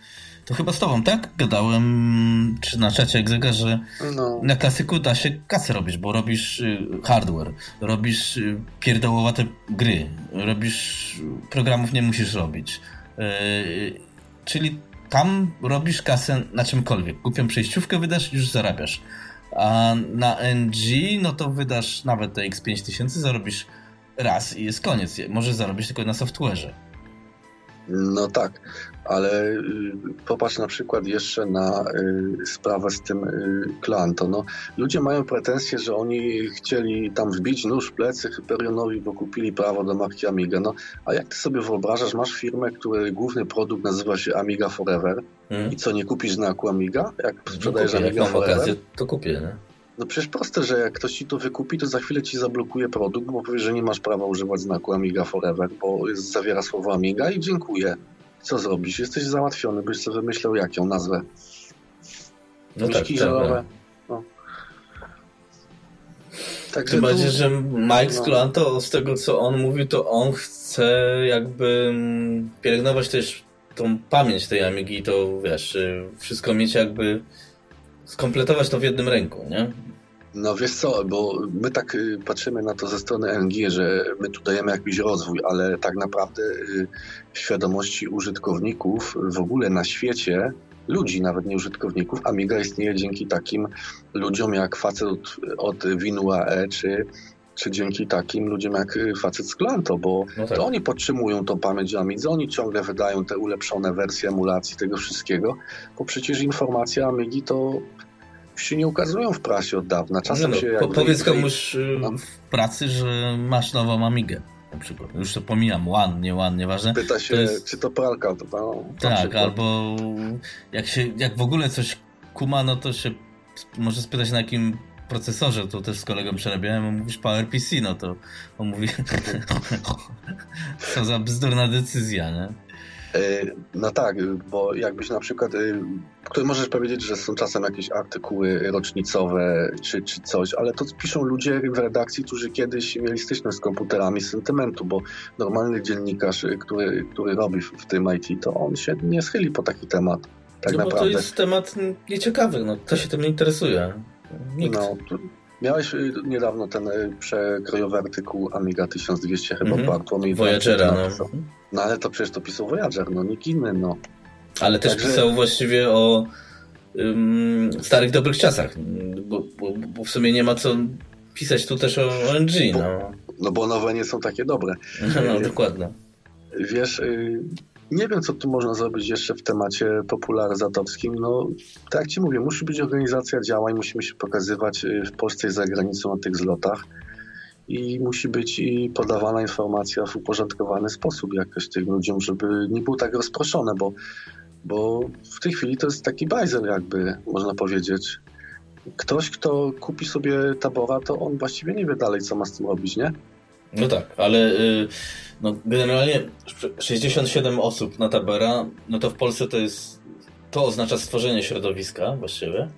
to chyba z tobą, tak? Gadałem, czy na czacie Egzega, że no. na klasyku da się kasę robić, bo robisz y, hardware, robisz y, pierdołowate gry, robisz programów nie musisz robić. Y, czyli tam robisz kasę na czymkolwiek. Kupią przejściówkę, wydasz już zarabiasz. A na NG, no to wydasz nawet te X5000, zarobisz raz i jest koniec. Możesz zarobić tylko na software'ze. No tak, ale y, popatrz na przykład jeszcze na y, sprawę z tym y, Klanto. No, ludzie mają pretensje, że oni chcieli tam wbić nóż w plecy Hyperionowi, bo kupili prawo do marki Amiga. No, a jak ty sobie wyobrażasz, masz firmę, której główny produkt nazywa się Amiga Forever hmm. i co, nie kupisz znaku Amiga? Jak no sprzedajesz no kupię, Amiga jak Forever? Okazję, to kupię, nie? No przecież proste, że jak ktoś ci to wykupi, to za chwilę ci zablokuje produkt, bo powie, że nie masz prawa używać znaku Amiga Forever, bo jest, zawiera słowo Amiga i dziękuję. Co zrobisz? Jesteś załatwiony, byś sobie wymyślał jaką nazwę. No Miszki tak, żelowe. Tak, no. Także Tym bardziej, że Mike Sklanto, no. z tego co on mówił, to on chce jakby mm, pielęgnować też tą pamięć tej Amigi, to wiesz, y, wszystko mieć jakby skompletować to w jednym ręku, nie? No wiesz co, bo my tak y, patrzymy na to ze strony NG, że my tu dajemy jakiś rozwój, ale tak naprawdę y, świadomości użytkowników w ogóle na świecie, ludzi, nawet nie użytkowników, Amiga istnieje dzięki takim ludziom jak facet od, od Winua E, czy, czy dzięki takim ludziom jak y, facet z Glanto, bo no tak. to oni podtrzymują tą pamięć Amidze, oni ciągle wydają te ulepszone wersje emulacji tego wszystkiego, bo przecież informacja Amigi to się nie ukazują w prasie od dawna. Czasem no, się po, powiedz komuś y, no. w pracy, że masz nową Amigę. Na przykład. Już to pomijam, one, nie one, nieważne. Pyta się, to jest... czy to pralka. To, no, tak, albo jak, się, jak w ogóle coś kuma, no to się może spytać na jakim procesorze, to też z kolegą przerabiałem, on mówisz PowerPC, no to on mówi co za bzdurna decyzja, nie? E, no tak, bo jakbyś na przykład, który możesz powiedzieć, że są czasem jakieś artykuły rocznicowe czy, czy coś, ale to piszą ludzie w redakcji, którzy kiedyś mieli styczność z komputerami sentymentu, bo normalny dziennikarz, który, który robi w tym IT, to on się nie schyli po taki temat. Tak no naprawdę. bo to jest temat nieciekawy, no kto się tym nie interesuje? Nikt. No, Miałeś niedawno ten przekrojowy artykuł Amiga 1200 chyba mm -hmm. Bartłomiej Voyagera, no. No. ale to przecież to pisał Voyager, no nikt inny, no. Ale też Także... pisał właściwie o um, starych, dobrych czasach, bo, bo, bo, w sumie nie ma co pisać tu też o ONG, no. No bo nowe nie są takie dobre. No, no dokładnie. Wiesz, y, nie wiem, co tu można zrobić jeszcze w temacie popularyzatorskim. No, tak jak Ci mówię, musi być organizacja działań, musimy się pokazywać y, w Polsce i za granicą na tych zlotach i musi być i podawana informacja w uporządkowany sposób jakoś tym ludziom, żeby nie było tak rozproszone, bo, bo w tej chwili to jest taki bajzel jakby, można powiedzieć. Ktoś, kto kupi sobie tabora, to on właściwie nie wie dalej, co ma z tym robić, nie? No tak, ale y, no, generalnie 67 osób na Tabera, no to w Polsce to jest, to oznacza stworzenie środowiska właściwie,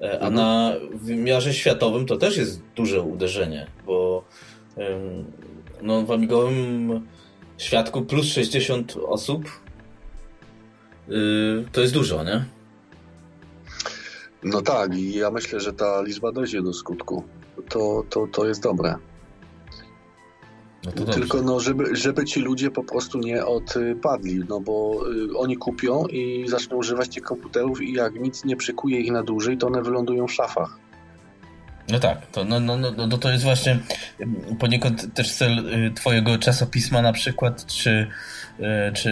e, a mhm. na wymiarze światowym to też jest duże uderzenie, bo no, w amigowym świadku plus 60 osób y, to jest dużo, nie? No tak, i ja myślę, że ta liczba dojdzie do skutku. To, to, to jest dobre. No Tylko no, żeby, żeby ci ludzie po prostu nie odpadli, no bo y, oni kupią i zaczną używać tych komputerów i jak nic nie przykuje ich na dłużej, to one wylądują w szafach. No tak, to, no, no, no, no to jest właśnie poniekąd też cel y, twojego czasopisma na przykład, czy, y, czy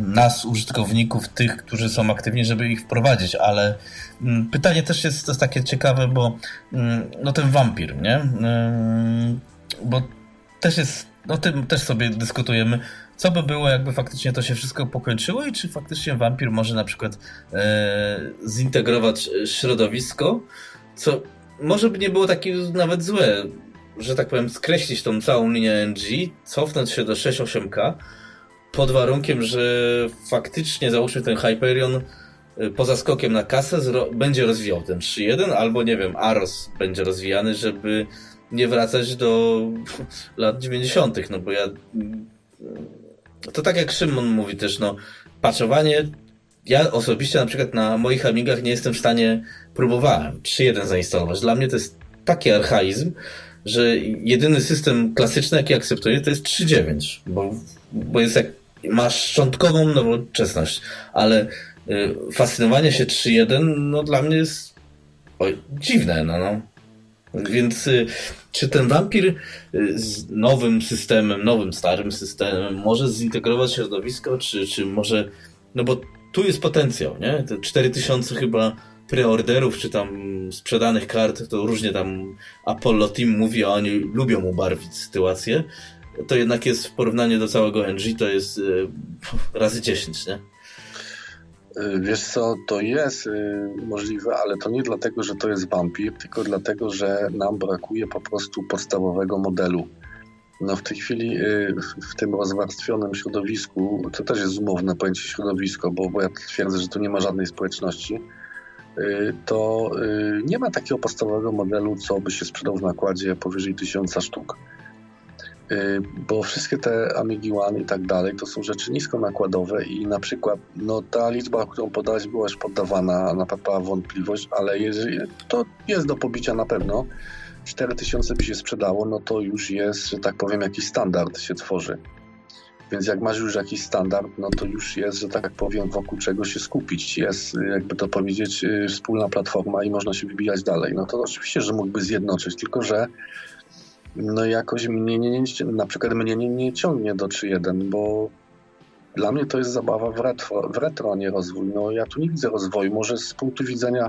nas, użytkowników, tych, którzy są aktywni, żeby ich wprowadzić, ale mm, pytanie też jest, jest takie ciekawe, bo mm, no ten wampir, nie? Mm, bo też jest, o tym też sobie dyskutujemy, co by było, jakby faktycznie to się wszystko pokończyło i czy faktycznie wampir może na przykład e, zintegrować środowisko, co może by nie było takie nawet złe, że tak powiem, skreślić tą całą linię NG, cofnąć się do 6.8K, pod warunkiem, że faktycznie załóżmy ten Hyperion y, poza skokiem na kasę będzie rozwijał ten 3.1, albo nie wiem, Aros będzie rozwijany, żeby nie wracać do lat 90., no bo ja to tak jak Szymon mówi też, no patchowanie ja osobiście na przykład na moich Amigach nie jestem w stanie, próbowałem 3.1 zainstalować. Dla mnie to jest taki archaizm, że jedyny system klasyczny, jaki akceptuję, to jest 3.9, bo, bo jest jak, masz szczątkową nowoczesność, ale y, fascynowanie się 3.1, no dla mnie jest dziwne, no, no. Więc y, czy ten wampir y, z nowym systemem, nowym, starym systemem może zintegrować środowisko, czy, czy może, no bo tu jest potencjał, nie? Te 4000 chyba preorderów, czy tam sprzedanych kart, to różnie tam Apollo Team mówi, a oni lubią ubarwić sytuację. To jednak jest w porównaniu do całego NG, to jest y, razy 10, nie? Y, wiesz co, to jest y, możliwe, ale to nie dlatego, że to jest wampir, tylko dlatego, że nam brakuje po prostu podstawowego modelu. No w tej chwili y, w tym rozwarstwionym środowisku, to też jest umowne pojęcie środowisko, bo, ja twierdzę, że tu nie ma żadnej społeczności, to nie ma takiego podstawowego modelu, co by się sprzedał w nakładzie powyżej tysiąca sztuk. Y, bo wszystkie te Amigi One i tak dalej to są rzeczy niskonakładowe i na przykład no, ta liczba, którą podałeś była już poddawana na pewno wątpliwość, ale jeżeli, to jest do pobicia na pewno. 4000 by się sprzedało, no to już jest, że tak powiem, jakiś standard się tworzy. Więc jak masz już jakiś standard, no to już jest, że tak powiem, wokół czego się skupić. Jest, jakby to powiedzieć, y, wspólna platforma i można się wybijać dalej. No to oczywiście, że mógłby zjednoczyć, tylko że no jakoś mnie nie, nie, na przykład mnie nie, nie ciągnie do 3.1, bo dla mnie to jest zabawa w retro, w retro, nie rozwój. No ja tu nie widzę rozwoju. Może z punktu widzenia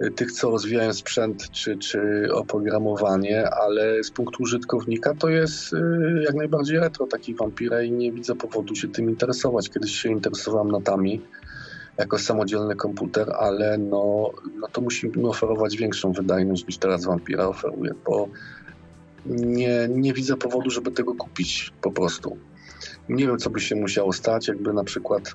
y, tych, co rozwijają sprzęt czy, czy oprogramowanie, ale z punktu użytkownika to jest y, jak najbardziej retro taki wampira i nie widzę powodu się tym interesować. Kiedyś się interesowałem notami jako samodzielny komputer, ale no, no to musimy oferować większą wydajność niż teraz Vampira oferuje, bo nie, nie widzę powodu, żeby tego kupić po prostu. Nie wiem, co by się musiało stać, jakby na przykład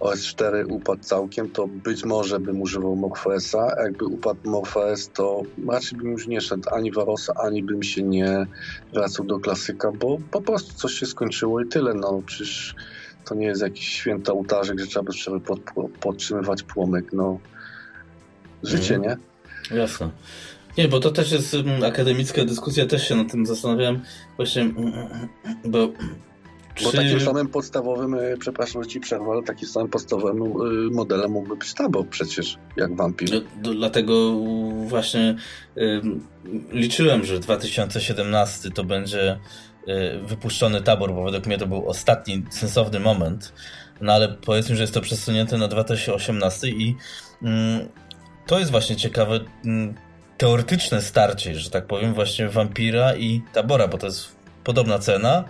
OS4 upadł całkiem, to być może bym używał MorphOSa, jakby upadł MorphOS, to raczej bym już nie szedł ani w Arosa, ani bym się nie wracał do klasyka, bo po prostu coś się skończyło i tyle. No przecież to nie jest jakiś święty ołtarzyk, że trzeba by pod, podtrzymywać płomyk. No życie, mm. nie? Jasne. Nie, bo to też jest um, akademicka dyskusja, też się nad tym zastanawiałem. Właśnie, um, bo bo Czy... takim samym podstawowym, e, przepraszam, że ci przerwę, ale takim samym podstawowym e, modelem mógłby być Tabo przecież, jak Vampir. No, dlatego właśnie y, liczyłem, że 2017 to będzie wypuszczony tabor, bo według mnie to był ostatni sensowny moment. No ale powiedzmy, że jest to przesunięte na 2018 i to jest właśnie ciekawe teoretyczne starcie, że tak powiem, właśnie Vampira i Tabora, bo to jest podobna cena.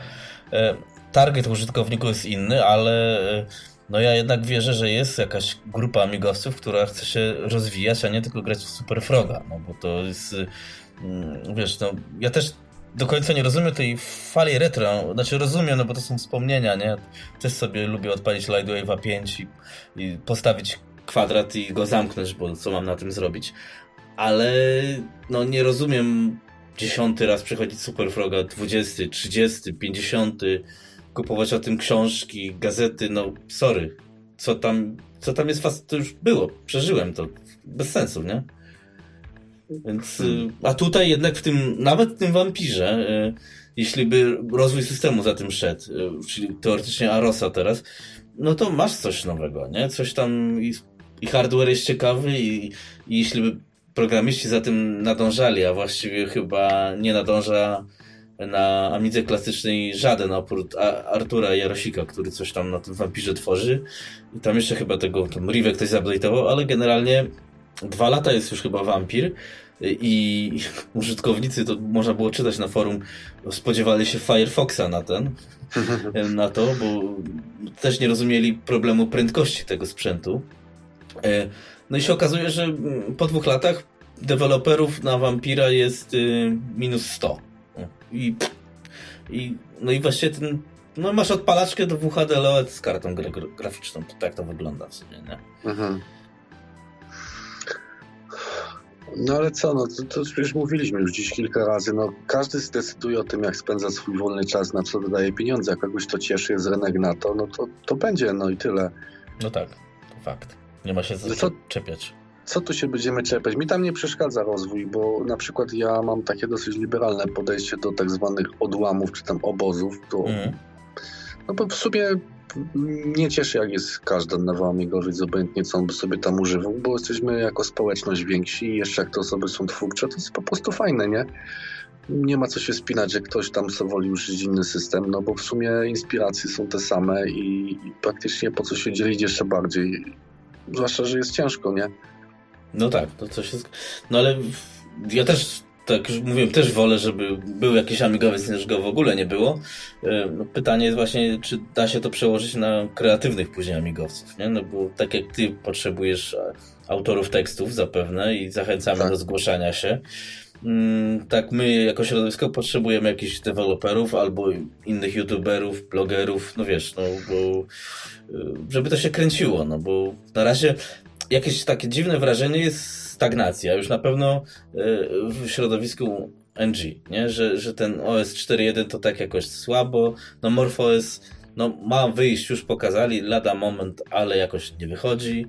E, target użytkowników jest inny, ale e, no ja jednak wierzę, że jest jakaś grupa amigowców, która chce się rozwijać, a nie tylko grać w Super Froga, no bo to jest, mm, wiesz, no ja też do końca nie rozumiem tej fali retro, znaczy rozumiem, no bo to są wspomnienia, nie? Też sobie lubię odpalić Lightwave'a 5 i, i postawić kwadrat i go zamknąć, bo co mam na tym zrobić ale no nie rozumiem dziesiąty raz przechodzić Superfroga, dwudziesty, trzydziesty, pięćdziesiąty, kupować o tym książki, gazety, no sorry. Co tam, co tam jest fast, to już było, przeżyłem to. Bez sensu, nie? Więc, y, a tutaj jednak w tym, nawet w tym wampirze, y, jeśli by rozwój systemu za tym szedł, y, czyli teoretycznie Arosa teraz, no to masz coś nowego, nie? Coś tam i, i hardware jest ciekawy i, i jeśli by programiści za tym nadążali, a właściwie chyba nie nadąża na Amidze klasycznej żaden oprócz Artura Jarosika, który coś tam na tym wampirze tworzy. I tam jeszcze chyba tego tam Rive ktoś zupdate'ował, ale generalnie dwa lata jest już chyba wampir i użytkownicy, to można było czytać na forum, spodziewali się Firefoxa na ten, na to, bo też nie rozumieli problemu prędkości tego sprzętu. No i się okazuje, że po dwóch latach deweloperów na Vampira jest y, minus 100. I, I, no i właściwie ten, no masz odpalaczkę do WHD LED z kartą graficzną, to tak to wygląda w sumie, nie? Mhm. No ale co, no to, to już mówiliśmy już dziś kilka razy, no każdy zdecyduje o tym, jak spędza swój wolny czas, na co dodaje pieniądze, jak kogoś to cieszy, jest rynek na to, no to, to będzie, no i tyle. No tak, to fakt. Nie ma się co no czepiać. Co tu się będziemy czepiać? Mi tam nie przeszkadza rozwój, bo na przykład ja mam takie dosyć liberalne podejście do tak zwanych odłamów, czy tam obozów, to mm. no bo w sumie nie cieszy, jak jest każda nowa amigowiec, obojętnie co on by sobie tam używał, bo jesteśmy jako społeczność więksi i jeszcze jak te osoby są twórcze, to jest po prostu fajne, nie? Nie ma co się spinać, że ktoś tam sobie woli użyć inny system, no bo w sumie inspiracje są te same i, i praktycznie po co się dzielić jeszcze bardziej. Zwłaszcza, że jest ciężko, nie? No tak, to coś jest... No ale ja też tak już mówiłem, też wolę, żeby był jakiś amigowiec, niż go w ogóle nie było. E, no, pytanie jest właśnie, czy da się to przełożyć na kreatywnych później amigowców, nie? No bo tak jak ty potrzebujesz autorów tekstów zapewne i zachęcamy tak. do zgłaszania się, tak my jako środowisko potrzebujemy jakichś deweloperów albo innych youtuberów, blogerów, no wiesz, no bo e, żeby to się kręciło, no bo na razie jakieś takie dziwne wrażenie jest stagnacja. Już na pewno e, w środowisku NG, nie? Że, że ten OS 4.1 to tak jakoś słabo. No MorphOS no, ma wyjść, już pokazali, lada moment, ale jakoś nie wychodzi.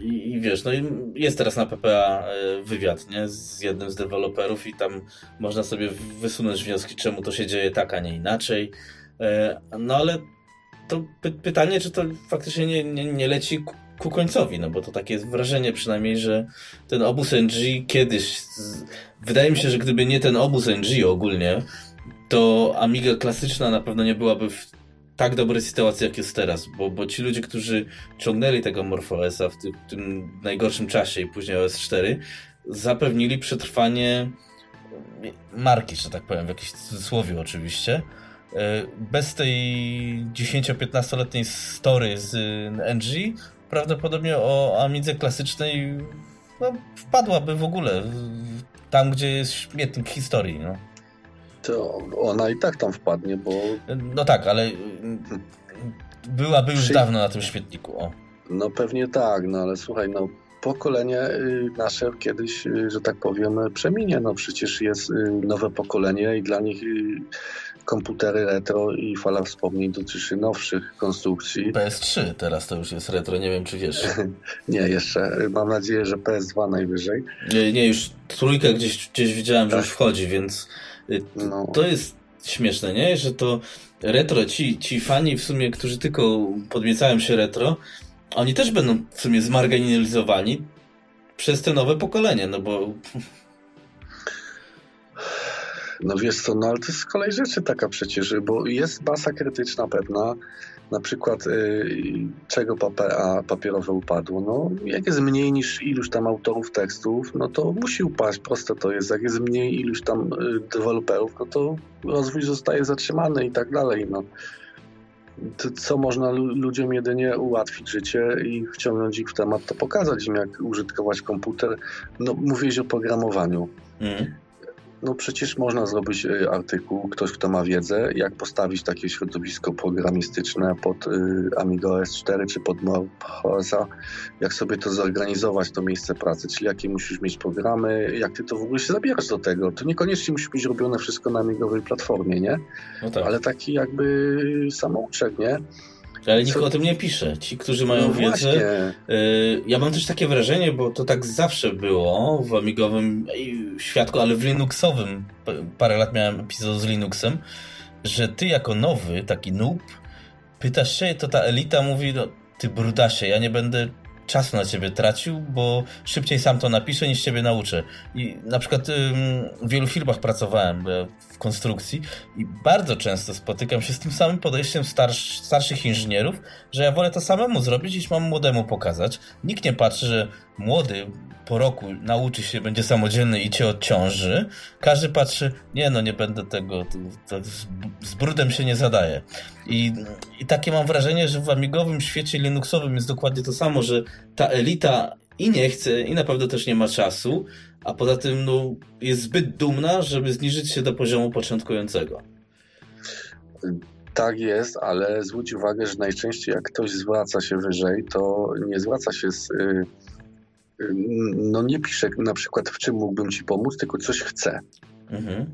I, I, wiesz, no i jest teraz na PPA e, wywiad nie? z jednym z deweloperów i tam można sobie wysunąć wnioski, czemu to się dzieje tak, a nie inaczej. E, no ale to py pytanie, czy to faktycznie nie, nie, nie leci ku końcowi, no bo to takie jest wrażenie przynajmniej, że ten obóz NG kiedyś, wydaje mi się, że gdyby nie ten obóz NG ogólnie, to Amiga klasyczna na pewno nie byłaby w tak dobrej sytuacji, jak jest teraz, bo, bo ci ludzie, którzy ciągnęli tego MorphOSa w, tym, tym najgorszym czasie i później OS4, zapewnili przetrwanie marki, że tak powiem, w jakimś cudzysłowie oczywiście, e, bez tej 10-15-letniej story z NG prawdopodobnie o Amidze klasycznej no, wpadłaby w ogóle tam, gdzie jest śmietnik historii. No. To ona i tak tam wpadnie, bo... No tak, ale byłaby już Przy... dawno na tym śmietniku. O. No pewnie tak, no ale słuchaj, no pokolenie y, nasze kiedyś, y, że tak powiem, przeminie. No przecież jest y, nowe pokolenie i dla nich komputery retro i fala wspomnień dotyczy nowszych konstrukcji. PS3 teraz to już jest retro, nie wiem czy wiesz. nie, jeszcze. Mam nadzieję, że PS2 najwyżej. Nie, nie już trójkę gdzieś, gdzieś widziałem, że tak. już wchodzi, więc no. to jest śmieszne, nie? Że to retro, ci, ci fani w sumie, którzy tylko podmiecają się retro, oni też będą w sumie zmarginalizowani przez te nowe pokolenie, no bo... No wiesz co, no ale to jest z kolei rzeczy taka przecież, bo jest masa krytyczna pewna, na przykład y, czego papierowe upadło. No, jak jest mniej niż iluś tam autorów tekstów, no to musi upaść, proste to jest. Jak jest mniej iluś tam y, deweloperów, no to rozwój zostaje zatrzymany i tak dalej. No co można ludziom jedynie ułatwić życie i wciągnąć ich w temat, to pokazać im, jak użytkować komputer. No, mówiłeś o programowaniu. Mm no przecież można zrobić y, artykuł, ktoś kto ma wiedzę, jak postawić takie środowisko programistyczne pod y, Amiga OS4 czy pod Morphosa, jak sobie to zorganizować, to miejsce pracy, czyli jakie musisz mieć programy, jak ty to w ogóle się zabierasz do tego. To niekoniecznie musi być robione wszystko na amigowej platformie, nie? No tak. Ale taki jakby samouczek, nie? Ale nikt Co? o tym nie pisze. Ci, którzy mają no wiedzę. Y, ja mam też takie wrażenie, bo to tak zawsze było w amigowym świadku, ale w Linuxowym. Parę lat miałem epizod z Linuxem, że ty jako nowy, taki noob, pytasz się, to ta elita mówi, no, ty brudasie, ja nie będę czasu na ciebie tracił, bo szybciej sam to napiszę niż ciebie nauczę. I na przykład w wielu firmach pracowałem w konstrukcji i bardzo często spotykam się z tym samym podejściem starsz, starszych inżynierów, że ja wolę to samemu zrobić niż mam młodemu pokazać. Nikt nie patrzy, że młody po roku nauczy się, będzie samodzielny i cię odciąży. Każdy patrzy, nie no, nie będę tego, to, to z, z, brudem się nie zadaje. I, I takie mam wrażenie, że w amigowym świecie Linuxowym jest dokładnie to samo, że ta elita i nie chce, i na pewno też nie ma czasu, a poza tym no, jest zbyt dumna, żeby zniżyć się do poziomu początkującego. Tak jest, ale zwróć uwagę, że najczęściej jak ktoś zwraca się wyżej, to nie zwraca się z. No nie pisze na przykład w czym mógłbym ci pomóc, tylko coś chce. Mhm.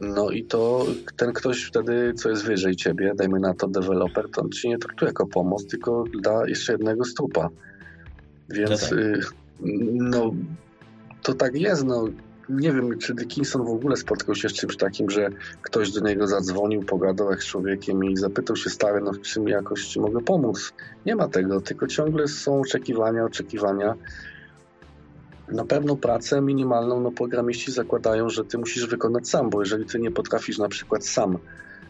No i to ten ktoś wtedy, co jest wyżej ciebie, dajmy na to deweloper, to on ci nie traktuje jako pomoc, tylko da jeszcze jednego strupa. Więc no, tak. Y, no to tak jest, no nie wiem, czy Dickinson w ogóle spotkał się z czymś takim, że ktoś do niego zadzwonił, pogadał jak z człowiekiem i zapytał się stary, no czym jakoś ci mogę pomóc. Nie ma tego, tylko ciągle są oczekiwania, oczekiwania. Na pewną pracę minimalną no, programiści zakładają, że ty musisz wykonać sam, bo jeżeli ty nie potrafisz na przykład sam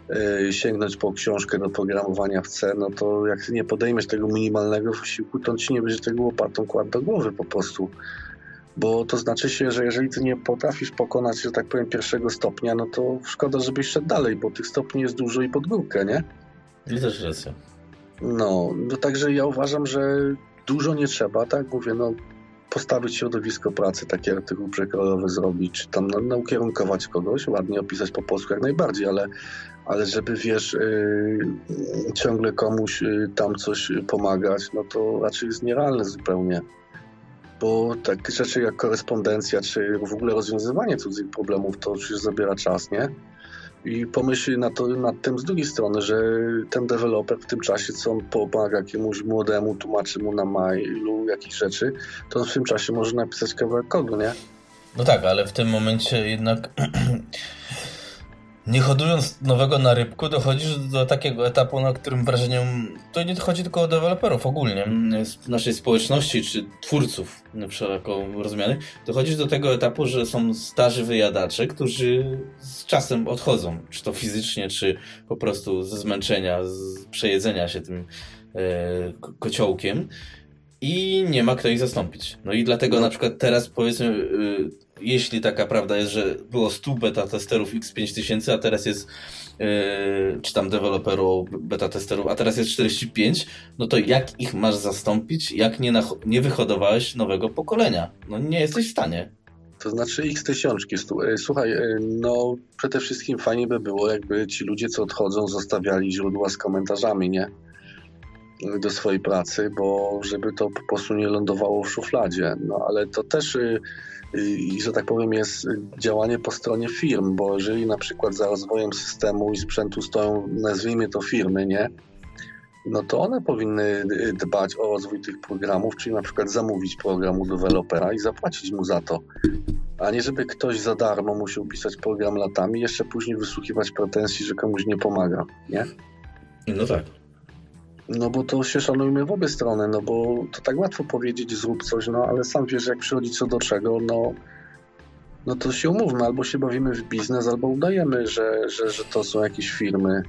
yy, sięgnąć po książkę do programowania w C, no to jak ty nie podejmiesz tego minimalnego wysiłku, to on ci nie będzie tego łopatą kładł do głowy po prostu bo to znaczy się, że jeżeli ty nie potrafisz pokonać, że tak powiem, pierwszego stopnia, no to szkoda, żebyś szedł dalej, bo tych stopni jest dużo i pod górkę, nie? I też racja. No, no także ja uważam, że dużo nie trzeba, tak? Mówię, no postawić środowisko pracy, taki artykuł przekrojowy zrobić, czy tam no, no, ukierunkować kogoś, ładnie opisać po polsku jak najbardziej, ale, ale żeby, wiesz, yy, ciągle komuś yy, tam coś pomagać, no to raczej jest nierealne zupełnie bo takie rzeczy jak korespondencja, czy w ogóle rozwiązywanie cudzych problemów, to oczywiście zabiera czas, nie? I pomyśl na to, nad tym z drugiej strony, że ten deweloper w tym czasie, co on pomaga jakiemuś młodemu, tłumaczy mu na mailu jakieś rzeczy, to w tym czasie może napisać kawałek kodu, nie? No tak, ale w tym momencie jednak nie hodując nowego na rybku, dochodzisz do takiego etapu, na którym wrażeniem to nie chodzi tylko o deweloperów ogólnie, naszej społeczności czy twórców szeroko rozumianych, dochodzisz do tego etapu, że są starzy wyjadacze, którzy z czasem odchodzą, czy to fizycznie, czy po prostu ze zmęczenia, z przejedzenia się tym e, kociołkiem i nie ma kto ich zastąpić. No i dlatego no. na przykład teraz powiedzmy, y, jeśli taka prawda jest, że było 100 beta testerów X5000, a teraz jest y, czy tam deweloperów beta testerów, a teraz jest 45, no to jak ich masz zastąpić, jak nie, nie wyhodowałeś nowego pokolenia? No nie jesteś w stanie. To znaczy x tysiączki. Y, słuchaj, no przede wszystkim fajnie by było, jakby ci ludzie, co odchodzą, zostawiali źródła z komentarzami, nie? do swojej pracy, bo żeby to po prostu nie lądowało w szufladzie. No ale to też y, y, że tak powiem, jest działanie po stronie firm, bo jeżeli na przykład za rozwojem systemu i sprzętu stoją, nazwijmy to firmy, nie? No to one powinny dbać o rozwój tych programów, czyli na przykład zamówić program u dewelopera i zapłacić mu za to. A nie żeby ktoś za darmo musiał pisać program latami i jeszcze później wysłuchiwać pretensji, że komuś nie pomaga, nie? No tak. No bo to się szanujmy w obie strony, no bo to tak łatwo powiedzieć zrób coś, no ale sam wiesz jak przychodzi co do czego, no no to się umówmy, albo się bawimy w biznes, albo udajemy, że, że, że to są jakieś firmy.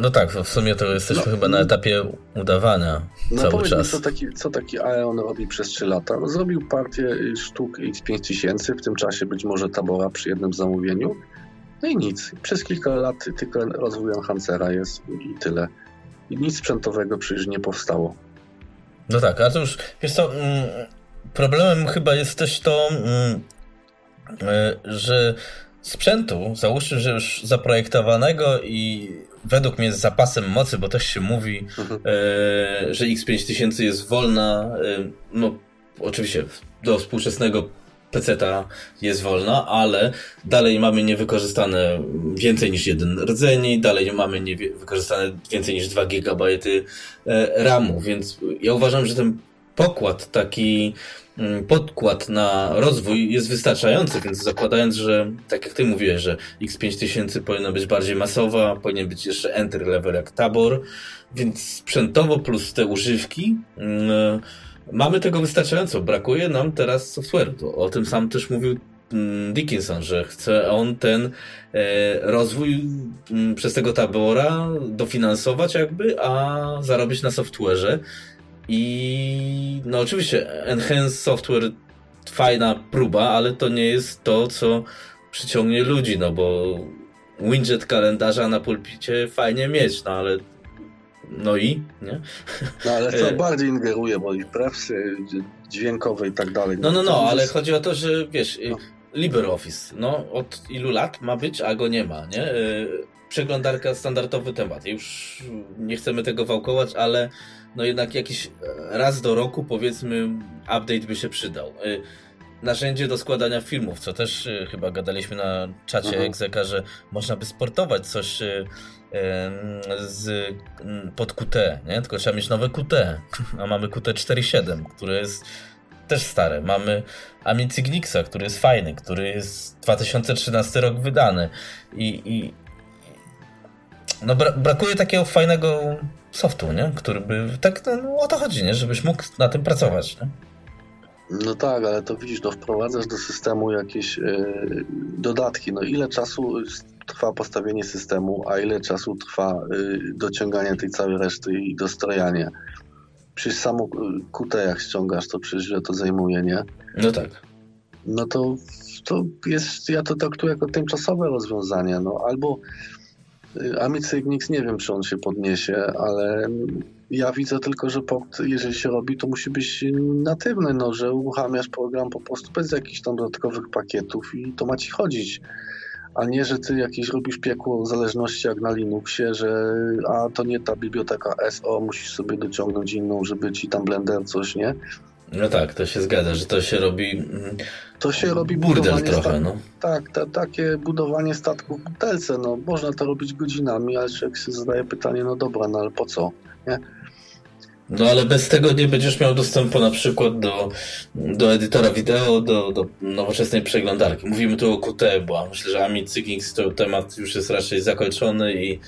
No tak, w sumie to jesteśmy no, chyba na etapie udawania no cały czas. Co taki, co taki Aeon robi przez 3 lata? No, zrobił partię sztuk X5000, w tym czasie być może tabora przy jednym zamówieniu. No i nic. Przez kilka lat tylko rozwój Enhancera jest i tyle i nic sprzętowego przecież nie powstało. No tak, a to już, wiesz co, mm, problemem chyba jest też to, mm, e, że sprzętu, załóżmy, że już zaprojektowanego i według mnie z zapasem mocy, bo też się mówi, mhm. E, że X5000 jest wolna, e, no oczywiście do współczesnego PC-ta jest wolna, ale dalej mamy niewykorzystane więcej niż jeden rdzeni, dalej mamy wykorzystane więcej niż 2 GB e, RAMu, więc ja uważam, że ten pokład taki mm, podkład na rozwój jest wystarczający, więc zakładając, że tak jak ty mówiłeś, że X5000 powinna być bardziej masowa, powinien być jeszcze entry level jak Tabor, więc sprzętowo plus te używki yy, Mamy tego wystarczająco, brakuje nam teraz software'u. O tym sam też mówił mm, Dickinson, że chce on ten e, rozwój mm, przez tego tabora dofinansować jakby, a zarobić na software'ze. I no oczywiście Enhanced Software fajna próba, ale to nie jest to, co przyciągnie ludzi, no bo widget kalendarza na pulpicie fajnie mieć, no ale no i, nie? No ale to bardziej ingeruje, bo i prewsy dźwiękowe i tak dalej. No, no, no, ale chodzi o to, że wiesz, no. LibreOffice, no od ilu lat ma być, a go nie ma, nie? Przeglądarka standardowy temat. Już nie chcemy tego wałkować, ale no jednak jakiś raz do roku powiedzmy update by się przydał narzędzie do składania filmów, co też y, chyba gadaliśmy na czacie mhm. Egzeka, że można by sportować coś y, z, pod QT, nie? Tylko trzeba mieć nowe QT, a mamy QT 4.7, które jest też stare. Mamy Amicignixa, który jest fajny, który jest 2013 rok wydany i, i no bra brakuje takiego fajnego softu, nie? Który by, tak no, o to chodzi, nie? Żebyś mógł na tym pracować, nie? No tak, ale to widzisz, no wprowadzasz do systemu jakieś yy, dodatki. No ile czasu trwa postawienie systemu, a ile czasu trwa yy, dociąganie tej całej reszty i dostrojanie. Przecież samo QT jak ściągasz, to przecież ile to zajmuje, nie? No tak. No to, to jest, ja to traktuję jako tymczasowe rozwiązanie, no albo Amicy Ignix nie wiem, czy on się podniesie, ale ja widzę tylko, że port, jeżeli się robi, to musi być natywny, no, że uruchamiasz program po prostu bez jakichś tam dodatkowych pakietów i to ma ci chodzić. A nie, że ty jakieś robisz piekło zależności jak na Linuxie, że a to nie ta biblioteka SO, musisz sobie dociągnąć inną, żeby ci tam Blender coś, nie? No tak, to się zgadza, że to się robi. Mm, to się robi burdel trochę, no. Tak, ta, takie budowanie statków w butelce, no można to robić godzinami, ale człowiek sobie zadaje pytanie, no dobra, no ale po co, nie? No ale bez tego nie będziesz miał dostępu na przykład do, do edytora wideo, do, do nowoczesnej przeglądarki. Mówimy tu o QT, bo myślę, że Amit Sigings to temat już jest raczej zakończony i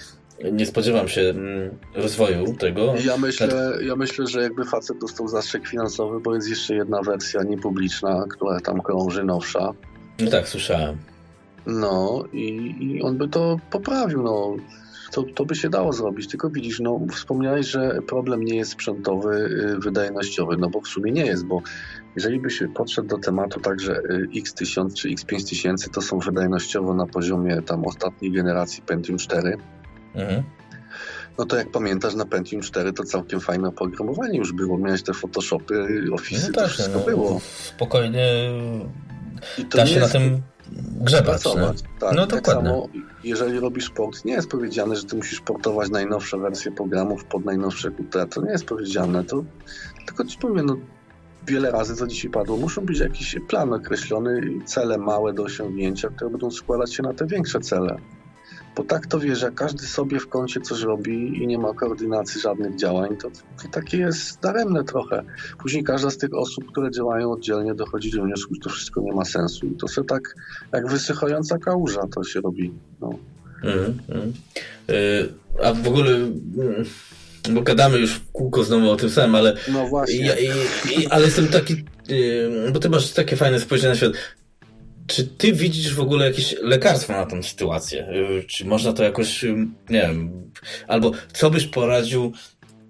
nie spodziewam się mm, rozwoju tego. Ja myślę, ja myślę, że jakby facet dostał zastrzyk finansowy, bo jest jeszcze jedna wersja niepubliczna, która tam krąży, nowsza. No tak, słyszałem. No i, i on by to poprawił, no. To, to by się dało zrobić, tylko widzisz, no wspomniałeś, że problem nie jest sprzętowy, y, wydajnościowy, no bo w sumie nie jest, bo jeżeli by się podszedł do tematu tak, że y, X1000 czy X5000 to są wydajnościowo na poziomie tam ostatniej generacji Pentium 4, Mhm. No to jak pamiętasz, na Pentium 4 to całkiem fajne oprogramowanie już było. Miałeś te Photoshopy, Office, no tak, to wszystko no, było. Spokojnie da się na tym grzebać. Tak, no tak dokładnie. Samo, jeżeli robisz port, nie jest powiedziane, że ty musisz portować najnowsze wersje programów pod najnowsze QT. To nie jest powiedziane. To, tylko ci powiem, no, wiele razy, co dzisiaj padło, muszą być jakiś plan określony, cele małe do osiągnięcia, które będą składać się na te większe cele. Bo tak to wiesz, jak każdy sobie w kącie coś robi i nie ma koordynacji żadnych działań, to, to takie jest daremne trochę. Później każda z tych osób, które działają oddzielnie, dochodzi do wniosku, że to wszystko nie ma sensu. I to sobie tak jak wysychająca kałuża to się robi. No. Mm, mm. a w ogóle mm, bo gadamy już w kółko znowu o tym samym, ale. No właśnie. Ja, i, i, ale jestem taki. Yy, bo ty masz takie fajne spojrzenie na świat. Czy ty widzisz w ogóle jakieś lekarstwo na tę sytuację? Y, czy można to jakoś, y, nie wiem, albo co byś poradził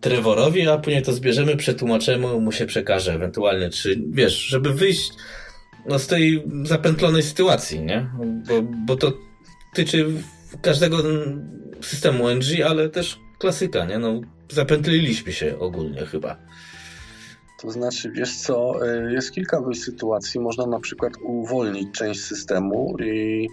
Trevorowi, a później to zbierzemy, przetłumaczymy, mu się przekaże ewentualnie, czy wiesz, żeby wyjść no, z tej zapętlonej sytuacji, nie? Bo, bo to tyczy każdego systemu NG, ale też klasyka, nie? No, zapętliliśmy się ogólnie chyba. To znaczy, wiesz co, e, jest kilka wyjść sytuacji. Można na przykład uwolnić część systemu i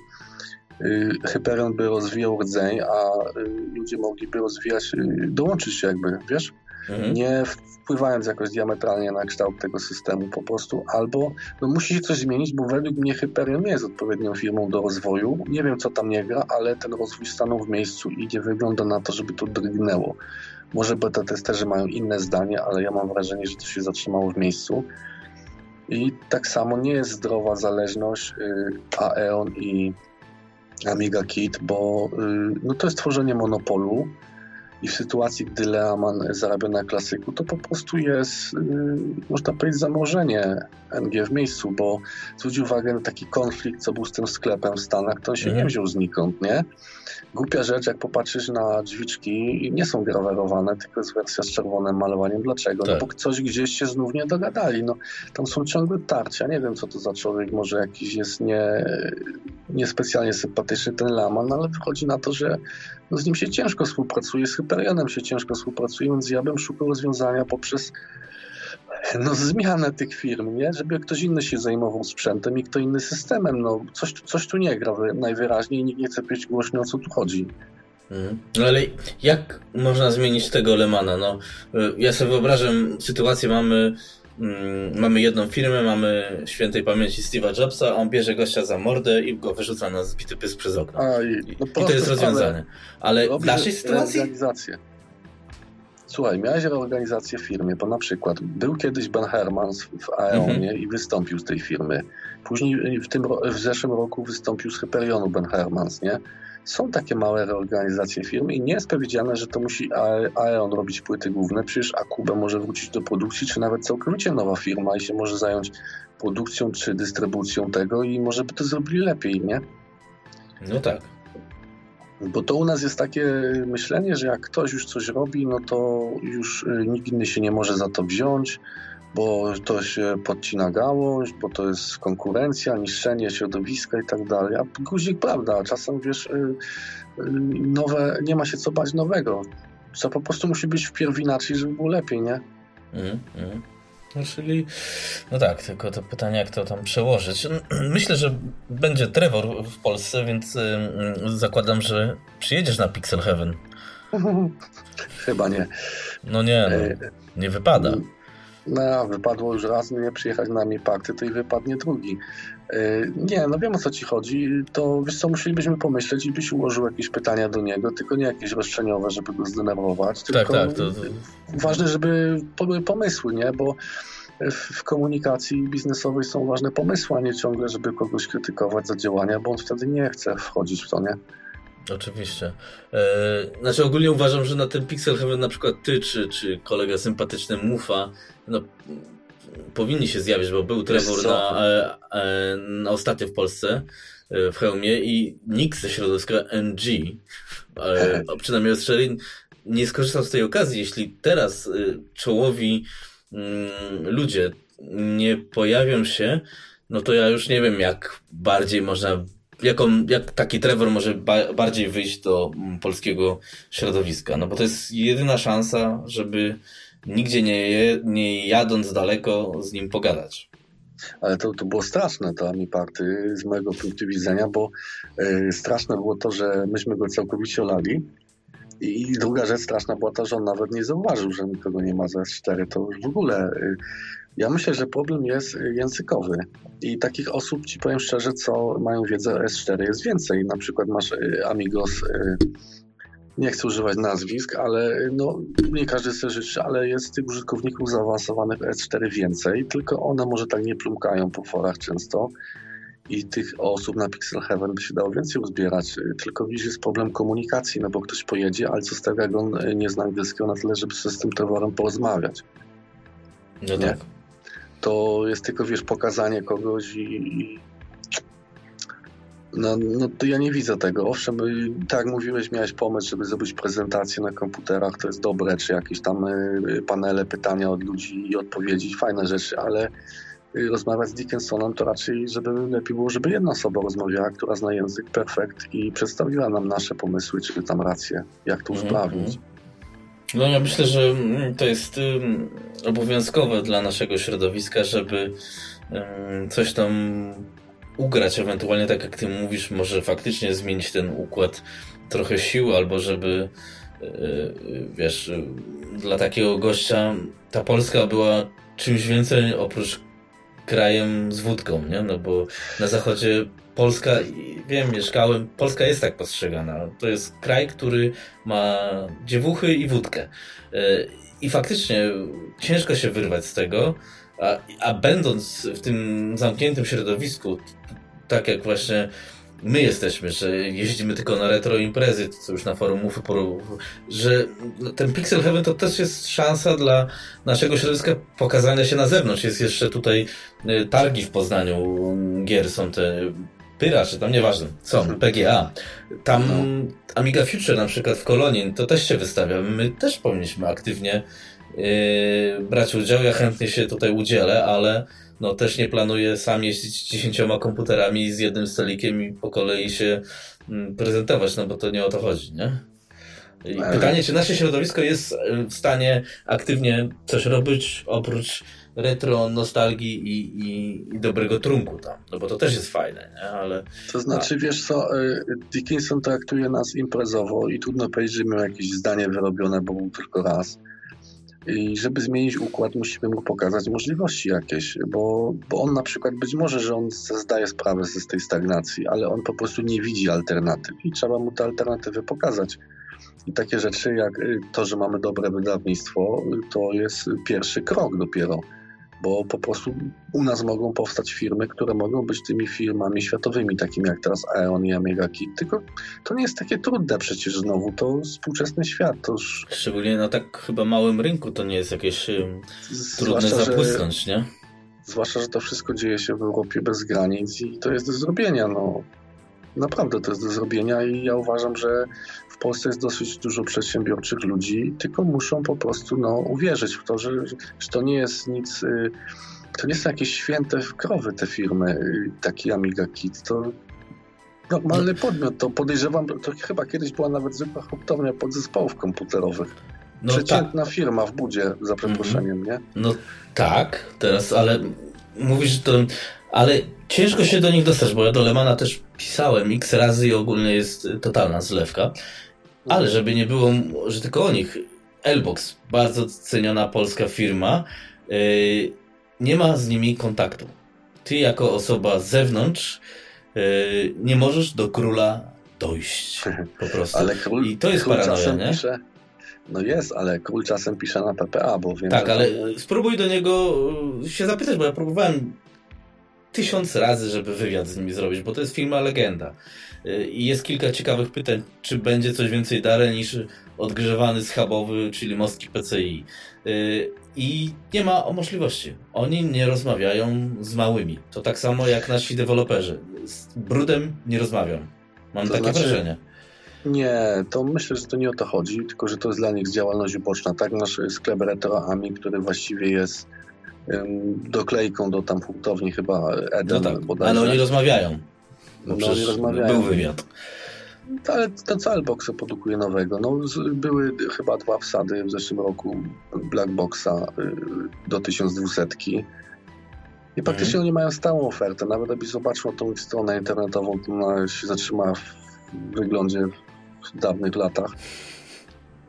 e, Hyperion by rozwijał rdzeń, a e, ludzie mogliby rozwijać, dołączyć się jakby, wiesz? Mhm. Nie wpływając jakoś diametralnie na kształt tego systemu po prostu, albo no, musi się coś zmienić, bo według mnie Hyperion nie jest odpowiednią firmą do rozwoju. Nie wiem, co tam nie gra, ale ten rozwój stanął w miejscu i nie wygląda na to, żeby to drgnęło. Może beta testerzy mają inne zdanie, ale ja mam wrażenie, że to się zatrzymało w miejscu. I tak samo nie jest zdrowa zależność y, Aeon i Amiga Kit, bo y, no to jest tworzenie monopolu i w sytuacji, gdy Leaman zarabia na klasyku, to po prostu jest, yy, można powiedzieć, zamorzenie NG w miejscu, bo zwróć uwagę na taki konflikt, co był z tym sklepem w Stanach, to on się mhm. nie wziął znikąd, nie? Głupia rzecz, jak popatrzysz na drzwiczki, nie są grawerowane, tylko jest wersja z czerwonym malowaniem. Dlaczego? No tak. No bo coś gdzieś się znów nie dogadali. No, tam są ciągłe tarcia. Nie wiem, co to za człowiek. Może jakiś jest nie, niespecjalnie sympatyczny ten Laman, no ale wychodzi na to, że z nim się ciężko współpracuje z Hyperionem się ciężko współpracuje, więc ja bym szukał rozwiązania poprzez no, zmianę tych firm, nie? żeby ktoś inny się zajmował sprzętem i kto inny systemem. No, coś, coś tu nie gra najwyraźniej nikt nie chce powiedzieć głośno o co tu chodzi. Mhm. No ale jak można zmienić tego Lemana? No, y, ja sobie wyobrażam sytuację, mamy, mamy jedną firmę, mamy świętej pamięci Steve'a Jobsa, on bierze gościa za mordę i go wyrzuca na zbity pysk przez okno. A, i, no I to jest rozwiązanie. Ale w naszej sytuacji... Słuchaj, miałeś reorganizację w firmie, bo na przykład był kiedyś Ben Hermans w Aeonie mhm. i wystąpił z tej firmy. Później w, tym, w zeszłym roku wystąpił z Hyperionu Ben Hermans, nie? Są takie małe reorganizacje firmy i nie jest powiedziane, że to musi Aeon robić płyty główne, przecież Akube może wrócić do produkcji, czy nawet całkowicie nowa firma i się może zająć produkcją czy dystrybucją tego i może by to zrobili lepiej, nie? No tak. Bo to u nas jest takie myślenie, że jak ktoś już coś robi, no to już y, nikt inny się nie może za to wziąć, bo to się podcina gałąź, bo to jest konkurencja, niszczenie środowiska i tak dalej. A guzik prawda, czasem wiesz, y, y, nowe, nie ma się co bać nowego. Co po prostu musi być wpierw inaczej, żeby było lepiej, nie? Mm, mm. No, czyli, no tak, tylko to pytanie, jak to tam przełożyć. Myślę, że będzie Trevor w Polsce, więc zakładam, że przyjedziesz na Pixel Heaven. Chyba nie. No nie, no, e, nie wypada. No, wypadło już raz nie przyjechać na mi party, to i wypadnie drugi. E, nie, no wiem o co ci chodzi. To wiesz co, musielibyśmy pomyśleć i byś ułożył jakieś pytania do niego, tylko nie jakieś roszczeniowe, żeby go zdenerwować. Tak, tylko tak, to, to... ważne, żeby były pomysły, nie? Bo w komunikacji biznesowej są ważne pomysły, a nie ciągle, żeby kogoś krytykować za działania, bo on wtedy nie chce wchodzić w to, nie? Oczywiście. E, znaczy ogólnie uważam, że na ten Pixel Heaven na przykład ty, czy, czy kolega sympatyczny Mufa, no powinni się zjawić, bo był Trevor na, e, e, na ostatnio w Polsce e, w hełmie i nikt ze środowiska NG, przynajmniej Australii, nie skorzystał z tej okazji. Jeśli teraz czołowi mm, ludzie nie pojawią się, no to ja już nie wiem, jak bardziej można jaką, jak taki Trevor może ba bardziej wyjść do mm, polskiego środowiska. No bo to jest jedyna szansa, żeby nigdzie nie, nie jadąc daleko z nim pogadać. Ale to, to było straszne, to mi party z mojego punktu widzenia, bo y, straszne było to, że myśmy go całkowicie olali. I druga rzecz straszna była ta, że on nawet nie zauważył, że nikogo nie ma za S4. To już w ogóle y, ja myślę, że problem jest językowy i takich osób, ci powiem szczerze, co mają wiedzę o S4 jest więcej. Na przykład masz Amigos, nie chcę używać nazwisk, ale no, nie każdy sobie życzy, ale jest tych użytkowników zaawansowanych S4 więcej, tylko one może tak nie plumkają po forach często i tych osób na Pixel Heaven by się dało więcej uzbierać. Tylko widzisz, jest problem komunikacji, no bo ktoś pojedzie, ale co z tego, jak on nie zna angielskiego na tyle, żeby z tym towarem porozmawiać. No tak to jest tylko, wiesz, pokazanie kogoś i, no, no to ja nie widzę tego. Owszem, y, tak jak mówiłeś, miałeś pomysł, żeby zrobić prezentację na komputerach, to jest dobre, czy jakieś tam y, panele, pytania od ludzi i odpowiedzi, fajne rzeczy, ale y, rozmawiać z Dickensonem to raczej, żeby lepiej było, żeby jedna osoba rozmawiała, która zna język perfekt i przedstawiła nam nasze pomysły, czy tam racje, jak to usprawnić. Mm -hmm. No ja myślę, że mm, to jest obowiązkowe dla naszego środowiska, żeby coś tam ugrać, ewentualnie tak jak ty mówisz, może faktycznie zmienić ten układ trochę sił, albo żeby e, wiesz, dla takiego gościa ta Polska była czymś więcej oprócz krajem z wódką, nie? No bo na zachodzie Polska, wiem, mieszkałem, Polska jest tak postrzegana. To jest kraj, który ma dziewuchy i wódkę. E, I faktycznie ciężko się wyrwać z tego, a, a będąc w tym zamkniętym środowisku, tak jak właśnie my jesteśmy, że jeździmy tylko na retro imprezy, co już na forum mów, że ten Pixel Heaven to też jest szansa dla naszego środowiska pokazania się na zewnątrz. Jest jeszcze tutaj e, targi w Poznaniu gier, są te Pyra, czy tam nieważne, są, mhm. PGA. Tam no. Amiga Future na przykład w Kolonii to też się wystawia. My też powinniśmy aktywnie yy, brać udział. Ja chętnie się tutaj udzielę, ale no też nie planuję sam jeździć dziesięcioma komputerami z jednym stolikiem i po kolei się mm, prezentować, no bo to nie o to chodzi, nie? Pytanie, czy nasze środowisko jest w stanie aktywnie coś robić oprócz retro, nostalgii i, i, i, dobrego trunku tam, no bo to też jest fajne, nie? ale... To znaczy, wiesz co, y, Dickinson traktuje nas imprezowo i trudno powiedzieć, że miał jakieś zdanie wyrobione, bo był tylko raz. I żeby zmienić układ, musimy mu pokazać możliwości jakieś, bo, bo on na przykład, być może, że on zdaje sprawę z tej stagnacji, ale on po prostu nie widzi alternatyw i trzeba mu te alternatywy pokazać. I takie rzeczy jak y, to, że mamy dobre wydawnictwo, to jest pierwszy krok dopiero bo po prostu u nas mogą powstać firmy, które mogą być tymi firmami światowymi, takimi jak teraz Aeon i Amiga Kit. Tylko to nie jest takie trudne przecież znowu, to współczesny świat. To już... Szczególnie na tak chyba małym rynku to nie jest jakieś trudne zapłysnąć, nie? Zwłaszcza, że to wszystko dzieje się w Europie bez granic i to jest do zrobienia. No. Naprawdę to jest do zrobienia i ja uważam, że w Polsce jest dosyć dużo przedsiębiorczych ludzi, tylko muszą po prostu no, uwierzyć w to, że, że to nie jest nic, y, to nie są jakieś święte krowy te firmy, y, taki Amiga Kit, to normalny podmiot, to podejrzewam, to chyba kiedyś była nawet zwykła hurtownia podzespołów komputerowych. No Przeciętna tak. firma w budzie, za przeproszeniem, mm -hmm. nie? No tak, teraz, ale mówisz, że to ale ciężko się do nich dostać, bo ja do Lemana też pisałem x razy i ogólnie jest totalna zlewka. Ale żeby nie było, że tylko o nich. Elbox, bardzo ceniona polska firma, yy, nie ma z nimi kontaktu. Ty jako osoba z zewnątrz yy, nie możesz do króla dojść po prostu. Ale król, I to jest paranoja, nie? Pisze, no jest, ale król czasem pisze na PPA, bo wiem, Tak, ale to... spróbuj do niego się zapytać, bo ja próbowałem tysiąc razy, żeby wywiad z nimi zrobić, bo to jest firma legenda. Y, I jest kilka ciekawych pytań, czy będzie coś więcej dare niż odgrzewany schabowy, czyli mostki PCI. Y, I nie ma o możliwości. Oni nie rozmawiają z małymi. To tak samo jak nasi deweloperzy. Z brudem nie rozmawiam. Mam to takie znaczy... wrażenie. Nie, to myślę, że to nie o to chodzi, tylko że to jest dla nich działalność uboczna. Tak, nasz sklep Retro Ami, który właściwie jest doklejką do tam hurtowni chyba Eden no tak, bodajże. Ale oni rozmawiają. No, no oni rozmawiają. Był wywiad. Ale to cały box produkuje nowego. No, były chyba dwa wsady w zeszłym roku Black Boxa y, do 1200. I praktycznie mhm. oni mają stałą ofertę. Nawet jakbyś zobaczył tą stronę internetową, to ona się zatrzyma w wyglądzie w dawnych latach.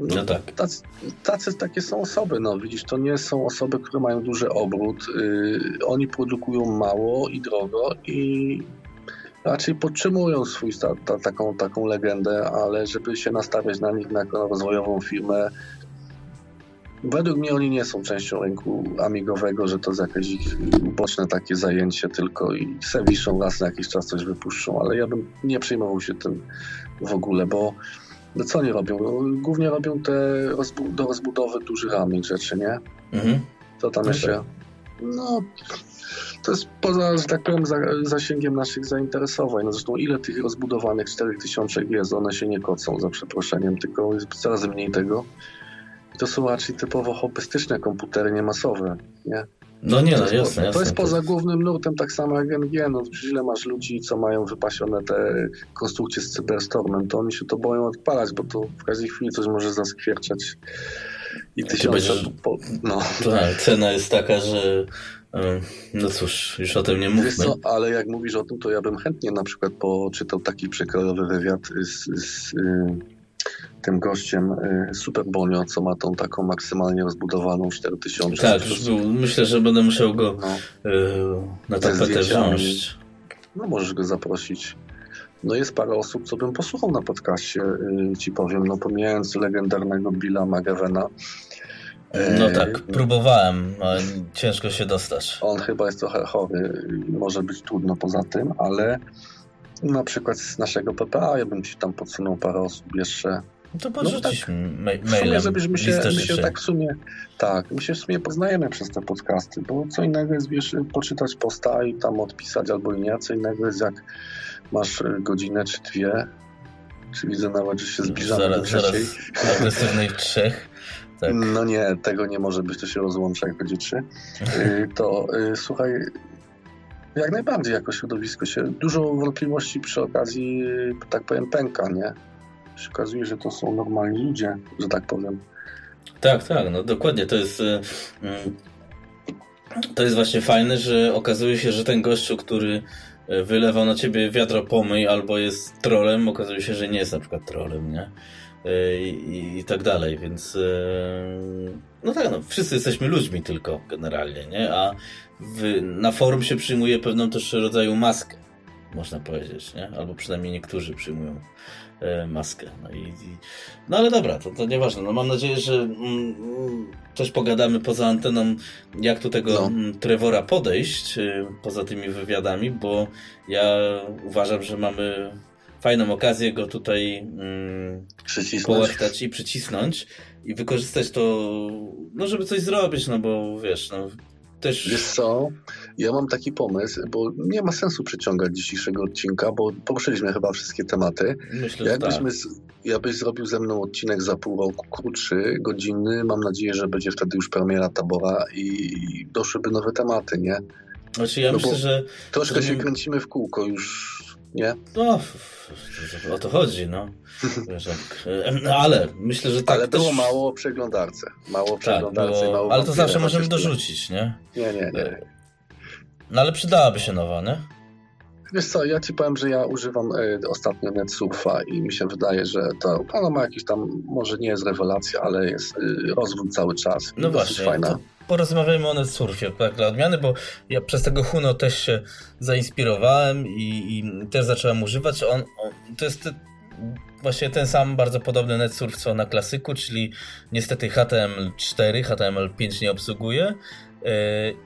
No, no tak. Tacy, tacy, takie są osoby, no widzisz, to nie są osoby, które mają duży obrót. Yy, oni produkują mało i drogo i raczej podtrzymują swój ta, ta, taką, taką legendę, ale żeby się nastawiać na nich na rozwojową firmę, według mnie oni nie są częścią rynku amigowego, że to jest jakieś ich boczne takie zajęcie tylko i se wiszą raz na jakiś czas coś wypuszczą, ale ja bym nie przejmował się tym w ogóle, bo no co oni robią? No, głównie robią te rozbu do rozbudowy dużych ramień rzeczy, nie? Mhm. To tam jeszcze... Tak. No, to jest poza, że tak powiem, za, zasięgiem naszych zainteresowań. No zresztą ile tych rozbudowanych 4000 jest, one się nie kocą, za przeproszeniem, tylko jest coraz mniej tego. I to są raczej typowo hobbystyczne komputery, nie masowe, nie? No nie, no jasne, jasne. To jest poza głównym nurtem tak samo jak NG. No, źle masz ludzi, co mają wypasione te konstrukcje z Cyberstormem, to oni się to boją odpalać, bo to w każdej chwili coś może zaskwierczać. I tysiące... Po, no. Tak, cena jest taka, że no cóż, już o tym nie mówmy. Co, ale jak mówisz o tym, to ja bym chętnie na przykład poczytał taki przekrojowy wywiad z, z tym gościem y, Super Bonio, co ma tą taką maksymalnie rozbudowaną 4000. Tak, myślę, że będę musiał go no. Y, na tapetę wziąć. No możesz go zaprosić. No jest parę osób, co bym posłuchał na podcaście, y, ci powiem, no pomijając legendarnego Billa Magavena. No tak, próbowałem, ale ciężko się dostać. On chyba jest trochę chory, może być trudno poza tym, ale na przykład z naszego PPA ja bym ci tam podsunął parę osób jeszcze. To porzucić no, tak, mailem. W sumie, żebyśmy się, my się tak w sumie, tak, my się w sumie poznajemy przez te podcasty, bo co innego jest, wiesz, poczytać posta i tam odpisać albo i nie, co innego jest jak masz y, godzinę czy dwie, czy widzę nawet, że się zbliżamy zaraz, do trzeciej. Zaraz agresywnych trzech. Tak. No nie, tego nie może być, to się rozłącza jak będzie trzy. Y, to y, słuchaj, jak najbardziej jako środowisko się. Dużo wątpliwości przy okazji, tak powiem, pęka, nie? Się że to są normalni ludzie, że tak powiem. Tak, tak, no dokładnie. To jest. Y, mm, to jest właśnie fajne, że okazuje się, że ten gościu, który y, wylewał na ciebie wiadro pomyj albo jest trolem, okazuje się, że nie jest na przykład trolem, nie? Y, I, i tak dalej, więc no tak, no, wszyscy jesteśmy ludźmi tylko generalnie, nie? A w, na forum się przyjmuje pewną też rodzaju maskę, można powiedzieć, nie? Albo przynajmniej niektórzy przyjmują maskę. No, i, i, no ale dobra, to, to nieważne. No mam nadzieję, że mm, też pogadamy poza anteną, jak do tego no. Mm, Trevora podejść, y, poza tymi wywiadami, bo ja uważam, że mamy fajną okazję go tutaj mm, połechtać i przycisnąć i wykorzystać to, no żeby coś zrobić, no bo wiesz, no też... Wiesz co, ja mam taki pomysł, bo nie ma sensu przeciągać dzisiejszego odcinka, bo poruszyliśmy chyba wszystkie tematy. Myślę, Jakbyśmy, tak. Jakbyś zrobił ze mną odcinek za pół roku krótszy, godzinny, mam nadzieję, że będzie wtedy już premiera tabora i doszłyby nowe tematy, nie? Znaczy ja no myślę, że... Troszkę że... się kręcimy w kółko już, nie? No, o to chodzi, no. no ale myślę, że tak Ale było też... mało o przeglądarce. Mało tak, przeglądarce. Tak, było... mało ale to zawsze możemy dorzucić, nie? Nie, nie, nie. No ale przydałaby się nowa, nie? Wiesz co, ja ci powiem, że ja używam y, ostatnio NetSurfa i mi się wydaje, że to ona ma jakiś tam, może nie jest rewelacja, ale jest y, rozwój cały czas. No właśnie, fajna. porozmawiajmy o NetSurfie tak dla odmiany, bo ja przez tego Huno też się zainspirowałem i, i też zacząłem używać. On, on, to jest właśnie ten sam bardzo podobny NetSurf co na klasyku, czyli niestety HTML4, HTML5 nie obsługuje, E,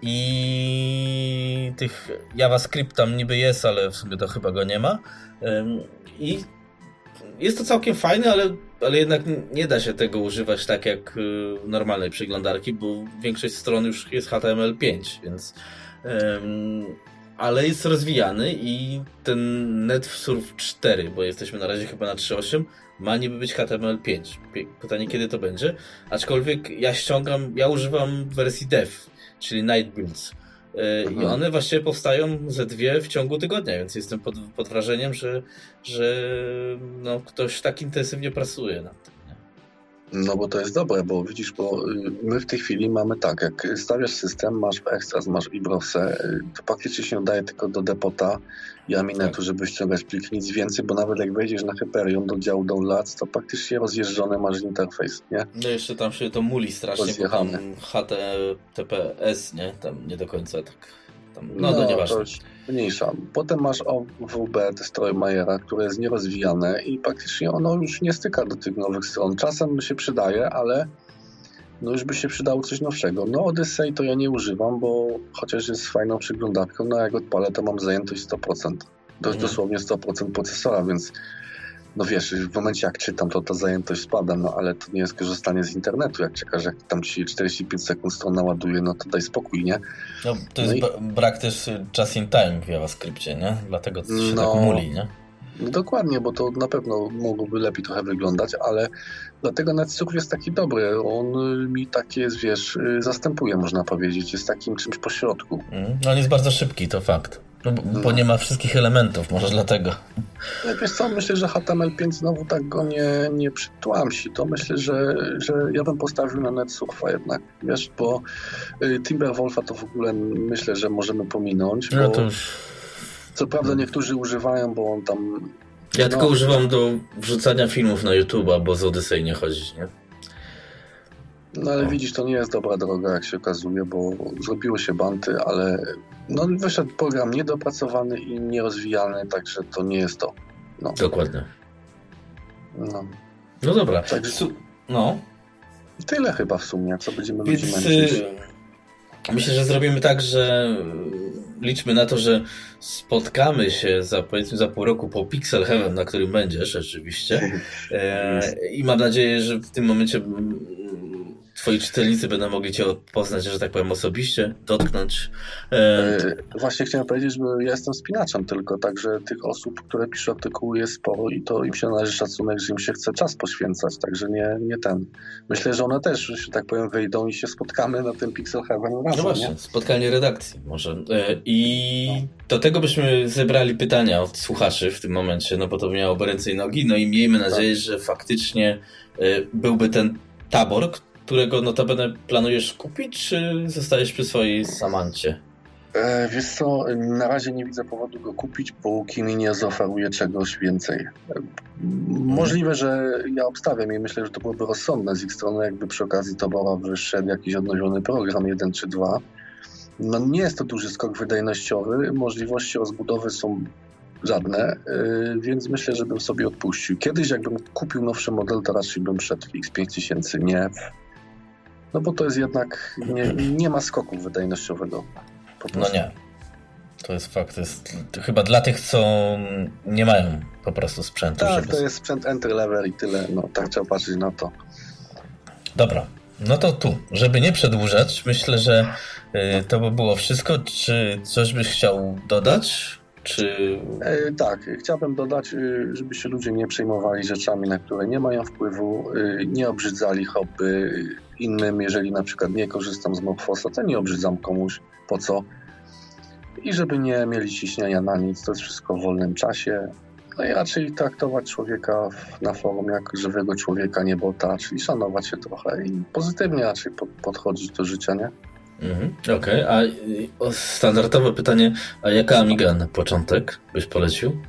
I tych JavaScript tam niby jest, ale w sumie to chyba go nie ma. I jest to całkiem fajne, ale, ale jednak nie da się tego używać tak jak y, normalnej przeglądarki, bo większość stron już jest HTML5, więc ale jest rozwijany i ten NetSurf 4, bo jesteśmy na razie chyba na 3.8, ma niby być HTML5. Pytanie kiedy to będzie, aczkolwiek ja ściągam, ja używam wersji dev, czyli Night Builds. E, I one właściwie powstają ze dwie w ciągu tygodnia, więc jestem pod, pod wrażeniem, że, że no, ktoś tak intensywnie pracuje nad tym. No bo to jest dobre, bo widzisz, bo y, my w tej chwili mamy tak, jak stawiasz system, masz w Extras, masz Ibrowse, y, to faktycznie się daje tylko do depota i Aminetu, tak. żeby ściągać pliki, nic więcej, bo nawet jak wejdziesz na Hyperion do działu downloads, to praktycznie rozjeżdżony masz interfejs, nie? No jeszcze tam się to muli strasznie, bo tam HTTPS, nie? Tam nie do końca tak... Tam, no, no to nieważne. To mniejsza. Potem masz OWB Destroymayera, które jest nierozwijane i praktycznie ono już nie styka do tych nowych stron. Czasem się przydaje, ale no już by się przydało coś nowszego. No Odyssey to ja nie używam, bo chociaż jest fajną przeglądarką, no jak odpalę to mam zajętość 100%. To jest dosłownie 100% procesora, więc no wiesz, w momencie jak czytam, to ta zajętość spada, no ale to nie jest korzystanie z internetu. Jak czekasz, jak tam ci 45 sekund strona ładuje, no to daj spokój, nie? No, to jest no i... brak też just in time w JavaScriptie, nie? Dlatego się no, tak muli, nie? No dokładnie, bo to na pewno mogłoby lepiej trochę wyglądać, ale dlatego NetSurf jest taki dobry. On mi takie jest, wiesz, zastępuje, można powiedzieć. Jest takim czymś pośrodku. Mm, on jest bardzo szybki, to fakt. No, bo, no. nie ma wszystkich elementów, może dlatego. No, wiesz co, myślę, że HTML5 znowu tak go nie, nie przytłamsi. To myślę, że, że ja bym postawił na NetSurfa jednak, wiesz, bo y, Timberwolfa to w ogóle myślę, że możemy pominąć. No to już... Co prawda niektórzy używają, bo on tam... Ja no, tylko używam do wrzucania filmów na YouTube'a, bo z Odyssey nie chodzi, nie? No ale widzisz, to nie jest dobra droga, jak się okazuje, bo zrobiło się banty, ale no, wyszedł program niedopracowany i nierozwijany, także to nie jest to. No. Dokładnie. No. No dobra. Także, no. Tyle chyba w sumie, co będziemy Więc, y, Myślę, że zrobimy tak, że liczmy na to, że spotkamy się za powiedzmy za pół roku po Pixel Heaven, na którym będziesz oczywiście. E, I mam nadzieję, że w tym momencie twoi czytelnicy będą mogli cię poznać, że tak powiem, osobiście, dotknąć? E... Właśnie chciałem powiedzieć, że ja jestem spinaczem tylko, także tych osób, które piszą artykuły jest sporo i to im się należy szacunek, że im się chce czas poświęcać, także nie, nie ten. Myślę, że one też, że tak powiem, wyjdą i się spotkamy na tym Pixel Heaven razem. No właśnie, nie? spotkanie redakcji może. E, I no. do tego byśmy zebrali pytania od słuchaczy w tym momencie, no bo to miało ręce i nogi, no i miejmy nadzieję, tak. że faktycznie e, byłby ten tabor, którego notabene planujesz kupić, czy zostajesz przy swojej Samancie? E, wiesz co, na razie nie widzę powodu go kupić, bo Kimi nie zaoferuje czegoś więcej. E, możliwe, że ja obstawiam i myślę, że to byłoby rozsądne z ich strony, jakby przy okazji Tobora wyszedł jakiś odnowiony program 1 czy 2. No nie jest to duży skok wydajnościowy, możliwości rozbudowy są żadne, e, więc myślę, że bym sobie odpuścił. Kiedyś jakbym kupił nowszy model, to raczej bym szedł w X5000, nie no bo to jest jednak, nie, nie ma skoku wydajnościowego. No nie. To jest fakt. To jest chyba dla tych, co nie mają po prostu sprzętu. Tak, żeby... to jest sprzęt entry level i tyle. No, tak trzeba patrzeć na to. Dobra. No to tu, żeby nie przedłużać, myślę, że y, to by było wszystko. Czy coś byś chciał dodać? Czy... E, tak, chciałbym dodać, y, żeby się ludzie nie przejmowali rzeczami, na które nie mają wpływu, y, nie obrzydzali hobby innym, jeżeli na przykład nie korzystam z Morfosa, to nie obrzydzam komuś, po co. I żeby nie mieli ciśnienia na nic, to jest wszystko w wolnym czasie. No i raczej traktować człowieka na forum jak żywego człowieka, nie bota, czyli szanować się trochę i pozytywnie raczej podchodzić do życia, nie? Mhm, Okej, okay. a standardowe pytanie, a jaka Amiga na początek byś polecił?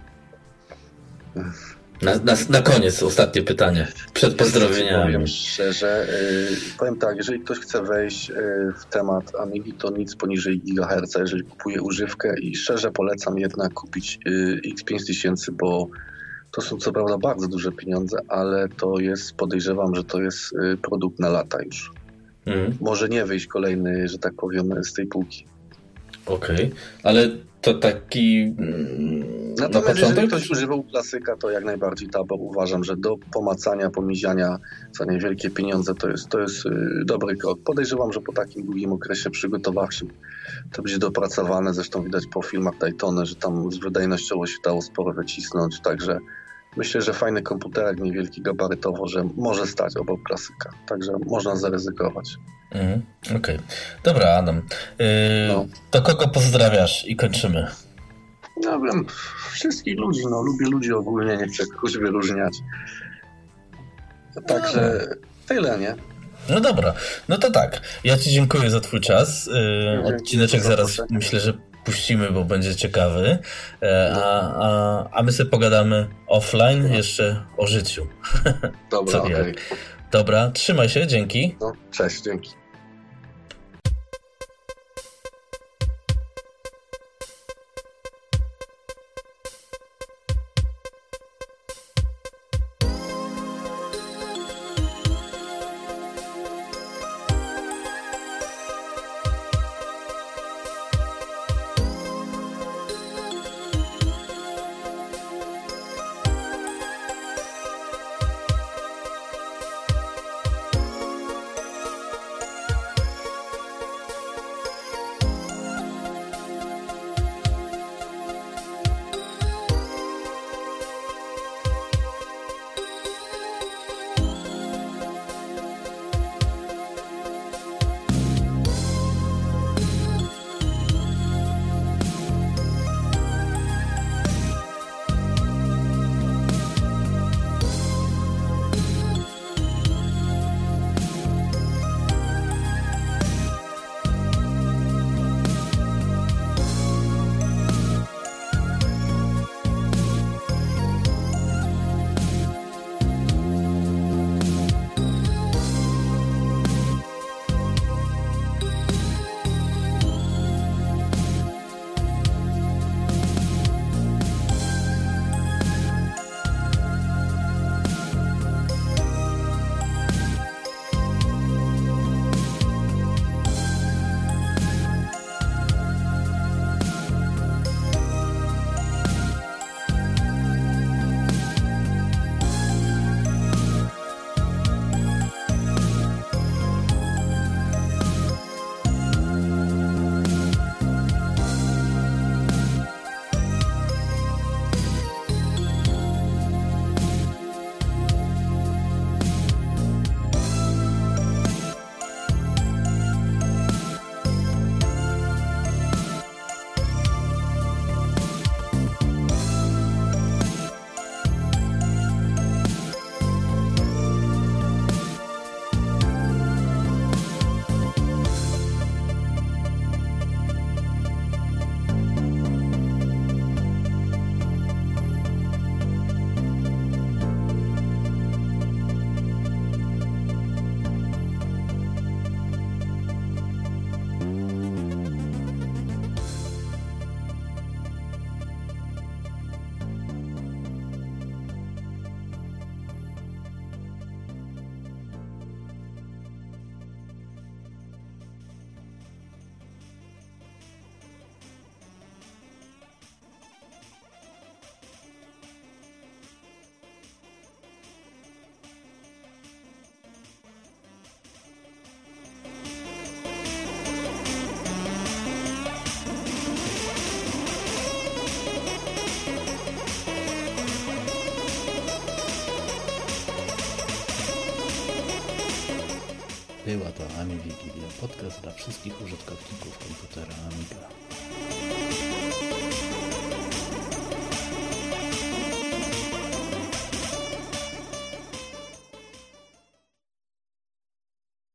Na, na, na koniec ostatnie pytanie, przed pozdrowieniami. Powiem szczerze, yy, powiem tak, jeżeli ktoś chce wejść yy, w temat Amigi, to nic poniżej GHz, jeżeli kupuje używkę i szczerze polecam jednak kupić yy, X5000, bo to są co prawda bardzo duże pieniądze, ale to jest, podejrzewam, że to jest y, produkt na lata już. Mhm. Może nie wyjść kolejny, że tak powiem, z tej półki. Okej, okay. ale to taki mm, Natomiast na początek... jeżeli ktoś używał klasyka, to jak najbardziej tabor uważam, że do pomacania, pomiziania za niewielkie pieniądze to jest, to jest y, dobry krok. Podejrzewam, że po takim długim okresie przygotowawczym to będzie dopracowane. Zresztą widać po filmach Daytona, że tam z wydajnościowo się dało sporo wycisnąć, także myślę, że fajny komputerek, niewielki gabarytowo, że może stać obok klasyka. Także można zaryzykować. Mhm, Okej. Okay. Dobra, Adam. Yy, no. To kogo pozdrawiasz i kończymy? No wiem, wszystkich ludzi, no lubię ludzi ogólnie, nie chcę kogoś wyróżniać. Także no. tyle, nie? No dobra, no to tak. Ja Ci dziękuję za Twój czas. Yy, odcineczek zaraz myślę, że puścimy, bo będzie ciekawy. E, a, a, a my sobie pogadamy offline jeszcze o życiu. Dobra, okay. Dobra, trzymaj się, dzięki. No, cześć, dzięki.